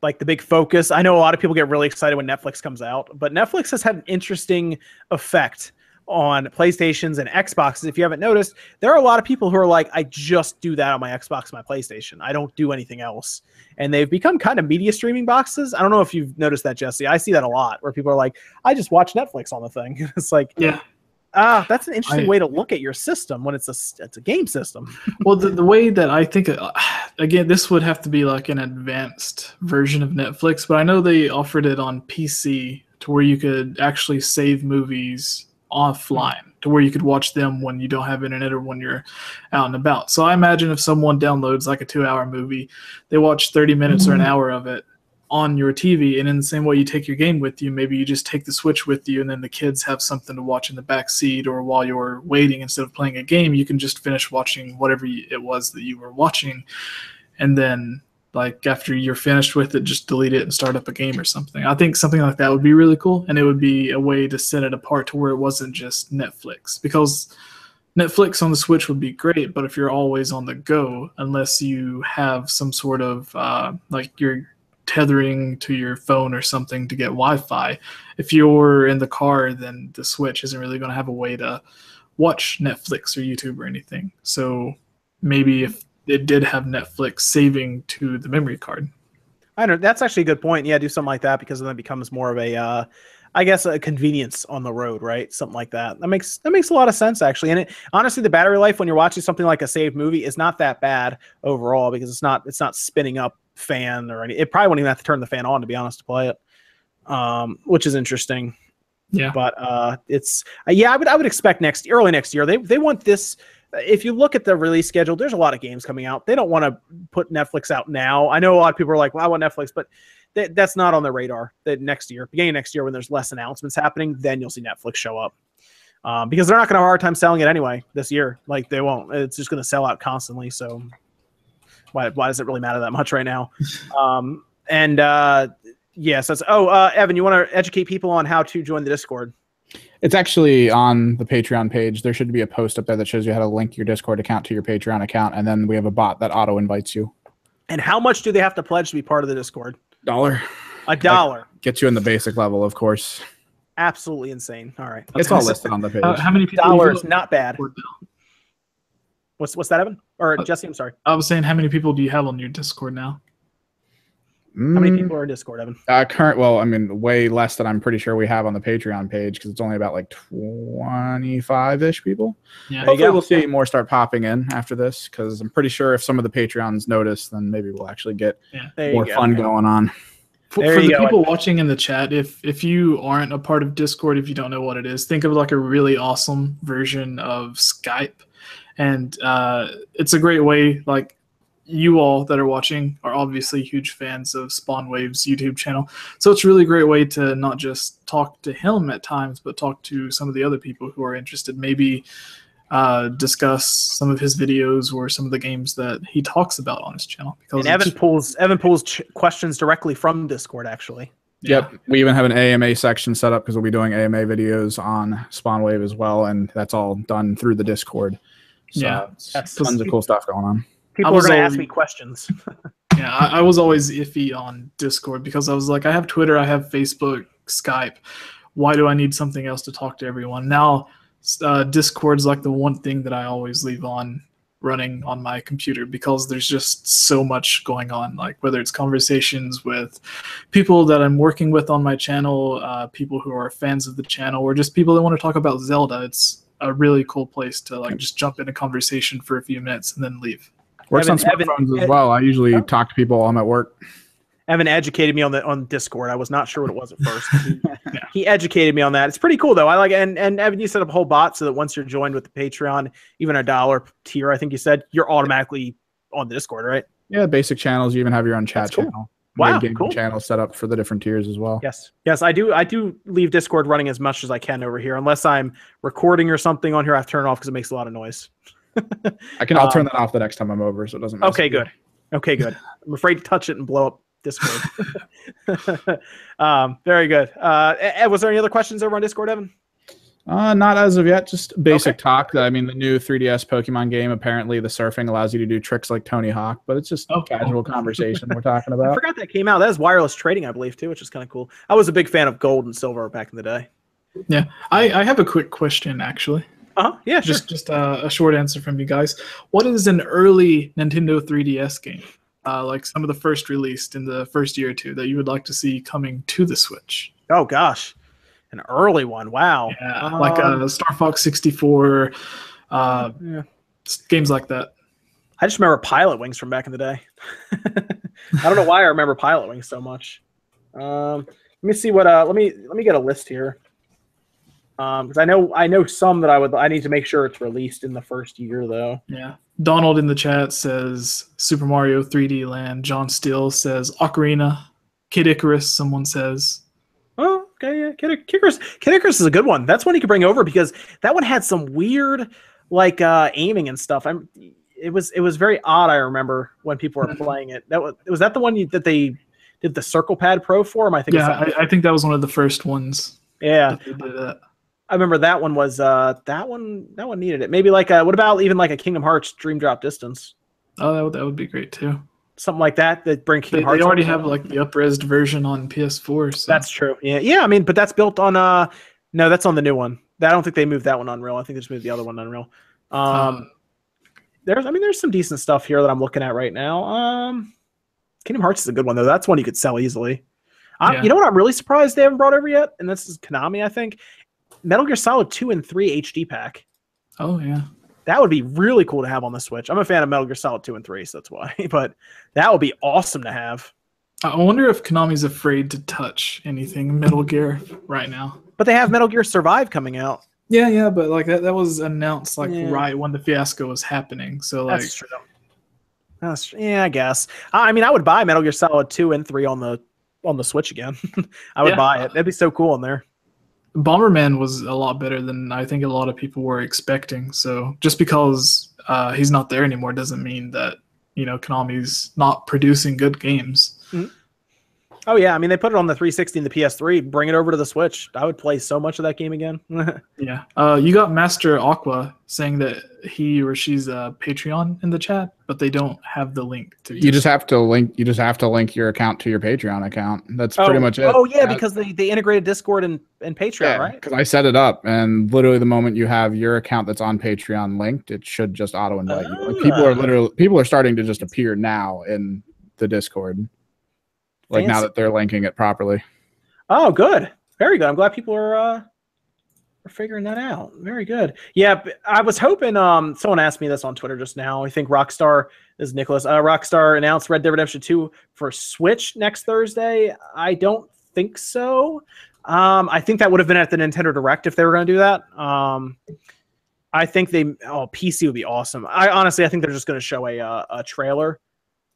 like the big focus. I know a lot of people get really excited when Netflix comes out, but Netflix has had an interesting effect on PlayStations and Xboxes. If you haven't noticed, there are a lot of people who are like, I just do that on my Xbox, my PlayStation. I don't do anything else. And they've become kind of media streaming boxes. I don't know if you've noticed that, Jesse. I see that a lot where people are like, I just watch Netflix on the thing. it's like, yeah. Ah, that's an interesting I, way to look at your system when it's a it's a game system. well, the, the way that I think, uh, again, this would have to be like an advanced version of Netflix, but I know they offered it on PC to where you could actually save movies offline to where you could watch them when you don't have internet or when you're out and about. So I imagine if someone downloads like a two hour movie, they watch 30 minutes mm-hmm. or an mm-hmm. hour of it on your TV. And in the same way you take your game with you, maybe you just take the Switch with you and then the kids have something to watch in the back seat or while you're waiting instead of playing a game, you can just finish watching whatever it was that you were watching. And then like after you're finished with it, just delete it and start up a game or something. I think something like that would be really cool, and it would be a way to set it apart to where it wasn't just Netflix because Netflix on the Switch would be great, but if you're always on the go, unless you have some sort of uh, like you're tethering to your phone or something to get Wi-Fi, if you're in the car, then the Switch isn't really going to have a way to watch Netflix or YouTube or anything. So maybe if it did have Netflix saving to the memory card. I don't. That's actually a good point. Yeah, do something like that because then it becomes more of a, uh, I guess, a convenience on the road, right? Something like that. That makes that makes a lot of sense actually. And it, honestly, the battery life when you're watching something like a saved movie is not that bad overall because it's not it's not spinning up fan or any. It probably won't even have to turn the fan on to be honest to play it, um, which is interesting. Yeah. But uh, it's uh, yeah, I would I would expect next early next year they they want this. If you look at the release schedule, there's a lot of games coming out. They don't want to put Netflix out now. I know a lot of people are like, "Well, I want Netflix," but th- that's not on their radar. That next year, beginning of next year, when there's less announcements happening, then you'll see Netflix show up. Um, because they're not going to have a hard time selling it anyway this year. Like they won't. It's just going to sell out constantly. So why why does it really matter that much right now? Um, and uh, yes, that's. Oh, uh, Evan, you want to educate people on how to join the Discord? It's actually on the Patreon page. There should be a post up there that shows you how to link your Discord account to your Patreon account, and then we have a bot that auto invites you. And how much do they have to pledge to be part of the Discord? Dollar A dollar. gets you in the basic level, of course. Absolutely insane. All right. It's all listed on the page. How, how many people? Dollar do is you- not bad. Discord now? What's what's that, Evan? Or Uh, Jesse? I'm sorry. I was saying, how many people do you have on your Discord now? How many Mm, people are in Discord, Evan? Uh, current, well, I mean, way less than I'm pretty sure we have on the Patreon page because it's only about like 25 ish people. Yeah. Hopefully, go. we'll see more start popping in after this because I'm pretty sure if some of the Patreons notice, then maybe we'll actually get There more go. fun going on. For, There for you the go. people watching in the chat, if if you aren't a part of Discord, if you don't know what it is, think of like a really awesome version of Skype, and uh, it's a great way. Like you all that are watching are obviously huge fans of Spawn Waves YouTube channel, so it's a really great way to not just talk to him at times, but talk to some of the other people who are interested. Maybe uh, discuss some of his videos or some of the games that he talks about on his channel. Because And Evan pulls Evan pulls ch- questions directly from Discord. Actually, yeah. Yep. We even have an AMA section set up because we'll be doing AMA videos on Spawnwave as well, and that's all done through the Discord. So Yeah. That's- tons of cool stuff going on. people I are going to ask me questions. Yeah, I, I was always iffy on Discord because I was like, I have Twitter, I have Facebook, Skype. Why do I need something else to talk to everyone? Now, uh, Discord's like the one thing that I always leave on running on my computer because there's just so much going on. Like whether it's conversations with people that I'm working with on my channel, uh, people who are fans of the channel, or just people that want to talk about Zelda. It's a really cool place to like just jump in a conversation for a few minutes and then leave. Works on Evan- Evan- smartphones Ed- as well. I usually Oh. talk to people while I'm at work. Evan educated me on the on Discord. I was not sure what it was at first. He, he educated me on that. It's pretty cool though. I like and and Evan, you set up a whole bot so that once you're joined with the Patreon, even a dollar tier, I think you said, you're automatically on the Discord, right? Yeah, basic channels. You even have your own chat That's cool. channel. Wow, Mid-game cool. channel set up for the different tiers as well. Yes. Yes, I do. I do leave Discord running as much as I can over here, unless I'm recording or something on here. I have to turn it off because it makes a lot of noise. I can. I'll turn Um, that off the next time I'm over, so it doesn't. mess Okay, with you. good. Okay, good. I'm afraid to touch it and blow up Discord. um, very good. Uh, Ed, was there any other questions over on Discord, Evan? Uh, not as of yet. Just basic Okay. talk. I mean, the new 3DS Pokemon game. Apparently, the surfing allows you to do tricks like Tony Hawk, but it's just Oh, casual conversation we're talking about. I forgot that came out. That is wireless trading, I believe, too, which is kind of cool. I was a big fan of gold and silver back in the day. I, I have a quick question actually. Uh huh. Yeah, sure. Just just uh, a short answer from you guys. What is an early Nintendo 3DS game? Uh, like some of the first released in the first year or two that you would like to see coming to the Switch? oh gosh, an early one. Wow. Yeah, like Um, uh, Star Fox 64, uh, Yeah. games like that. I just remember Pilotwings from back in the day. I don't know why I remember Pilotwings so much. Um, let me see what. Uh, let me let me get a list here. Um, because I know I know some that I would. I need to make sure it's released in the first year though. Yeah. Donald in the chat says Super Mario 3D Land. John Steele says Ocarina. Kid Icarus, someone says. Okay, yeah. Kid, Kid Icarus, Kid Icarus is a good one. That's one you could bring over because that one had some weird, like, uh, aiming and stuff. I'm, it was it was very odd. I remember when people were Mhm. playing it. That was was that the one you, that they did the Circle Pad Pro for? I think. Yeah, I, I think that was one of the first ones. yeah. that they did that. I remember that one was uh that one that one needed it. Maybe like a, what about even like a Kingdom Hearts Dream Drop Distance, Oh, that would, that would be great too. Something like that that bring They, Kingdom they Hearts. already up. have like the upres version on PS4. So That's true. Yeah, yeah. I mean, but that's built on uh no, that's on the new one. I don't think they moved that one on Unreal. I think they just moved the other one on Unreal. Um, um, there's I mean there's some decent stuff here that I'm looking at right now. Um Kingdom Hearts is a good one though. That's one you could sell easily. I, Yeah. You know what I'm really surprised they haven't brought over yet, and this is Konami, I think. Metal Gear Solid 2 and 3 HD pack. oh yeah. That would be really cool to have on the Switch. I'm a fan of Metal Gear Solid 2 and 3, so that's why. But that would be awesome to have. I wonder if Konami's afraid to touch anything Metal Gear right now. But they have Metal Gear Survive coming out. Yeah, yeah, but like that, that was announced like Yeah. right when the fiasco was happening. So like, That's true. That's yeah, I guess. I I mean, I would buy Metal Gear Solid 2 and 3 on the on the Switch again. I would Yeah. buy it. That'd be so cool in there. Bomberman was a lot better than I think a lot of people were expecting. So just because uh, he's not there anymore doesn't mean that you know Konami's not producing good games. Oh yeah, I mean they put it on the 360 and the PS3. Bring it over to the Switch. I would play so much of that game again. Yeah. Uh, you got Master Aqua saying that he or she's a Patreon in the chat, but they don't have the link to. You just have to link. You just have to link your account to your Patreon account. That's oh, pretty much it. Oh yeah, because they, they integrated Discord and, and Patreon, right? Because I set it up, and literally the moment you have your account that's on Patreon linked, it should just auto invite you. Like people Ah. are literally people are starting to just appear now in the Discord. Like now that they're linking it properly. Oh, good. Very good. I'm glad people are uh are figuring that out. Very good. Yeah, I was hoping um someone asked me this on Twitter just now. I think Rockstar is Nicholas. Uh, Rockstar announced Red Dead Redemption 2 for Switch next Thursday. I don't think so. Um I think that would have been at the Nintendo Direct if they were going to do that. Um I think they oh PC would be awesome. I honestly I think they're just going to show a uh, a trailer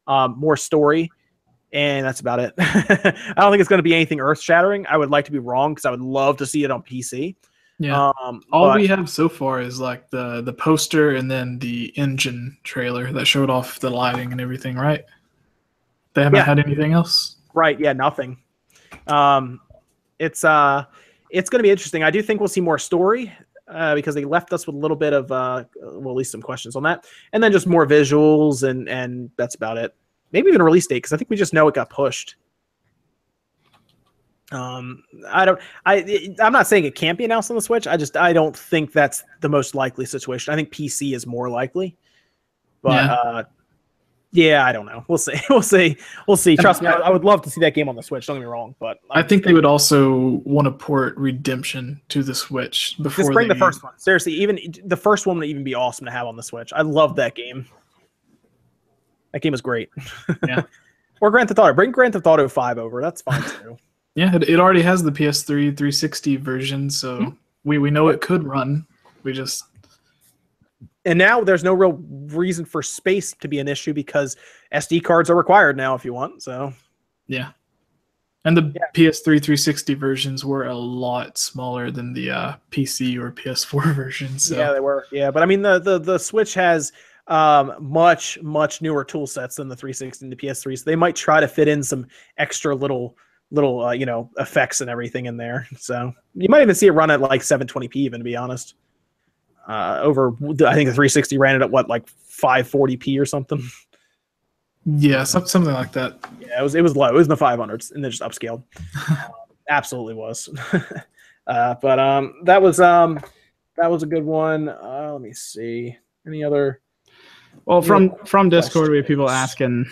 um more story and that's about it. I don't think it's going to be anything earth shattering. I would like to be wrong because I would love to see it on PC. Yeah. Um, All but- we have so far is like the the poster and then the engine trailer that showed off the lighting and everything, right? They haven't Yeah. had anything else. right, yeah, nothing. Um, it's uh, it's going to be interesting. I do think we'll see more story uh, because they left us with a little bit of uh, well, at least some questions on that, and then just more visuals, and and that's about it. Maybe even a release date because I think we just know it got pushed. Um, I don't. I I'm not saying it can't be announced on the Switch. I just I don't think that's the most likely situation. I think PC is more likely. But Yeah. uh, yeah, I don't know. We'll see. We'll see. We'll see. Trust me, I, would love to see that game on the Switch. Don't get me wrong, but I think they would also want to port Redemption to the Switch before just bring they, the first one. Seriously, even the first one would even be awesome to have on the Switch. I love that game. That game is great. Yeah. or Grand Theft Auto. Bring Grand Theft Auto Five over. That's fine too. Yeah, it, it already has the PS3 360 version, so Hmm. we we know it could run. We just and now there's no real reason for space to be an issue because SD cards are required now if you want. So yeah. And the Yeah. PS3 360 versions were a lot smaller than the uh, PC or PS4 versions. So yeah, they were. Yeah, but I mean the the the Switch has um much much newer tool sets than the 360 and the PS3, so they might try to fit in some extra little little uh, you know effects and everything in there. So you might even see it run at like 720p even to be honest. Uh, over I think the 360 ran it at what like 540p or something. yeah, something like that. Yeah, it was it was low. It was in the 500s and then just upscaled. Um, absolutely was. uh, but um, that was um, that was a good one. Uh, let me see. Any other? Well, from from Discord, we have people asking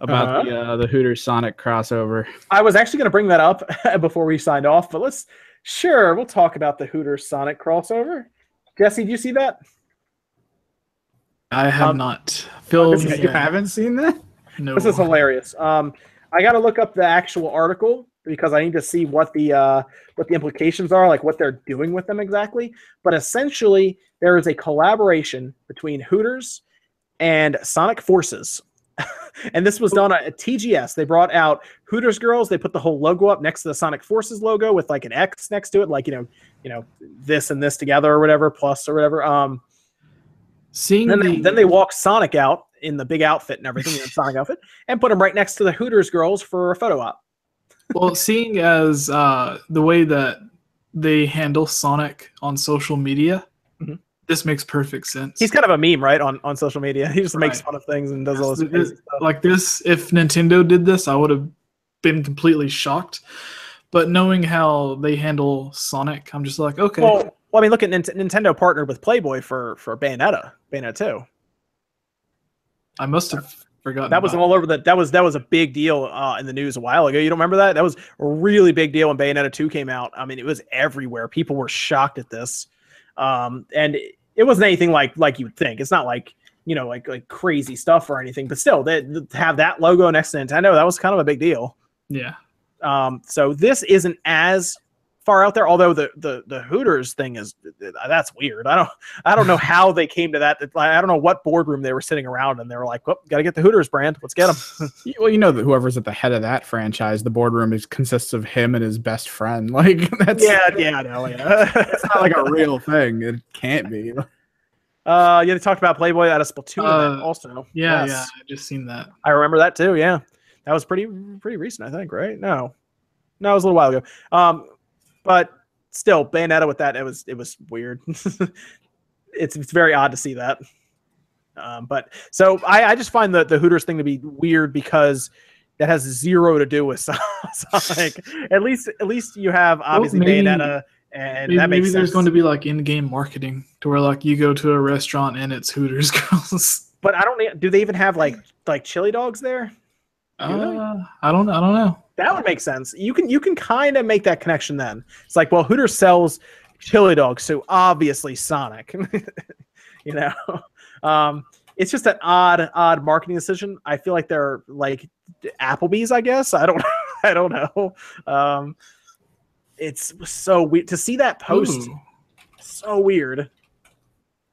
about the uh, the Hooters Sonic crossover. I was actually going to bring that up before we signed off, but let's sure we'll talk about the Hooters Sonic crossover. Jesse, do you see that? I have Um, not. Phil, You haven't seen that? no. This is hilarious. Um, I got to look up the actual article because I need to see what the uh, what the implications are, like what they're doing with them exactly. But essentially, there is a collaboration between Hooters and Sonic Forces. and this was done at TGS. They brought out Hooters girls. They put the whole logo up next to the Sonic Forces logo with like an X next to it, like you know, you know, this and this together or whatever, plus or whatever. Um, Seeing Then the, they, then they walk Sonic out in the big outfit and everything, in the Sonic outfit, and put him right next to the Hooters girls for a photo op. well, seeing as uh, the way that they handle Sonic on social media, Mhm. this makes perfect sense. He's kind of a meme, right, on, on social media. He just makes fun of things and does all this This- stuff. like this if nintendo did this i would have been completely shocked but knowing how they handle sonic i'm just like okay Well, well, I mean, look at Nint- Nintendo partnered with Playboy for for Bayonetta, Bayonetta 2. i must have forgotten That was all over the. That was that was a big deal uh, in the news a while ago. You don't remember that? That was a really big deal when Bayonetta two came out. I mean, it was everywhere. People were shocked at this, um, and it, it wasn't anything like like you would think. It's not like you know like like crazy stuff or anything. But still, that have that logo next to Nintendo, that was kind of a big deal. yeah Um, so this isn't as far out there. Although the the the Hooters thing is that's weird. I don't I don't know how they came to that. I don't know what boardroom they were sitting around and they were like, "Well, got to get the Hooters brand. Let's get them." Well, you know that whoever's at the head of that franchise, the boardroom is consists of him and his best friend. Like that's yeah, yeah, I know. Yeah. it's not like a real thing. It can't be. uh, yeah, they talked about Playboy at a Splatoon event Uh, also. yeah Yes. yeah i just seen that I remember that too. Yeah, that was pretty pretty recent, I think. Right? No, no, it was a little while ago. Um, but still, Bayonetta with that, it was it was weird. it's it's very odd to see that. Um, but so I, I just find the the Hooters thing to be weird because that has zero to do with Sonic. at least at least you have obviously maybe- Bayonetta, and maybe, that makes maybe there's going to be like in-game marketing to where like you go to a restaurant and it's hooters girls but I don't. Do they even have like like chili dogs there? Uh, i don't i don't know That would make sense. You can you can kind of make that connection then. It's like, well, Hooters sells chili dogs, so obviously Sonic. you know, um, it's just an odd odd marketing decision. I feel like they're like Applebee's. I guess I don't I don't know. Um, it's so weird to see that post. Ooh. So weird.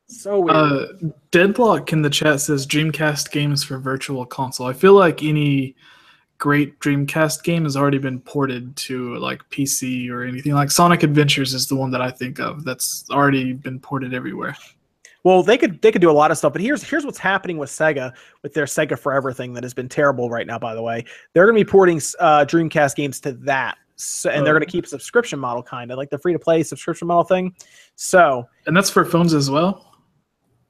So weird. Uh, Deadlock in the chat says Dreamcast games for Virtual Console. I feel like any great Dreamcast game has already been ported to like PC or anything. Like Sonic Adventures is the one that I think of that's already been ported everywhere. Well, they could they could do a lot of stuff, but here's here's what's happening with Sega with their Sega Forever thing that has been terrible right now. By the way, they're going to be porting uh, Dreamcast games to that, so, and they're Oh. going to keep a subscription model, kind of like the free to play subscription model thing. So And that's for phones as well.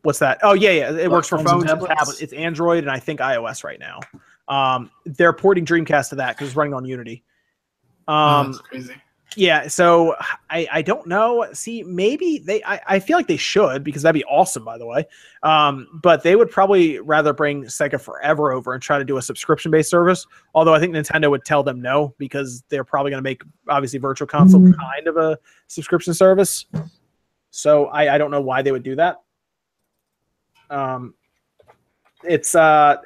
what's that? Oh yeah, yeah, it Like works for phones phones and tablets? tablets. It's Android and I think iOS right now. Um, they're porting Dreamcast to that because it's running on Unity. Oh, Um, that's crazy. yeah, so I I don't know. See, maybe they I, I feel like they should because that'd be awesome, by the way. Um, but they would probably rather bring Sega Forever over and try to do a subscription based service. Although I think Nintendo would tell them no because they're probably going to make obviously Virtual Console Mhm. kind of a subscription service. So I I don't know why they would do that. Um, it's uh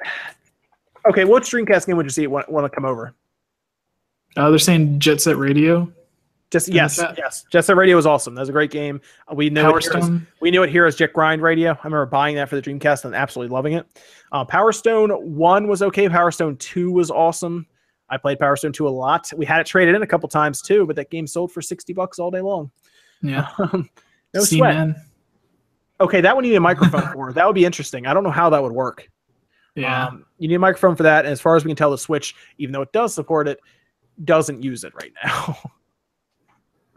okay. What Dreamcast game would you see want, want to come over? Uh, they're saying Jet Set Radio, Just yes, yes. Jet Set Radio was awesome. That was a great game. Uh, We know Power as- we knew it here as Jet Grind Radio. I remember buying that for the Dreamcast and absolutely loving it. Uh, Power Stone One was okay. Power Stone Two was awesome. I played Power Stone Two a lot. We had it traded in a couple times too, but that game sold for sixty bucks all day long. Yeah. no sweat. Seaman. Okay, that one you need a microphone for. That would be interesting. I don't know how that would work. Yeah. Um, you need a microphone for that. And as far as we can tell, the Switch, even though it does support it, doesn't use it right now.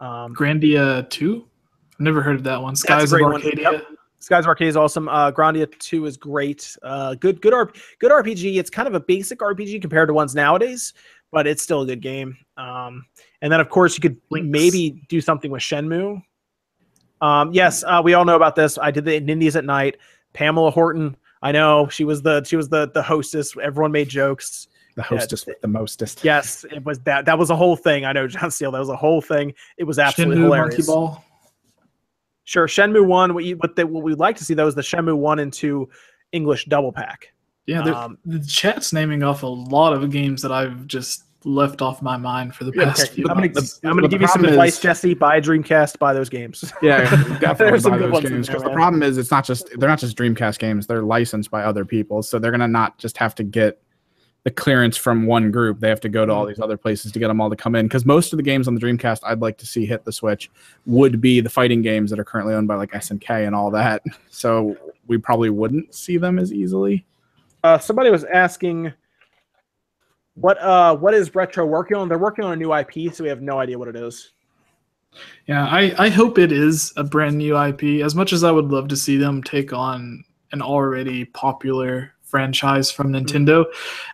um, Grandia 2. I've never heard of that one. Skies of great one. Arcadia. Yep. Skies of Arcadia is awesome. Uh, Grandia 2 is great. Uh, good, good, R- good RPG. It's kind of a basic RPG compared to ones nowadays, but it's still a good game. Um, and then, of course, you could Lynx. maybe do something with Shenmue. Um, yes, uh, we all know about this. I did the Indies at Night. Pamela Horton. I know she was the she was the the hostess. Everyone made jokes. The hostess with the mostest. Yes, it was that. That was a whole thing. I know, John Steele. That was a whole thing. It was absolutely Shenmue hilarious. Monkey Ball. Sure, Shenmue one. What you what, they, what we'd like to see though is the Shenmue one and two English double pack. Yeah, Um, the chat's naming off a lot of games that I've just left off my mind for the Yeah, past Okay, few I'm gonna, months. I'm gonna give you some advice, is- Jesse. Buy Dreamcast. Buy those games. Yeah, definitely buy those games there, because the problem is it's not just they're not just Dreamcast games; they're licensed by other people, so they're gonna not just have to get the clearance from one group. They have to go to all these other places to get them all to come in. Because most of the games on the Dreamcast I'd like to see hit the Switch would be the fighting games that are currently owned by like SNK and all that. So we probably wouldn't see them as easily. Uh, somebody was asking, what uh, what is Retro working on? They're working on a new IP, so we have no idea what it is. Yeah, I, I hope it is a brand new IP. As much as I would love to see them take on an already popular franchise from Mm-hmm. Nintendo,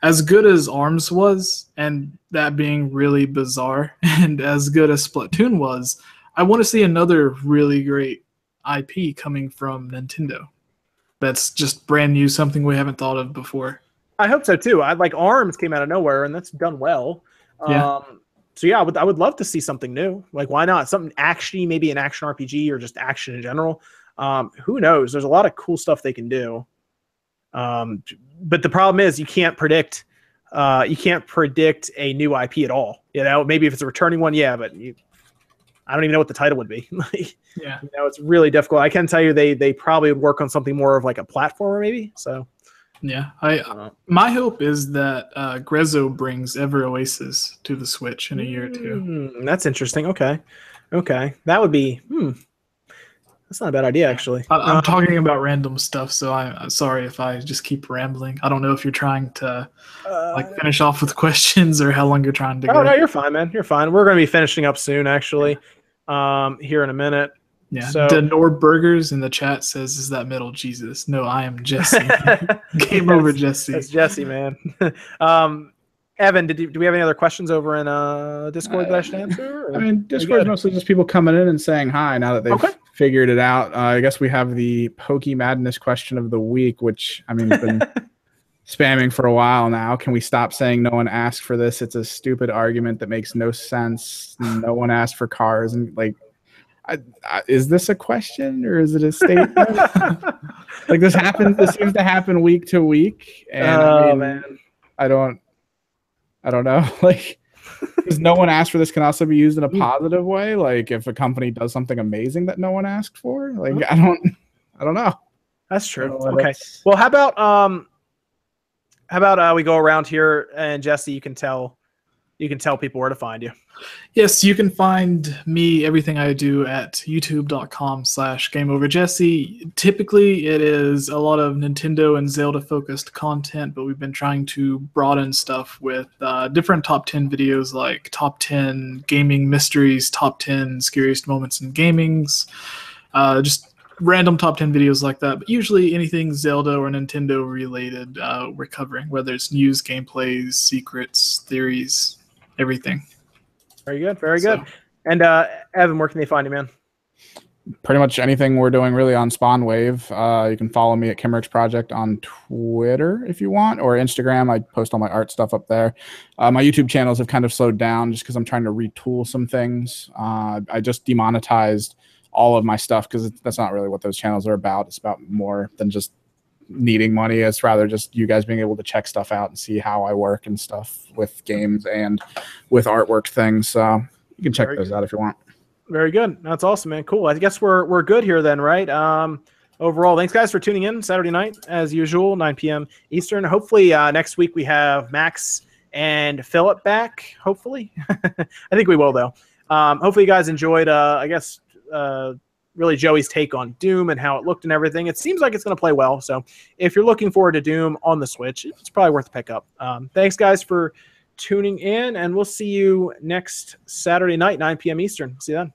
as good as ARMS was, and that being really bizarre, and as good as Splatoon was, I want to see another really great IP coming from Nintendo. That's just brand new, something we haven't thought of before. I hope so too. I like Arms came out of nowhere, and that's done well. Yeah. Um, so yeah, I would I would love to see something new. Like why not something actiony, maybe an action RPG or just action in general. Um, who knows? There's a lot of cool stuff they can do. Um, but the problem is you can't predict. Uh, you can't predict a new IP at all. You know, maybe if it's a returning one, yeah, but you, I don't even know what the title would be. like, Yeah. you know, it's really difficult. I can tell you they they probably would work on something more of like a platformer, maybe. So Yeah. I uh, my hope is that uh, Grezzo brings Ever Oasis to the Switch in a year or two. Hmm, that's interesting. Okay, okay, that would be. Hmm, that's not a bad idea, actually. I, I'm Uh, talking about random stuff, so I, I'm sorry if I just keep rambling. I don't know if you're trying to uh, like finish off with questions or how long you're trying to go. oh no, you're fine, man. You're fine. We're going to be finishing up soon, actually. Um, here in a minute. Yeah. so- Denor Burgers in the chat says, "Is that metal Jesus?" No, I am Jesse. Game over, Jesse. That's Jesse, man. um, Evan, did you, do we have any other questions over in uh, Discord that I should answer? or- I mean, Discord's good? mostly just people coming in and saying hi now that they've Okay. figured it out. Uh, I guess we have the Pokey Madness question of the week, which I mean, has been spamming for a while now. Can we stop saying no one asked for this? It's a stupid argument that makes no sense. No one asked for cars, and like, I, I, is this a question or is it a statement? like this happens. This seems to happen week to week, and I oh mean, man. I don't, I don't know. Like, because no one asked for this can also be used in a Mm. positive way. Like, if a company does something amazing that no one asked for, like, I don't, I don't know. That's true. don't know what Okay. else- Well, how about um, how about uh, we go around here and Jesse, you can tell, you can tell people where to find you. Yes, you can find me, everything I do at youtube.com slash gameoverjesse. Typically, it is a lot of Nintendo and Zelda focused content, but we've been trying to broaden stuff with uh, different top 10 videos like top 10 gaming mysteries, top 10 scariest moments in gamings, uh, just random top 10 videos like that. But usually anything Zelda or Nintendo related, uh, we're covering, whether it's news, gameplays, secrets, theories, everything. Very good. Very So- good. And uh, Evan, where can they find you, man? Pretty much anything we're doing really on Spawn Wave. Uh, you can follow me at Kimmerich Project on Twitter if you want, or Instagram. I post all my art stuff up there. Uh, my YouTube channels have kind of slowed down just because I'm trying to retool some things. Uh, I just demonetized all of my stuff because that's not really what those channels are about. It's about more than just needing money. It's rather just you guys being able to check stuff out and see how I work and stuff with games and with artwork things. So you can check Very those out if you want. Very good. That's awesome, man. Cool. I guess we're we're good here then, right? Um, overall, thanks guys for tuning in Saturday night as usual, 9 p.m. Eastern. Hopefully uh, next week we have Max and Philip back. Hopefully, I think we will though. Um, hopefully you guys enjoyed. Uh, I guess uh, really Joey's take on Doom and how it looked and everything. It seems like it's going to play well. So if you're looking forward to Doom on the Switch, it's probably worth a pick up. Um, thanks guys for tuning in, and we'll see you next Saturday night, 9 p.m. Eastern. See you then.